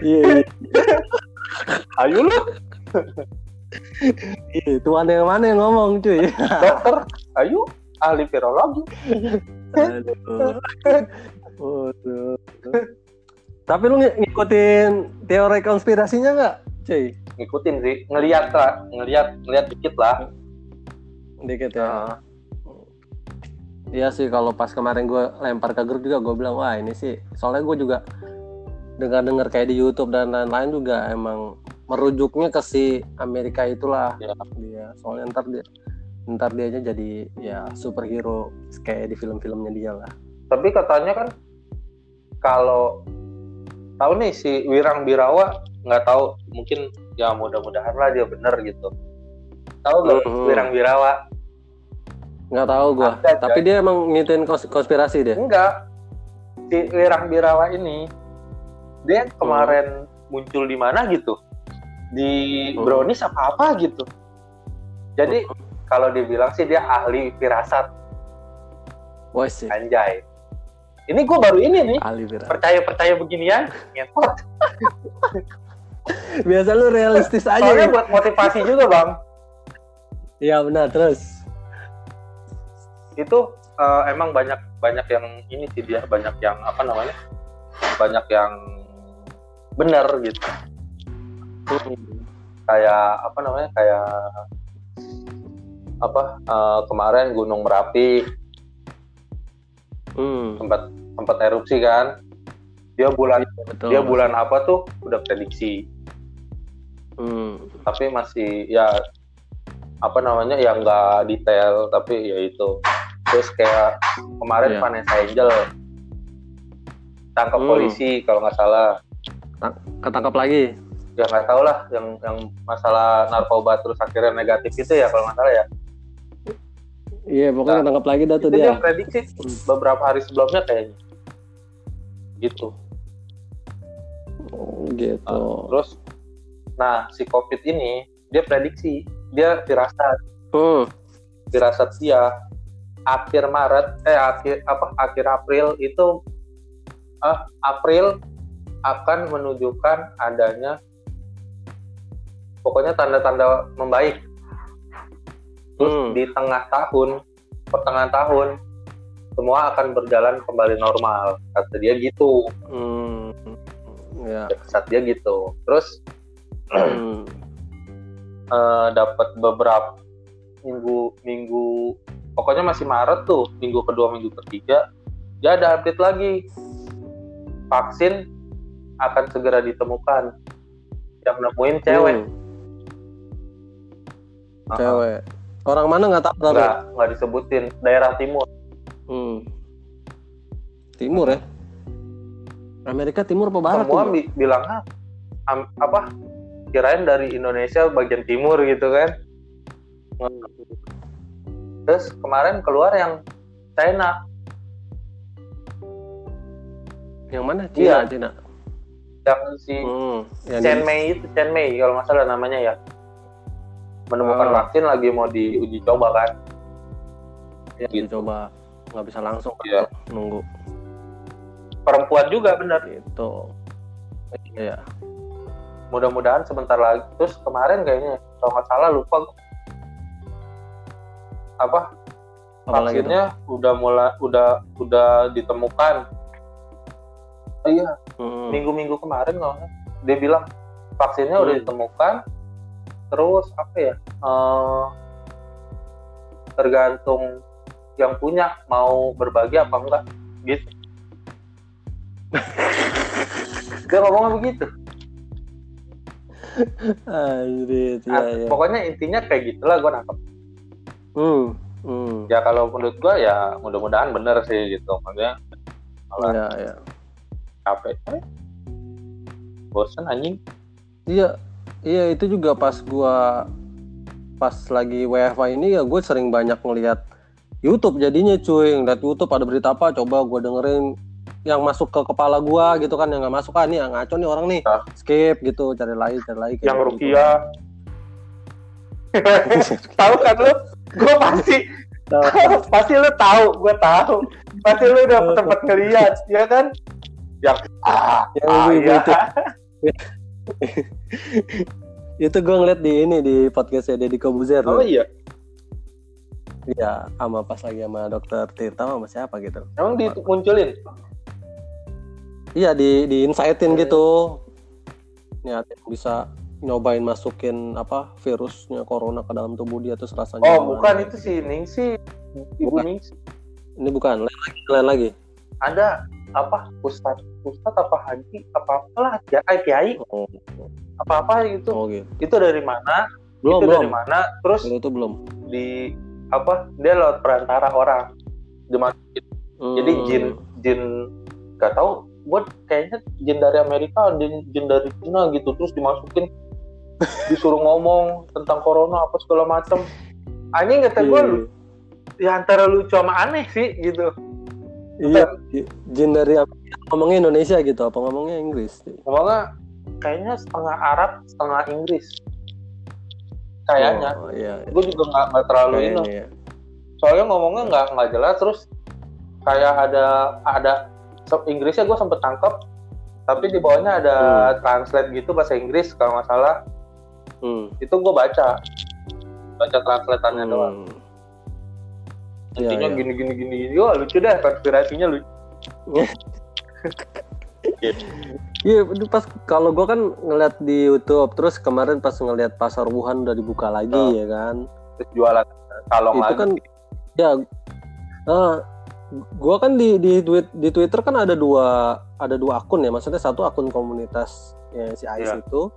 Iya. Yeah. Ayo lu. Iya, itu mana yang mana yang ngomong cuy. Dokter, ayo ahli virologi. Tapi lu ngikutin teori konspirasinya nggak, cuy? ngikutin sih. Ngelihat lah. Ngelihat ngelihat dikit lah. Dikit ya. Uh. Iya sih kalau pas kemarin gue lempar ke grup juga gue bilang wah ini sih. Soalnya gue juga dengar-dengar kayak di YouTube dan lain-lain juga emang merujuknya ke si Amerika itulah. Ya. dia soalnya ntar dia ntar dia aja jadi ya superhero kayak di film-filmnya dia lah. Tapi katanya kan kalau tahu nih si Wirang Birawa nggak tahu mungkin ya mudah-mudahan lah dia bener gitu tahu nggak mm -hmm. Wirang Birawa Nggak tahu gua. Ada, Tapi dia emang ngitin konspirasi dia. Enggak. Si Wirang Birawa ini dia kemarin hmm. muncul di mana gitu? Di hmm. Brownies apa apa gitu. Jadi hmm. kalau dibilang sih dia ahli firasat. Wah sih. Anjay. Ini gue baru ini nih. Ahli firasat. Percaya-percaya beginian. Ngetot. Biasa lu realistis aja. Soalnya buat motivasi juga bang. Iya benar terus itu uh, emang banyak banyak yang ini sih dia banyak yang apa namanya banyak yang benar gitu kayak apa namanya kayak apa uh, kemarin Gunung Merapi hmm. sempat sempat erupsi kan dia bulan iya, Betul, dia bulan apa tuh udah prediksi hmm. tapi masih ya apa namanya yang nggak detail tapi ya itu terus kayak kemarin yeah. Vanessa Angel tangkap hmm. polisi kalau nggak salah ketangkap lagi ya nggak tahu lah yang yang masalah narkoba terus akhirnya negatif itu ya kalau nggak salah ya iya pokoknya nah, ketangkap lagi dah tuh dia. dia prediksi beberapa hari sebelumnya kayaknya. Gitu. Oh, gitu. Nah, terus nah si covid ini dia prediksi dia firasat. Hmm. firasat dia akhir Maret eh akhir apa akhir April itu eh, April akan menunjukkan adanya pokoknya tanda-tanda membaik terus hmm. di tengah tahun pertengahan tahun semua akan berjalan kembali normal kata dia gitu hmm. ya. saat dia gitu terus hmm. uh, dapat beberapa minggu minggu pokoknya masih Maret tuh minggu kedua minggu ketiga dia ada update lagi vaksin akan segera ditemukan yang nemuin cewek hmm. cewek orang mana nggak tahu nggak nggak disebutin. Daerah timur. Hmm. timur ya? Amerika Timur apa Barat semua bi bilang ah, apa? Kirain dari Indonesia bagian timur gitu kan? Terus kemarin keluar yang China. Yang mana? Cina iya. Cina yang si hmm, Chen Mei itu Chen Mei kalau nggak salah namanya ya menemukan oh. vaksin lagi mau diuji coba kan. Ya, gitu. coba nggak bisa langsung ya. nunggu. Perempuan juga benar itu iya. Mudah-mudahan sebentar lagi. Terus kemarin kayaknya kalau nggak salah lupa apa? Vaksinnya udah mulai udah udah ditemukan. Oh, iya. Hmm. minggu-minggu kemarin kalau dia bilang vaksinnya hmm. udah ditemukan terus apa ya uh, tergantung yang punya mau berbagi apa enggak gitu dia ngomongnya begitu Anjir, ya, ya. pokoknya intinya kayak gitulah gue nangkep Hmm. Hmm. Ya kalau menurut gua ya mudah-mudahan bener sih gitu. Maksudnya malah ya, ya. capek. Eh? Bosan anjing. Iya. Iya itu juga pas gua pas lagi WFH ini ya gue sering banyak ngelihat YouTube jadinya cuy. Ngeliat YouTube ada berita apa coba gue dengerin yang masuk ke kepala gua gitu kan yang nggak masuk. Kan nih yang ngaco nih orang nih. Nah. skip gitu cari lagi cari lagi yang gitu. Rukia. Tahu kan lu? Gue pasti pasti lu tahu gue tahu. Pasti lu udah tempat ngeliat ya kan? Yang ah, yang ah, ya. itu itu gue ngeliat di ini di podcastnya Deddy Kobuzer oh iya. Iya, sama pas lagi sama dokter Tirta sama siapa gitu. Emang dimunculin? Iya, di di insightin gitu. Niat bisa nyobain masukin apa virusnya corona ke dalam tubuh dia terus rasanya oh bukan itu sih Ningsi. Ibu Ningsi. Ini bukan lain lagi lain lagi. Ada apa ustad ustad apa haji apa apalah ya kiai. Oh. apa apa itu oh, gitu. itu dari mana? Belum itu belum. dari mana? Terus itu belum. di apa dia lewat perantara orang. Dimasukin hmm. jadi jin jin gak tahu. Buat kayaknya jin dari Amerika jin, jin dari Cina gitu. Terus dimasukin disuruh ngomong tentang corona apa segala macam anjing kata gue yeah. ya antara lucu sama aneh sih gitu iya jin dari ngomongnya Indonesia gitu apa ngomongnya Inggris ngomongnya kayaknya setengah Arab setengah Inggris kayaknya oh, iya, iya. gue juga nggak nggak terlalu ini iya. soalnya ngomongnya nggak nggak jelas terus kayak ada ada Inggrisnya gue sempet tangkap tapi di bawahnya ada hmm. translate gitu bahasa Inggris kalau nggak salah hmm. itu gue baca baca translatannya hmm. doang intinya ya, ya. gini gini gini gini oh lucu deh konspirasinya lucu Iya, yeah, pas kalau gue kan ngeliat di YouTube, terus kemarin pas ngeliat pasar Wuhan udah dibuka lagi oh. ya kan. Terus jualan kalong itu lagi. kan, ya, uh, gue kan di di di Twitter kan ada dua ada dua akun ya, maksudnya satu akun komunitas ya, si Ais yeah. itu,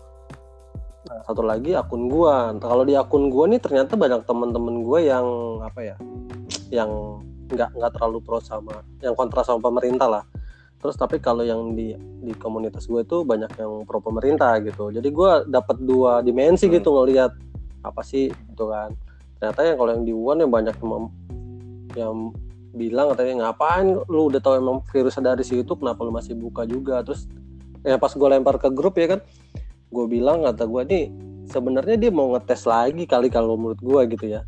nah, satu lagi akun gua. Nah, kalau di akun gua nih ternyata banyak teman-teman gua yang apa ya, yang nggak nggak terlalu pro sama, yang kontra sama pemerintah lah. Terus tapi kalau yang di di komunitas gue itu banyak yang pro pemerintah gitu. Jadi gue dapat dua dimensi hmm. gitu ngelihat apa sih gitu kan. Ternyata yang kalau yang di Wuhan yang banyak yang, yang bilang katanya ngapain? Lu udah tahu emang virusnya dari situ kenapa lu masih buka juga? Terus ya pas gue lempar ke grup ya kan gue bilang kata gue nih sebenarnya dia mau ngetes lagi kali kalau menurut gue gitu ya.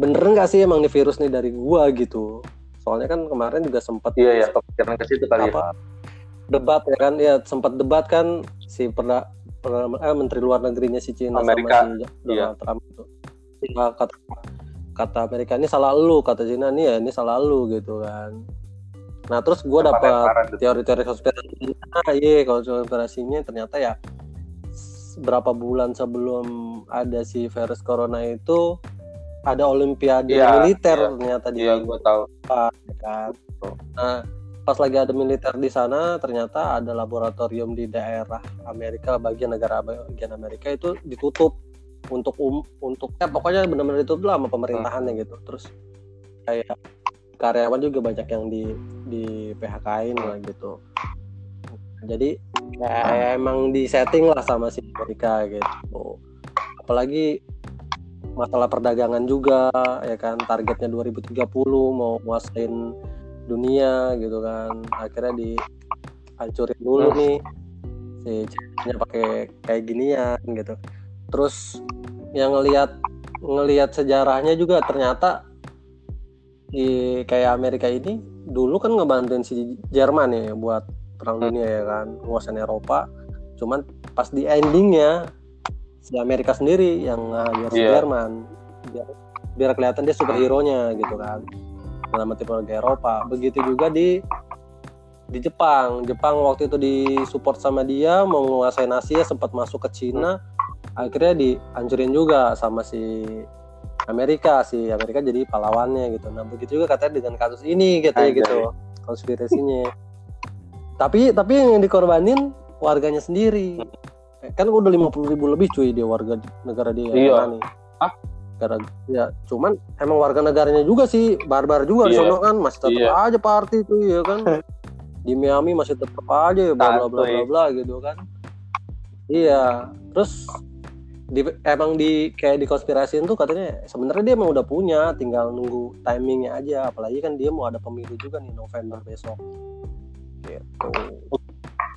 Bener nggak sih emang nih virus nih dari gue gitu? Soalnya kan kemarin juga sempat iya ya kepikiran ke situ kali ya. apa, ya debat ya kan? Ya sempat debat kan si pernah eh, menteri luar negerinya si Cina Amerika. sama si Donald iya. Trump itu. Ya, kata kata Amerika ini salah lu kata Cina ini ya ini salah lu gitu kan. Nah terus gue dapat teori-teori konspirasi nah iya kalau konspirasinya ternyata ya berapa bulan sebelum ada si virus corona itu ada olimpiade ya, militer ya, ternyata di Iya, gue tahu. Kan. Nah, pas lagi ada militer di sana ternyata ada laboratorium di daerah Amerika bagian negara bagian Amerika itu ditutup untuk um untuk ya pokoknya benar-benar itu lah sama pemerintahannya hmm. gitu. Terus kayak karyawan juga banyak yang di di PHK-in lah gitu. Jadi ya, hmm. emang di setting lah sama si Amerika gitu. Apalagi masalah perdagangan juga ya kan targetnya 2030 mau nguasain dunia gitu kan akhirnya dihancurin dulu hmm. nih si China pakai kayak ginian gitu terus yang ngelihat ngelihat sejarahnya juga ternyata di kayak Amerika ini dulu kan ngebantuin si Jerman ya buat perang dunia ya kan? Nguasain Eropa. Cuman pas di endingnya si Amerika sendiri yang ngajar yeah. Jerman biar, biar kelihatan dia superhero nya gitu kan. Dalam teknologi Eropa. Begitu juga di di Jepang. Jepang waktu itu disupport sama dia mau menguasai Asia sempat masuk ke Cina. Akhirnya dihancurin juga sama si Amerika. Si Amerika jadi pahlawannya gitu. Nah begitu juga katanya dengan kasus ini gitu. Ya gitu konspirasinya tapi tapi yang dikorbanin warganya sendiri. Kan udah lima puluh ribu lebih cuy dia warga negara dia iya. nih. Ah gara ya cuman emang warga negaranya juga sih barbar juga iya. di kan masih tetap iya. aja party tuh ya kan. Di Miami masih tetap aja ya bla bla bla bla bla gitu kan. Iya terus di, emang di kayak di konspirasiin tuh katanya sebenarnya dia emang udah punya tinggal nunggu timingnya aja. Apalagi kan dia mau ada pemilu juga nih November besok gitu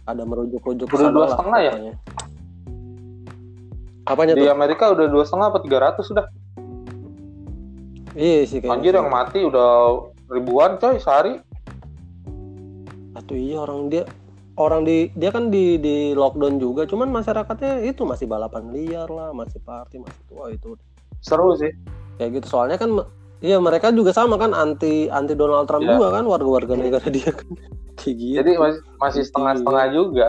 ada merujuk-rujuk udah dua setengah ya Apanya di tuh? Amerika udah dua setengah apa tiga ratus sudah. Iya sih kayaknya. Anjir yang mati udah ribuan coy sehari. Atau iya orang dia orang di dia kan di di lockdown juga, cuman masyarakatnya itu masih balapan liar lah, masih party, masih tua itu. Seru sih. Kayak gitu soalnya kan iya mereka juga sama kan anti anti Donald Trump yeah. juga kan warga-warga negara dia kan. Kayak gitu. Jadi masih masih setengah-setengah juga.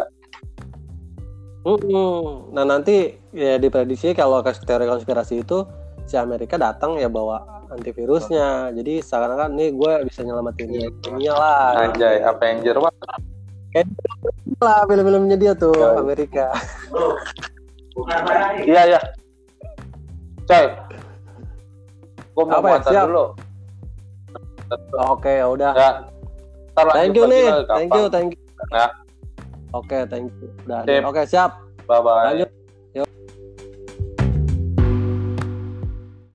Uh, nah nanti ya diprediksi kalau teori konspirasi itu si Amerika datang ya bawa antivirusnya. Jadi sekarang kan nih gue bisa nyelamatin dunia lah. Anjay, Avenger wah. Kayak lah film-filmnya dia tuh ya. Amerika. Iya ya. Coy. Gue mau Apa, ya? dulu. Oke, ya udah. Ya. Thank you nih. Thank you, thank you. Ya. Oke, okay, thank you. Oke, okay, siap. Bye bye. Lanjut.